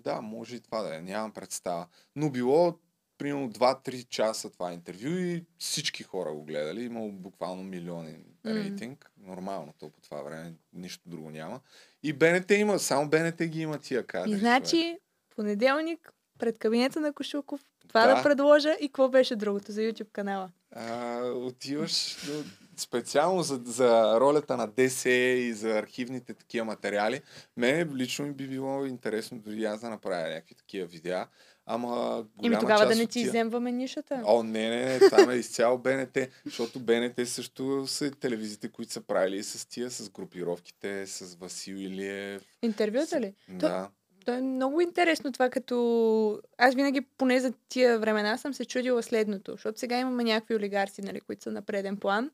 Да, може и това да е. Нямам представа. Но било примерно 2-3 часа това интервю и всички хора го гледали. Имало буквално милионен М. рейтинг. Нормално то по това време. Нищо друго няма. И БНТ има. Само БНТ ги има тия кадри. И значи, понеделник, пред кабинета на Кошуков, това Да. да. предложа и какво беше другото за YouTube канала. А, отиваш до, специално за, за ролята на ДСЕ и за архивните такива материали. Мене лично ми би било интересно дори аз да направя някакви такива видеа. Ама Ими тогава да не ти тия- иземваме нишата. О, не, не, не, там е изцяло БНТ, защото БНТ също са телевизиите, които са правили с тия, с групировките, с Васил Илиев. Интервюта ли? То, Да. то е много интересно това, като... Аз винаги, поне за тия времена, съм се чудила следното, защото сега имаме някакви олигарси, нали, които са на преден план.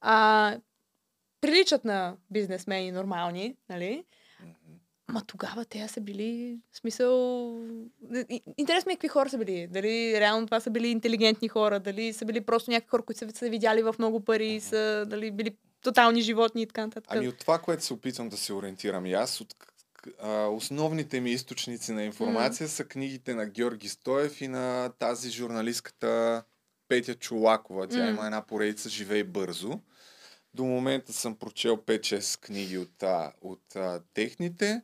А, приличат на бизнесмени нормални, нали? Ма тогава те са били, в смисъл... Интересно ми е какви хора са били. Дали реално това са били интелигентни хора, дали са били просто някакви хора, които са се видяли в много пари, са дали, били тотални животни и така нататък. Ами от това, което се опитвам да се ориентирам и аз, от а, основните ми източници на информация са книгите на Георги Стоев и на тази журналистката Петя Чулакова. Тя М. има една поредица Живей бързо. До момента съм прочел 5-6 книги от, а, от а, техните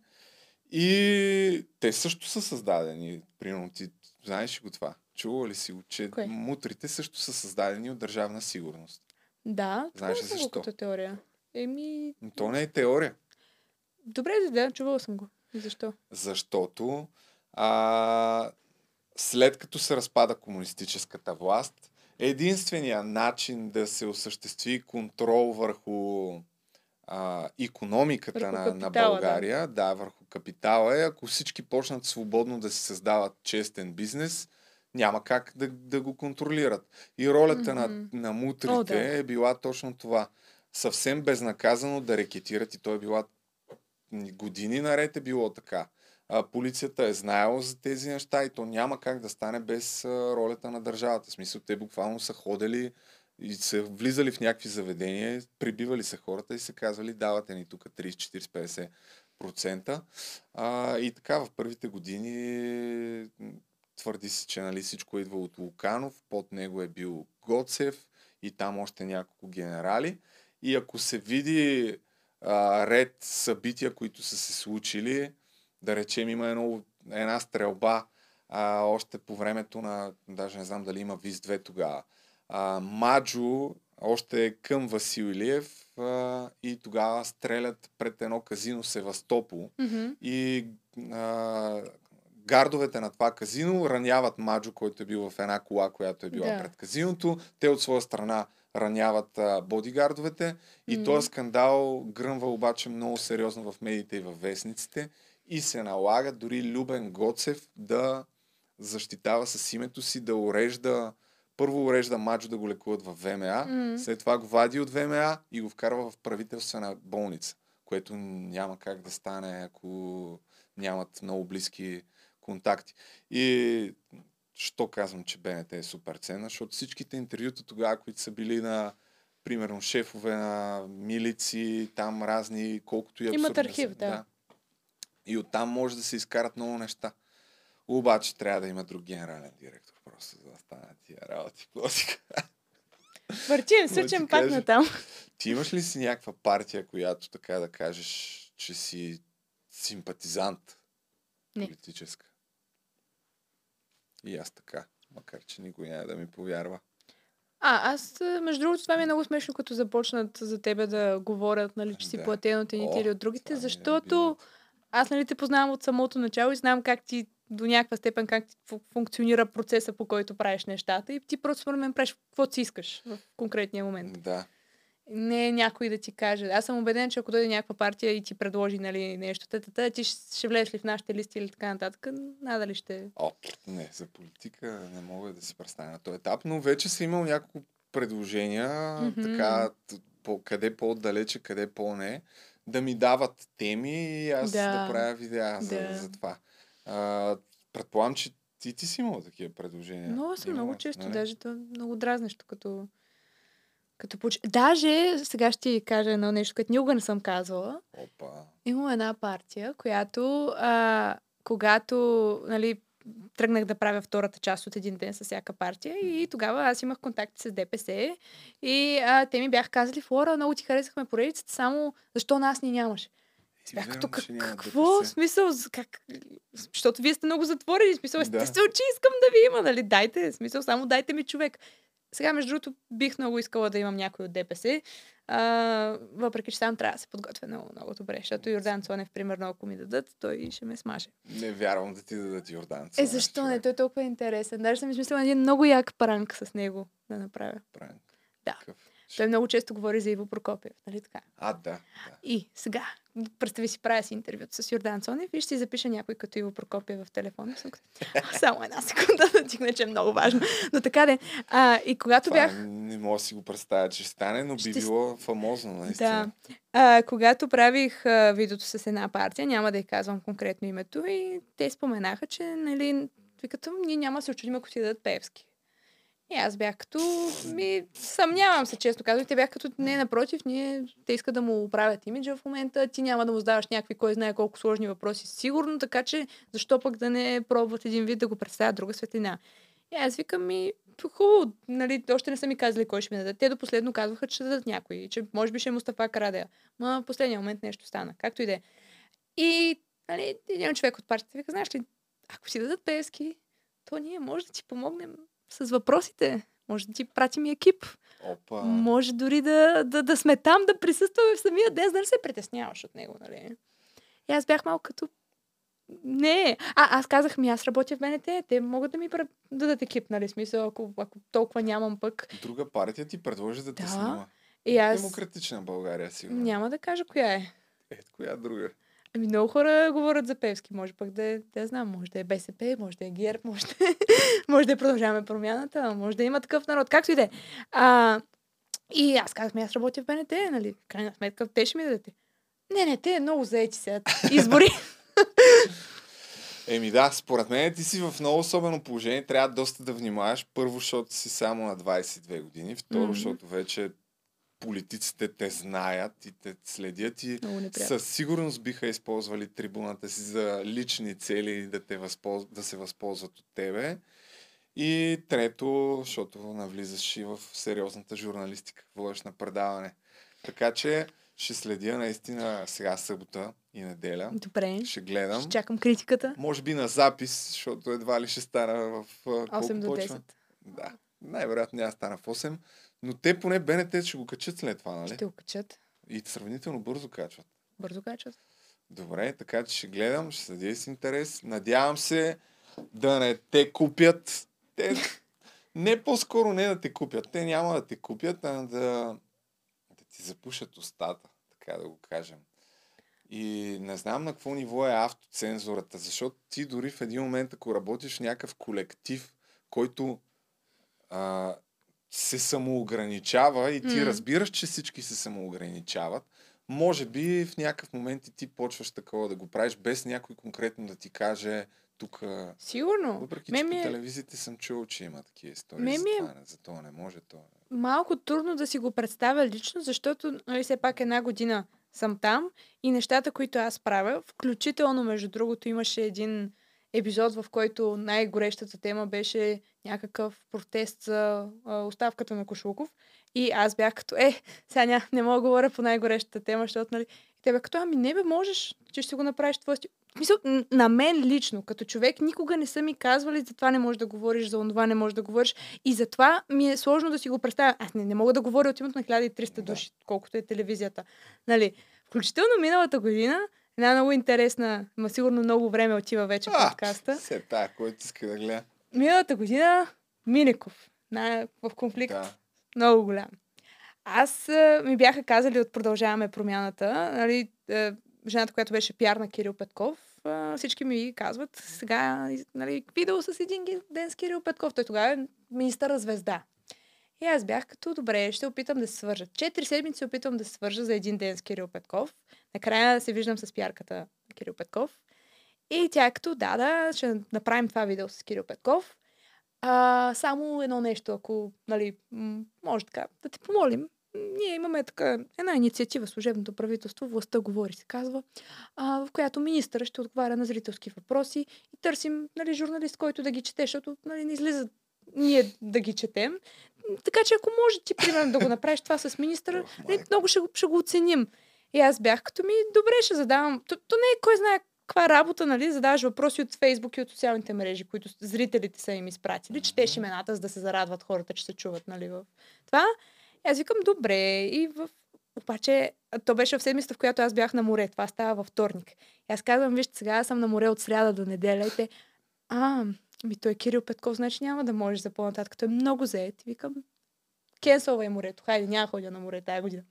и те също са създадени. Примерно ти знаеш ли го това? Чувала ли си го, че Кое? мутрите също са създадени от държавна сигурност? Да, Знаеш ли го защо? като теория. Еми, То не е теория. Добре, да, чувала съм го. Защо? Защото а, след като се разпада комунистическата власт, единствения начин да се осъществи контрол върху а, економиката Върху на, на капитала, България, да. да, върху капитала е, ако всички почнат свободно да си създават честен бизнес, няма как да, да го контролират. И ролята Мгм. на, на мутрите О, да. е била точно това. Съвсем безнаказано да рекетират и то е била години наред е било така. А, полицията е знаела за тези неща и то няма как да стане без а, ролята на държавата. В смисъл, те буквално са ходили и са влизали в някакви заведения, прибивали са хората и са казвали, давате ни тук 30, 40, 50 процента. А, и така в първите години твърди се, че нали, всичко идва от Луканов, под него е бил Гоцев и там още няколко генерали. И ако се види а, ред събития, които са се случили, да речем има едно, една стрелба а, още по времето на, даже не знам дали има ВИЗ-2 тогава, а, Маджо още е към Васил Илиев а, и тогава стрелят пред едно казино Севастопол Мгм. и а, гардовете на това казино раняват Маджо, който е бил в една кола, която е била Да. пред казиното. Те от своя страна раняват а, бодигардовете и М. този скандал гръмва обаче много сериозно в медиите и в вестниците и се налага дори Любен Гоцев да защитава с името си, да урежда първо урежда Маджо да го лекуват в ВМА, М. след това го вади от ВМА и го вкарва в правителствена болница, което няма как да стане, ако нямат много близки контакти. И що казвам, че БНТ е супер ценна? Защото всичките интервюта тогава, които са били на примерно шефове на милици, там разни, колкото и Имат абсурдни да архив, са. да. И оттам може да се изкарат много неща. Обаче трябва да има друг генерален директор, просто за да станат тия работи. Въртим, сучим пак на там. Ти имаш ли си някаква партия, която така да кажеш, че си симпатизант Не. политическа? И аз така, макар че никой няма да ми повярва. А, аз, а, между другото, това ми е много смешно, като започнат за тебе да говорят, нали, че си Да. платен от едните или от другите, е защото аз, нали, те познавам от самото начало и знам как ти до някаква степен как функционира процеса, по който правиш нещата и ти просто според мен правиш каквото си искаш в конкретния момент. Да. Не е някой да ти каже. Аз съм убеден, че ако дойде някаква партия и ти предложи нали, нещо, тата, ти ще, ще влезеш ли в нашите листи или така нататък, надали ще... О, не, за политика не мога да си представя на този етап, но вече съм имал няколко предложения, Мгм. така, по, къде по-далече, къде по-не, да ми дават теми и аз да, Да. правя видеа за, Да. за това. А, предполагам, че ти, ти си имал такива предложения. Много съм, Имала, много често. нали? Даже то е много дразнещо, като... като поч... Даже, сега ще ти кажа едно нещо, което никога не съм казвала. Опа. Има една партия, която, а, когато нали, тръгнах да правя втората част от един ден с всяка партия и тогава аз имах контакти с ДПС и а, те ми бяха казали, Флора, много ти харесахме поредицата, само защо нас ни нямаше? Аз Бях като как, какво? В смисъл, как? Защото вие сте много затворени. Смисъл, Да. естествено, че искам да ви има, нали? Дайте, смисъл, само дайте ми човек. Сега, между другото, бих много искала да имам някой от ДПС, а, въпреки че там трябва да се подготвя много, много добре, защото Йордан Цонев, примерно, ако ми дадат, той ще ме смаже. Не вярвам да ти дадат Йордан. Е, Цонев, защо човек. не? Той е толкова интересен. Даже съм измислила един много як пранк с него да направя. Пранк. Да. Той много често говори за Иво Прокопиев, нали така? А, да. И сега, представи си, правя си интервюто с Йордан Цонев и ще си запиша някой като Иво Прокопиев в телефона. Съм като, «А, Само една секунда да тигне, че е много важно. Но така де. А, и когато Това бях... не мога да си го представя, че ще стане, но Ще било фамозно, наистина. Да. А, когато правих а, видеото с една партия, няма да й казвам конкретно името, и те споменаха, че, нали, викато, ние няма да се очудим, ако ти дадат Певски. И аз бях като, ми, съмнявам се, честно казвам. Те бях като, не, напротив, ние, те искат да му оправят имиджа в момента, ти няма да му задаваш някакви, кой знае колко сложни въпроси, сигурно, така че, защо пък да не пробват един вид да го представят друга светлина. И аз викам ми, хубаво, нали, още не са ми казали кой ще ми дадат. Те до последно казваха, че ще дадат някой, че може би ще е Мустафа Карадея. Ма в последния момент нещо стана, както и да е. И нали, един човек от партията вика, знаеш ли, ако си дадат Пески, то ние може да ти помогнем с въпросите. Може да ти пратим и екип. Опа. Може дори да, да, да сме там, да присъстваме в самия ден, да не се притесняваш от него, нали? И аз бях малко като... Не. А, аз казах ми, аз работя в БНТ, те могат да ми пра- дадат екип, нали? Смисъл, ако, ако толкова нямам пък. Друга партия ти предложи да те Да. снима. И аз Демократична България, сигурно. няма да кажа коя е. Е, коя друга? Ами много хора говорят за Певски. Може пък да е, да знам, може да е БСП, може да е ГЕРБ, може да е, може да е продължаваме промяната, може да има такъв народ, както и да е. А, И аз казах, ми аз работя в БНТ, нали? В крайна сметка, те ще ми дадете. Не, не, те много заети сега. Избори. Еми да, според мен ти си в много особено положение. Трябва доста да внимаваш. Първо, защото си само на 22 години. Второ, Мгм. защото вече политиците те знаят и те следят и със сигурност биха използвали трибуната си за лични цели и да, те възполз... да се възползват от тебе. И трето, защото навлизаш и в сериозната журналистика, водиш на предаване. Така че ще следя наистина сега събота и неделя. Добре. Ще гледам. Ще чакам критиката. Може би на запис, защото едва ли ще стана в... а, 8 колко до почва? 10. Да. Най-вероятно няма стана в 8. Но те поне БНТ ще го качат след това, нали? Ще го качат. И сравнително бързо качват. Бързо качват. Добре, така че ще гледам, ще следя с интерес. Надявам се да не те купят. Те не по-скоро не да те купят. Те няма да те купят, а да, да ти запушат устата, така да го кажем. И не знам на какво ниво е автоцензурата, защото ти дори в един момент, ако работиш в някакъв колектив, който а, се самоограничава и ти М. разбираш, че всички се самоограничават, може би в някакъв момент и ти почваш такова да го правиш, без някой конкретно да ти каже тук... Сигурно. Въпреки, че ми по е- телевизията съм чул, че има такива истории. Мен за, е- това, не- за това не може. То... малко трудно да си го представя лично, защото нали, все пак една година съм там и нещата, които аз правя, включително, между другото, имаше един епизод, в който най-горещата тема беше някакъв протест за а, оставката на Кошлуков. И аз бях като, е, сега ня, не мога да говоря по най-горещата тема, защото, нали, и те бях като, ами не бе, можеш, че ще го направиш смисъл, н- на мен лично, като човек, никога не са ми казвали за това не можеш да говориш, за това не можеш да говориш. И затова ми е сложно да си го представя. Аз не, не мога да говоря от името на 1300 души, колкото е телевизията. Нали? Включително миналата година, една много интересна, ма сигурно много време отива вече А, подкаста. Се тая, който иска да гледа. Миналата година Минеков на, в конфликт Да. много голям. Аз а, ми бяха казали от Продължаваме промяната, нали, а, жената, която беше пиар на Кирил Петков, а, всички ми казват сега, нали, видео с един ден с Кирил Петков. Той тогава е министър звезда. И аз бях като, добре, ще опитам да се свържа. Четири седмици опитвам да се свържа за един ден с Кирил Петков. Накрая се виждам с пиарката на Кирил Петков. И тя е като, да, да, ще направим това видео с Кирил Петков. А, само едно нещо, ако, нали, може така, да те помолим. Ние имаме така една инициатива, служебното правителство, властта говори, се казва, а, в която министър ще отговаря на зрителски въпроси и търсим нали, журналист, който да ги чете, защото нали, не излиза ние да ги четем. Така че ако може ти, примерно, да го направиш това с министъра, нали, много ще, ще го оценим. И аз бях като ми, добре, ще задавам. То, то не е кой знае каква работа, нали? Задаваш въпроси от Фейсбук и от социалните мрежи, които зрителите са им изпратили. Четеш имената, за да се зарадват хората, че се чуват, нали? В това. И аз викам, добре. И в... Обаче, то беше в седмицата, в която аз бях на море. Това става във вторник. И аз казвам, вижте, сега аз съм на море от сряда до неделя. И те, а, ми той Кирил Петков, значи няма да можеш за по-нататък. Той е много заед. Викам, кенсълвай морето. Хайде, няма ходя на море тая година.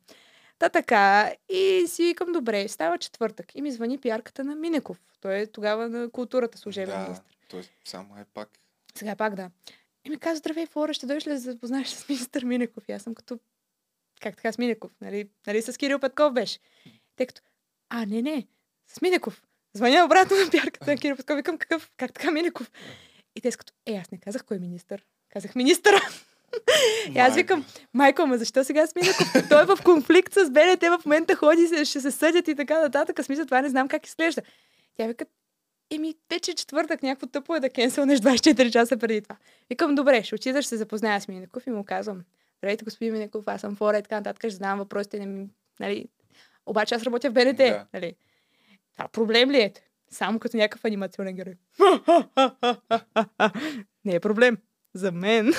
Та така, и си викам, добре, става четвъртък. И ми звъни пиарката на Минеков. Той е тогава на културата служебен Да, министр. той само е пак. Сега пак да. И ми каза, здравей, Флора, ще дойдеш ли да се запознаеш с министър Минеков? И аз съм като, как така с Минеков? Нали, нали с Кирил Петков беше? Тъй като, а, не, не, с Минеков. Звъня обратно на пиарката на Кирил Петков. Викам, какъв, как така Минеков? И те като, е, аз не казах кой е министър. Казах министъра. И аз викам, майко, ама защо сега с Минеков? Той е в конфликт с БНТ, в момента ходи, ще се съдят и така нататък. Смисъл, това не знам как изглежда. Тя вика, еми, вече е четвъртък, някакво тъпо е да кенселнеш 24 часа преди това. Викам, добре, ще отида, ще се запозная с Минеков и му казвам, здравейте, господин Минеков, аз съм Флора и така нататък, ще задавам въпросите, не ми, нали, обаче аз работя в БНТ, Да. нали. Това проблем ли е? Само като някакъв анимационен герой. Не е проблем. За мен.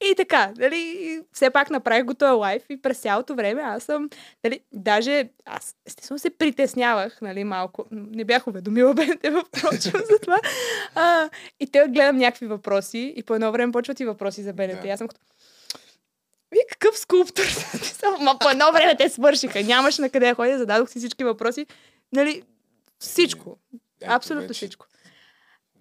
и така, нали, все пак направих го този лайф и през цялото време аз съм, нали, даже аз естествено се притеснявах, нали, малко. Не бях уведомила БНТ, впрочем, за това. А, и те гледам някакви въпроси и по едно време почват и въпроси за БНТ. Да. Аз съм като, вие какъв скулптор? Ма по едно време те свършиха. Нямаше на къде да ходя, зададох си всички въпроси. Нали, всичко. Абсолютно всичко.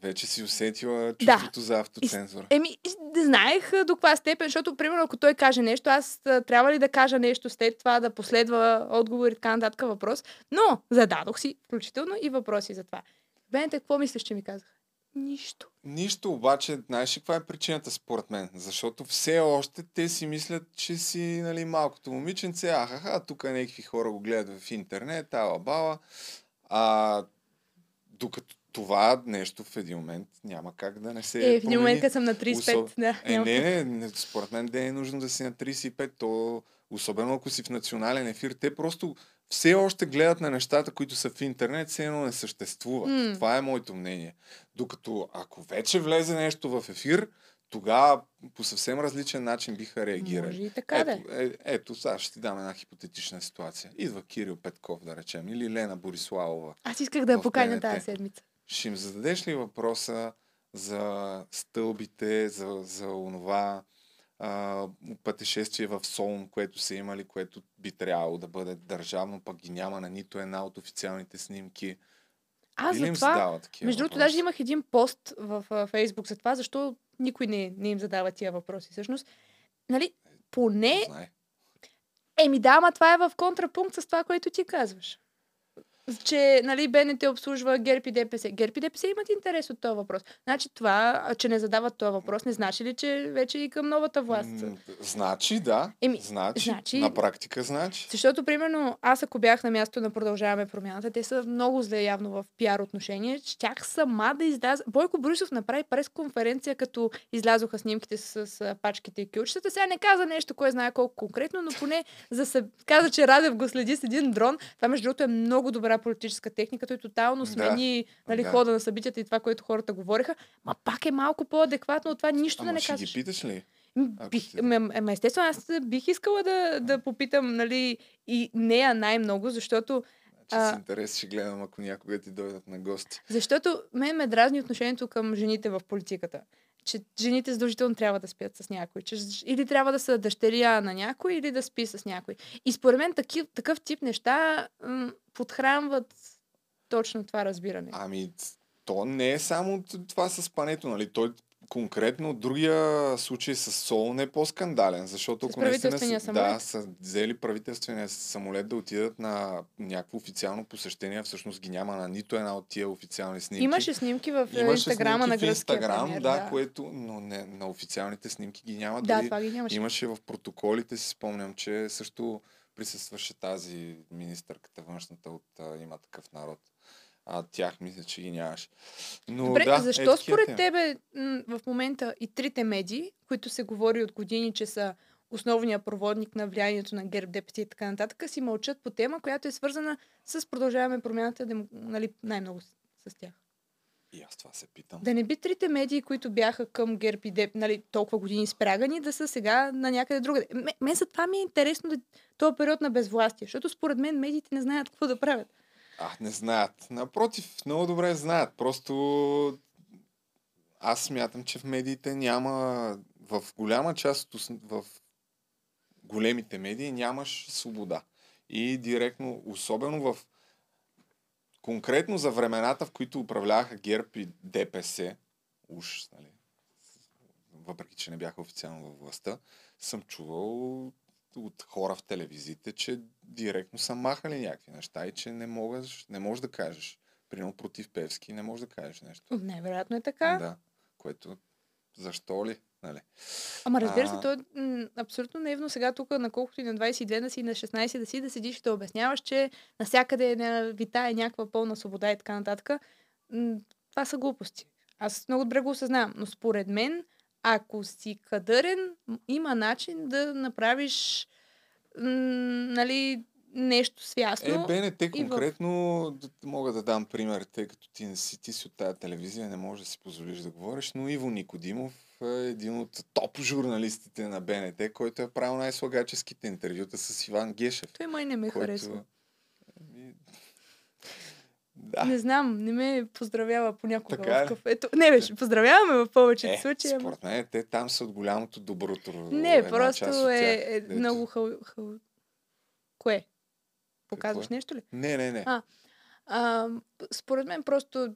Вече си усетила Да. чувството за автоцензура. Еми, не знаех до каква степен, защото, примерно, ако той каже нещо, аз трябва ли да кажа нещо след това, да последва отговор и така нататък въпрос. Но зададох си, включително и въпроси за това. Бенте, какво мислиш, че ми казах? Нищо. Нищо, обаче, знаеш ли каква е причината според мен? Защото все още те си мислят, че си нали, малкото момиченце, ахаха, тук някакви хора го гледат в интернет, ала бала. А, докато това нещо в един момент няма как да не се Е, в един момент, като съм на 35, да, Е, не, не, не, според мен не е нужно да си на 35. То, особено ако си в национален ефир, те просто все още гледат на нещата, които са в интернет, все едно не съществуват. М. Това е моето мнение. Докато ако вече влезе нещо в ефир, тогава по съвсем различен начин биха реагирали. Може и така да е. ето, е, ето, сега ще ти дам една хипотетична ситуация. Идва Кирил Петков, да речем, или Лена Бориславова. Аз исках да я поканя тази седмица. Ще им зададеш ли въпроса за стълбите, за, за онова а, пътешествие в Солун, което са имали, което би трябвало да бъде държавно, пък ги няма на нито една от официалните снимки. Аз за това, между другото, даже имах един пост в а, Фейсбук за това, защо никой не, не им задава тия въпроси. Всъщност, нали, поне... Еми да, ама това е в контрапункт с това, което ти казваш. Че, нали, БНТ обслужва ГЕРБ и ДПС. ГЕРБ и ДПС имат интерес от този въпрос. Значи това, че не задават този въпрос, не значи ли, че вече и към новата власт? М, Значи, да. Еми, значи, значи- на практика значи. Защото, примерно, аз ако бях на място на Продължаваме промяната, те са много зле явно в пиар отношение. Щях сама да изляза. Бойко Борисов направи пресконференция, като излязоха снимките с, с пачките и кючетата. Сега не каза нещо, кой знае колко конкретно, но поне за съ... каза, че Радев го следи с един дрон. Това, между другото, е много добра политическа техника. Той тотално Да, смени нали, да. хода на събитията и това, което хората говореха. Ма пак е малко по-адекватно от това нищо да Ама не ще казваш. ги питаш ли? М, Бих, ме, естествено, аз бих искала да, да попитам, нали, и нея най-много, защото, Че с а, интерес ще гледам, ако някога ти дойдат на гости. защото мен ме дразни отношението към жените в политиката. Че жените задължително трябва да спят с някой. Че, или трябва да са дъщеря на някой, или да спи с някой. И според мен такив, такъв тип неща м- подхранват точно това разбиране. Ами, то не е само това с пането, нали? Той конкретно другия случай с Сол не е по-скандален, защото ако наистина са, да, са взели правителствения самолет да отидат на някакво официално посещение, всъщност ги няма на нито една от тия официални снимки. Имаше снимки в е, Имаше инстаграма снимки на гръцкия Инстаграм, премиер, да, което, но не, на официалните снимки ги няма. Да, Дори това ги нямаше. Имаше в протоколите, си спомням, че също присъстваше тази министърката външната от а, има такъв народ. А тях мисля, че ги нямаше. Но, Добре, да, защо е, според теми. тебе в момента и трите медии, които се говори от години, че са основния проводник на влиянието на ГЕРБ, ДПС и така нататък, си мълчат по тема, която е свързана с продължаваме промяната дем... нали, най-много с, с тях. И аз това се питам. Да не би трите медии, които бяха към ГЕРБ и деп, нали, толкова години спрягани, да са сега на някъде другаде. Мен за това ми е интересно да, този период на безвластие, защото според мен медиите не знаят какво да правят. А, не знаят. Напротив, много добре знаят. Просто аз смятам, че в медиите няма... В голяма част В големите медии нямаш свобода. И директно, особено в... Конкретно за времената, в които управляваха ГЕРБ и ДПС, уж, нали, въпреки че не бяха официално във властта, съм чувал от хора в телевизиите, че директно са махали някакви неща и че не, можеш, не можеш да кажеш. Примерно против Певски не можеш да кажеш нещо. Най-вероятно е така. Да. Което защо ли? Нали? Ама разбира се, А, то е м, абсолютно наивно сега тук, на колкото и на 22 да си, на 16 да си, да седиш и да обясняваш, че навсякъде е ня- витае някаква пълна свобода и така нататък. М, Това са глупости. Аз много добре го осъзнавам, но според мен, ако си кадърен, има начин да направиш м, нали, нещо свясно. Е, БНТ в- конкретно д- мога да дам пример, тъй като ти не си, ти си от тази телевизия, не можеш да си позволиш да говориш, но Иво Никодимов е един от топ журналистите на БНТ, който е правил най-слагаческите интервюта с Иван Гешев. Той май не ме който- харесва. Да. Не знам, не ме поздравява понякога Така в кафето. Не беше, поздравяваме в повечето Е, случаи. според мен, те там са от голямото доброто. Не, просто е, е дето- много хъл, хъл... Кое? Показваш Какво е? нещо ли? Не, не, не. А, а, според мен просто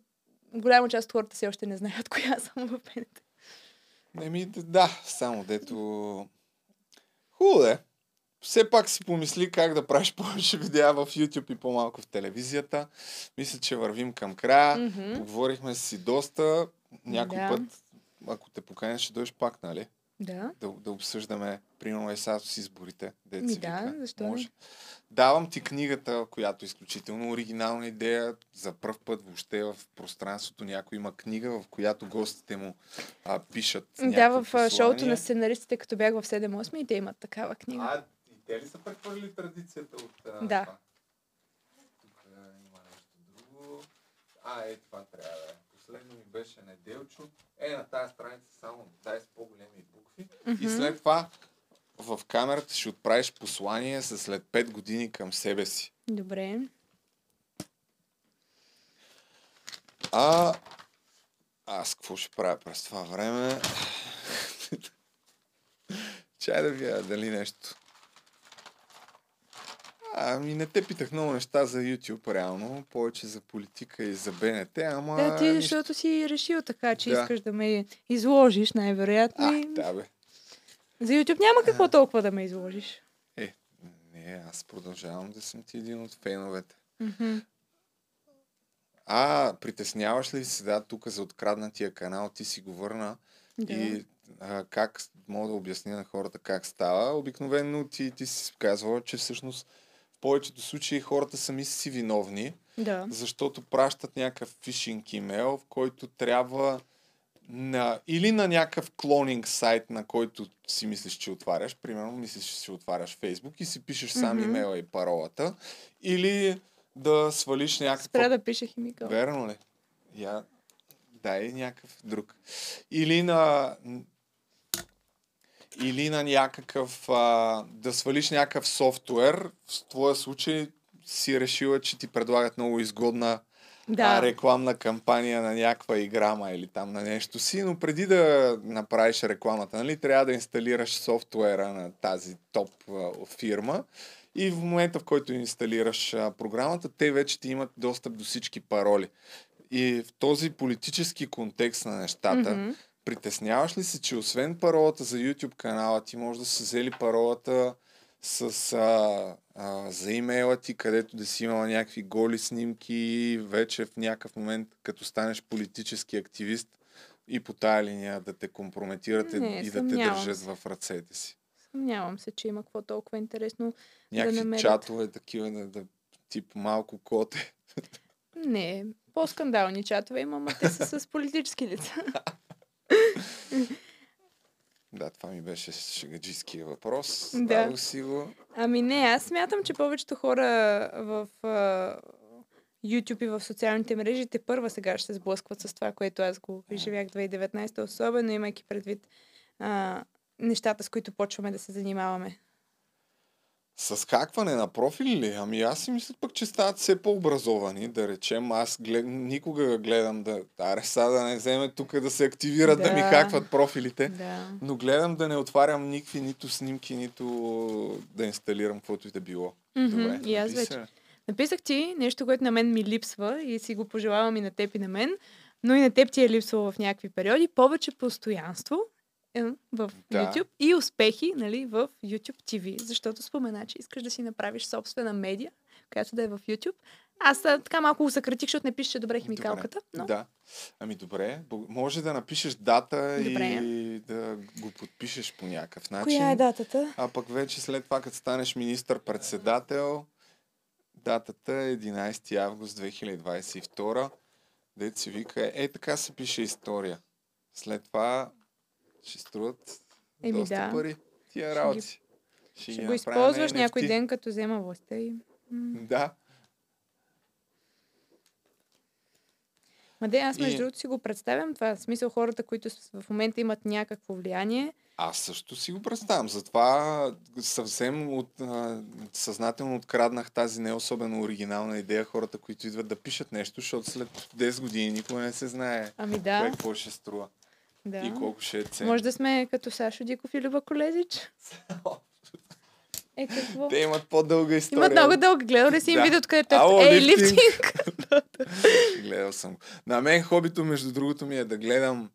голяма част от хората все още не знаят коя съм в БНТ. Не ми, да, само дето... Хубаво е. Все пак си помисли как да правиш повече видеа в YouTube и по-малко в телевизията. Мисля, че вървим към края. Мгм. Поговорихме си доста. Някой Да. път, ако те поканя, ще дойдеш пак, нали? Да. Да, да обсъждаме, примерно е сега с изборите. Ми се да, защо не? Може. Давам ти книгата, която е изключително оригинална идея. За първ път въобще в пространството някой има книга, в която гостите му а, пишат Да, в а, шоуто на сценаристите, като бях в 7-8 и те имат такава книга. А, те ли са прехвърли традицията от Да. това? Тук има нещо друго. А, е, това трябва да е. Последно ми беше неделчо. Е, на тази страница само дай с по-големи букви. И Мгм. след това в камерата ще отправиш послание за след 5 години към себе си. Добре. А аз какво ще правя през това време? Чай да видя дали нещо. Ами не те питах много неща за YouTube, реално. Повече за политика и за БНТ, ама... Да, ти защото си решил така, че Да. искаш да ме изложиш, най-вероятно. и Да, бе. За YouTube няма какво толкова да ме изложиш. Е, не, аз продължавам да съм ти един от феновете. Мгм. А, притесняваш ли се да, тук за откраднатия канал? Ти си го върна. Да. И а, как мога да обясня на хората как става? Обикновено ти, ти си казвала, че всъщност в повечето случаи хората сами са си виновни, Да. защото пращат някакъв фишинг имейл, в който трябва на, или на някакъв клонинг сайт, на който си мислиш, че отваряш, примерно мислиш, че си отваряш Фейсбук и си пишеш сам Мгм. имейла и паролата, или да свалиш някаква... Спря да пише химикал. Верно ли? Я... Дай някакъв друг. Или на... Или на някакъв... А, да свалиш някакъв софтуер. В твоя случай си решила, че ти предлагат много изгодна Да. а, рекламна кампания на някаква играма или там на нещо си, но преди да направиш рекламата, нали, трябва да инсталираш софтуера на тази топ а, фирма и в момента, в който инсталираш а, програмата, те вече ти имат достъп до всички пароли. И в този политически контекст на нещата, Мгм. Притесняваш ли се, че освен паролата за YouTube канала, ти може да си взели паролата с а, а, за имейла ти, където да си имала някакви голи снимки вече в някакъв момент, като станеш политически активист и по тая линия да те компрометирате Не, и да те държат в ръцете си. Съмнявам се, че има какво толкова интересно Някакви да намерят. чатове такива, да, да, тип малко коте. Не, по-скандални чатове има, ама те са с политически лица. Да, това ми беше шегаджийския въпрос. Да. Си го. Ами не, аз смятам, че повечето хора в а, YouTube и в социалните мрежи те първа сега ще се сблъскват с това, което аз го изживях 2019, особено имайки предвид а, нещата, с които почваме да се занимаваме. С хакване на профили ли? Ами аз си мисля пък, че стават все по-образовани, да речем. Аз глед... никога гледам да... Аре, сега да не вземе тук да се активират да, ми Да. хакват профилите. Да. Но гледам да не отварям никакви нито снимки, нито да инсталирам каквото и да било. Мгм, Добре, и аз вече. Написах ти нещо, което на мен ми липсва и си го пожелавам и на теб и на мен, но и на теб ти е липсвало в някакви периоди. Повече постоянство в Да. YouTube и успехи нали, в YouTube TV, защото спомена, че искаш да си направиш собствена медия, която да е в YouTube. Аз а, така малко го съкратих, защото не пише добре химикалката, но Да. Ами добре, може да напишеш дата Добре. и да го подпишеш по някакъв начин. коя е датата? А пък вече след това, като станеш министър-председател, датата е 11 август 2022. Дет се вика, е така се пише история. След това ще струват Еми доста да. пари тия Ще работи. Ще ги го направим на използваш някой ден, като взема властта и... м. Да. Ма де, аз между И- другото си го представям това. В смисъл хората, които в момента имат някакво влияние, Аз също си го представям. Затова съвсем от, а, съзнателно откраднах тази не особено оригинална идея хората, които идват да пишат нещо, защото след 10 години никога не се знае Ами да. кое какво ще струва да. и колко ще е ценно. Може да сме като Сашо Диков и Люба Колезич. Е, какво? Те имат по-дълга история. Имат много дълга. Гледал ли си им Да. видеото, където е Ей, лифтинг. Гледал съм го. На мен хобито, между другото ми е да гледам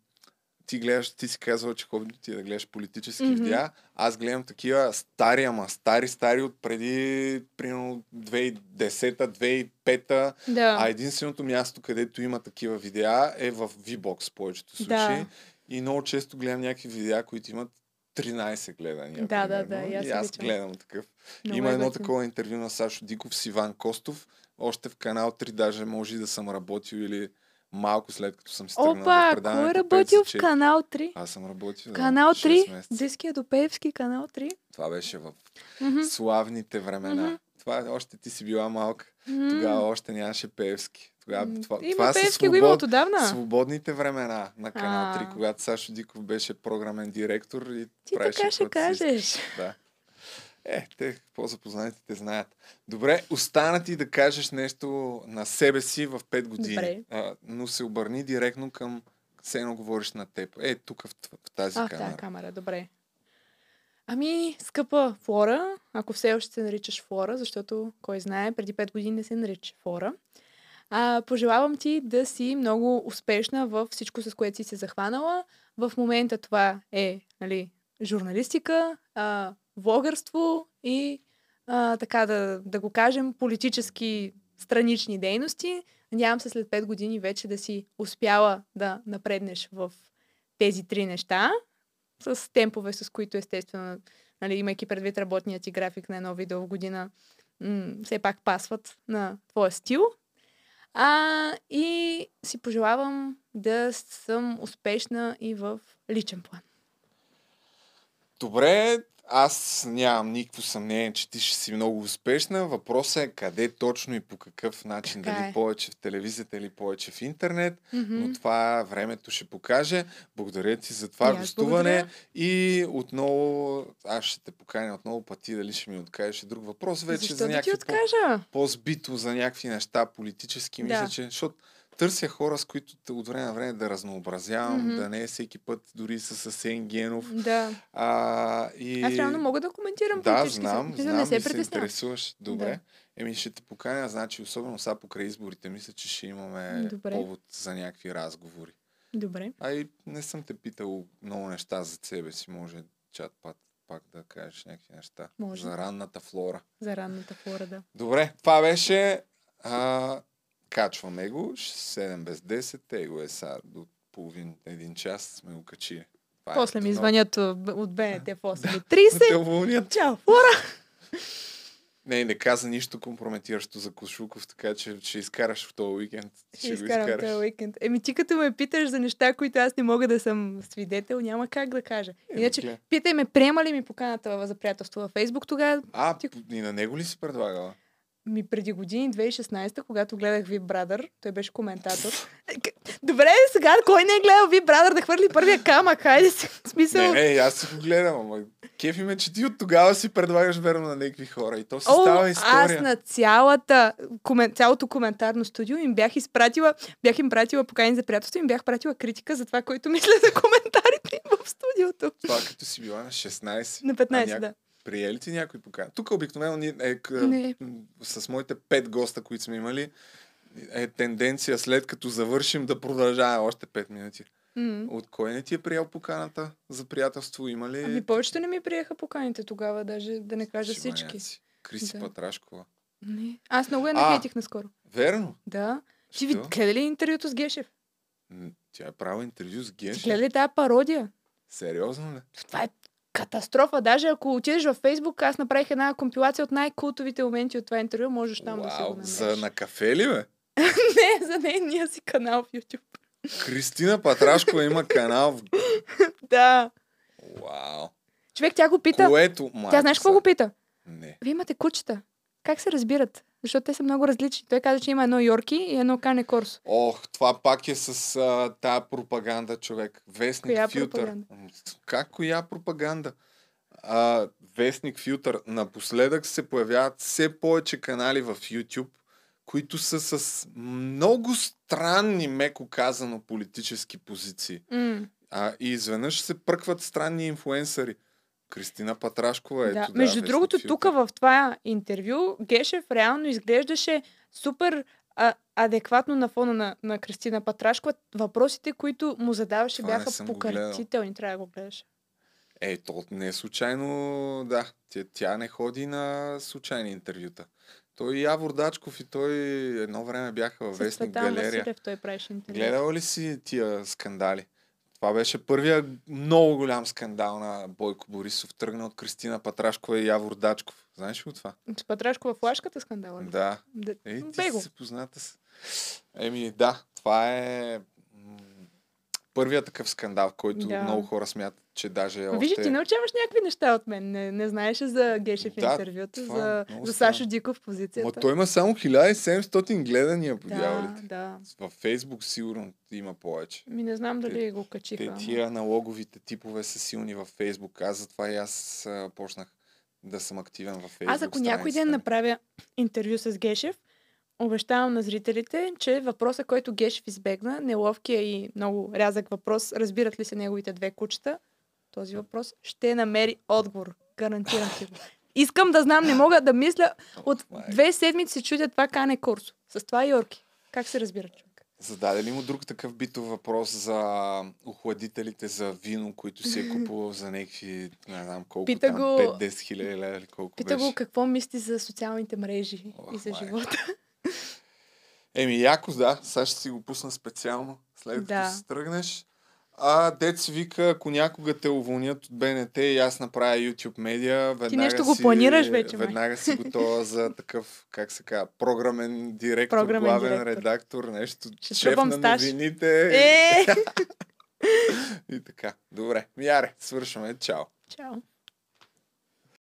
ти гледаш, ти си казвал, че хобито ти е да гледаш политически Мгм. видеа. Аз гледам такива стари, ама стари, стари от преди, примерно, 2010-та, 2005-та. Да. А единственото място, където има такива видеа е в VBOX в повечето случаи. Да. И много често гледам някакви видеа, които имат 13 гледания. Да, да, примерно, да, и аз И аз обичам. гледам такъв. Много Има едно такова интервю на Сашо Диков с Иван Костов. Още в канал 3, даже може и да съм работил или малко след като съм си тръгнал в Опа, кой предаването е 5 работил в 4. канал 3? Аз съм работил. да, Канал 6 3? месеца. Близкия до Пеевски канал 3? Това беше в Мгм. славните времена. Мгм. Това още ти си била малка. Тогава още нямаше Певски. Тогава, това, има това са Пеевски, го има свобод- отдавна. свободните времена на канал 3, А. когато Сашо Диков беше програмен директор и Ти правеше така ще кажеш. Да. Е, те по-запознатите те знаят. Добре, остана ти да кажеш нещо на себе си в 5 години. Добре. А, но се обърни директно към все едно говориш на теб. Е, тук в, в тази А, в камера. тази камера, добре. Ами, скъпа Флора, ако все още се наричаш Флора, защото, кой знае, преди 5 години не се нарича Флора, а, пожелавам ти да си много успешна в всичко, с което си се захванала. В момента това е нали, журналистика, а, влогърство и а, така да, да го кажем, политически странични дейности. Надявам се след 5 години вече да си успяла да напреднеш в тези три неща с темпове, с които естествено, нали, имайки предвид работния ти график на едно видео в година, м- все пак пасват на твоя стил. А, и си пожелавам да съм успешна и в личен план. Добре, аз нямам никакво съмнение, че ти ще си много успешна. Въпросът е къде точно и по какъв начин. Така дали е. повече в телевизията или повече в интернет. Мгм. Но това времето ще покаже. Благодаря ти за това гостуване. И отново, аз ще те поканя отново пъти, дали ще ми откажеш друг въпрос. Вече Защо за някакви по- по-збито за някакви неща политически. Мисля, Да. че, защото търся хора, с които от време на време да разнообразявам, Мгм. да не е всеки път дори с Асен Генов. Да. А, и... Аз реално мога да коментирам Да, знам, Мисля, знам не се и се интересуваш. Добре. Да. Еми ще те поканя, значи особено сега покрай изборите, мисля, че ще имаме Добре. повод за някакви разговори. Добре. А и не съм те питал много неща за себе си, може чат пак, пак да кажеш някакви неща. Може. За ранната флора. За ранната флора, да. Добре, това беше. А, качваме го. 7 без 10. Те го е сега до половин, един час сме го качили. Това е После ми звънят от БНТ в Да те 8.30. уволнят. Чао, Флора! Не, не каза нищо компрометиращо за Кошуков, така че ще изкараш в този уикенд. Ще го изкарам изкараш. този уикенд. Еми ти като ме питаш за неща, които аз не мога да съм свидетел, няма как да кажа. Иначе, гледай. питай ме, приема ли ми поканата за приятелство във Фейсбук тогава? А, и на него ли си предлагала? Ми преди години, 2016, когато гледах Ви Брадър, той беше коментатор. Е, Добре, сега кой не е гледал Ви Брадър да хвърли първия камък? Хайде си. Смисъл... Не, не, аз си го гледам, ама кефи ме, че ти от тогава си предлагаш верно на някакви хора и то си О, става аз история. на цялата, комен, цялото коментарно студио им бях изпратила, бях им пратила покани за приятелство, им бях пратила критика за това, което мисля за коментарите в студиото. Това като си била на 16. На 15, а да. Приели ти някой покана? Тук обикновено ни, е, м, с моите пет госта, които сме имали, е тенденция след като завършим да продължава още 5 минути. М. От кой не ти е приел поканата за приятелство? Има ли? Ами повечето не ми приеха поканите тогава, даже да не кажа Шибаняци. всички. Криси Да. Патрашкова. Не. Аз много я нахейтих наскоро. Верно. Да. Ти ви гледа ли интервюто с Гешев? Тя е правила интервю с Ти Геш. гледа ли тази пародия? Сериозно ли? Това е катастрофа. Даже ако отидеш във Фейсбук, аз направих една компилация от най-култовите моменти от това интервю, можеш там да си го намериш. за на кафе ли, бе? Не, за нейния си канал в YouTube. Кристина Патрашкова има канал в... Да. Вау. Човек, тя го пита. Което, Тя майка знаеш какво го пита? Не. Вие имате кучета. Как се разбират? Защото те са много различни. Той каза, че има едно Йорки и едно Кане Корсо. Ох, това пак е с а, тая пропаганда, човек. Вестник Коя филтър. пропаганда? Как коя пропаганда? А, вестник филтър. Напоследък се появяват все повече канали в YouTube, които са с много странни, меко казано, политически позиции. М. А, и изведнъж се пръкват странни инфуенсъри. Кристина Патрашкова е Да. да, Между другото, тук в това интервю Гешев реално изглеждаше супер а, адекватно на фона на, на Кристина Патрашкова. Въпросите, които му задаваше, Това бяха покъртителни. Трябва да го гледаш. Е, то не е случайно, да. Тя, тя не ходи на случайни интервюта. Той и Явор Дачков и той едно време бяха във Вестник Галерия. Василев той правеше интервю. Гледала ли си тия скандали? Това беше първия много голям скандал на Бойко Борисов. Тръгна от Кристина Патрашкова и Явор Дачков. Знаеш ли го това? С Патрашкова флашката скандала. ли? Да. Да. Ей, ти Бего. си позната с... Еми, да, това е първият такъв скандал, който Да. много хора смятат, че даже е още... Виж, ти научаваш някакви неща от мен. Не, не знаеше за Гешев Да, интервюта, това е за, за. Сашо Диков позицията. Ма той има само 1700 гледания по да, дяволите. да. Във Фейсбук сигурно има повече. Ми не знам дали Те- го качиха. Те тия аналоговите типове са силни във Фейсбук. Аз затова и аз а, почнах да съм активен във Фейсбук. Аз ако някой ден направя интервю с Гешев, обещавам на зрителите, че въпроса, който Гешев избегна, неловкия и много рязък въпрос, разбират ли се неговите две кучета, този въпрос ще намери отговор. Гарантирам ти го. Искам да знам, не мога да мисля. От две седмици се чудя това кане курсо. С това Йорки. Как се разбира човек? Зададе ли му друг такъв битов въпрос за охладителите за вино, които си е купувал за някакви, не знам колко Пита там, го- 5-10 хиляди лева или колко Пита беше. го какво мисли за социалните мрежи и за майко. живота. Еми, яко, да. Сега ще си го пусна специално, след като Да. се тръгнеш. А дец вика, ако някога те уволнят от БНТ и аз направя YouTube медиа, веднага нещо го си, планираш вече, май. Веднага си готова за такъв, как се казва, програмен директор, Програмен главен директор. редактор, нещо, Ще шеф на новините. Е! и така. Добре. Мяре, свършваме. Чао. Чао.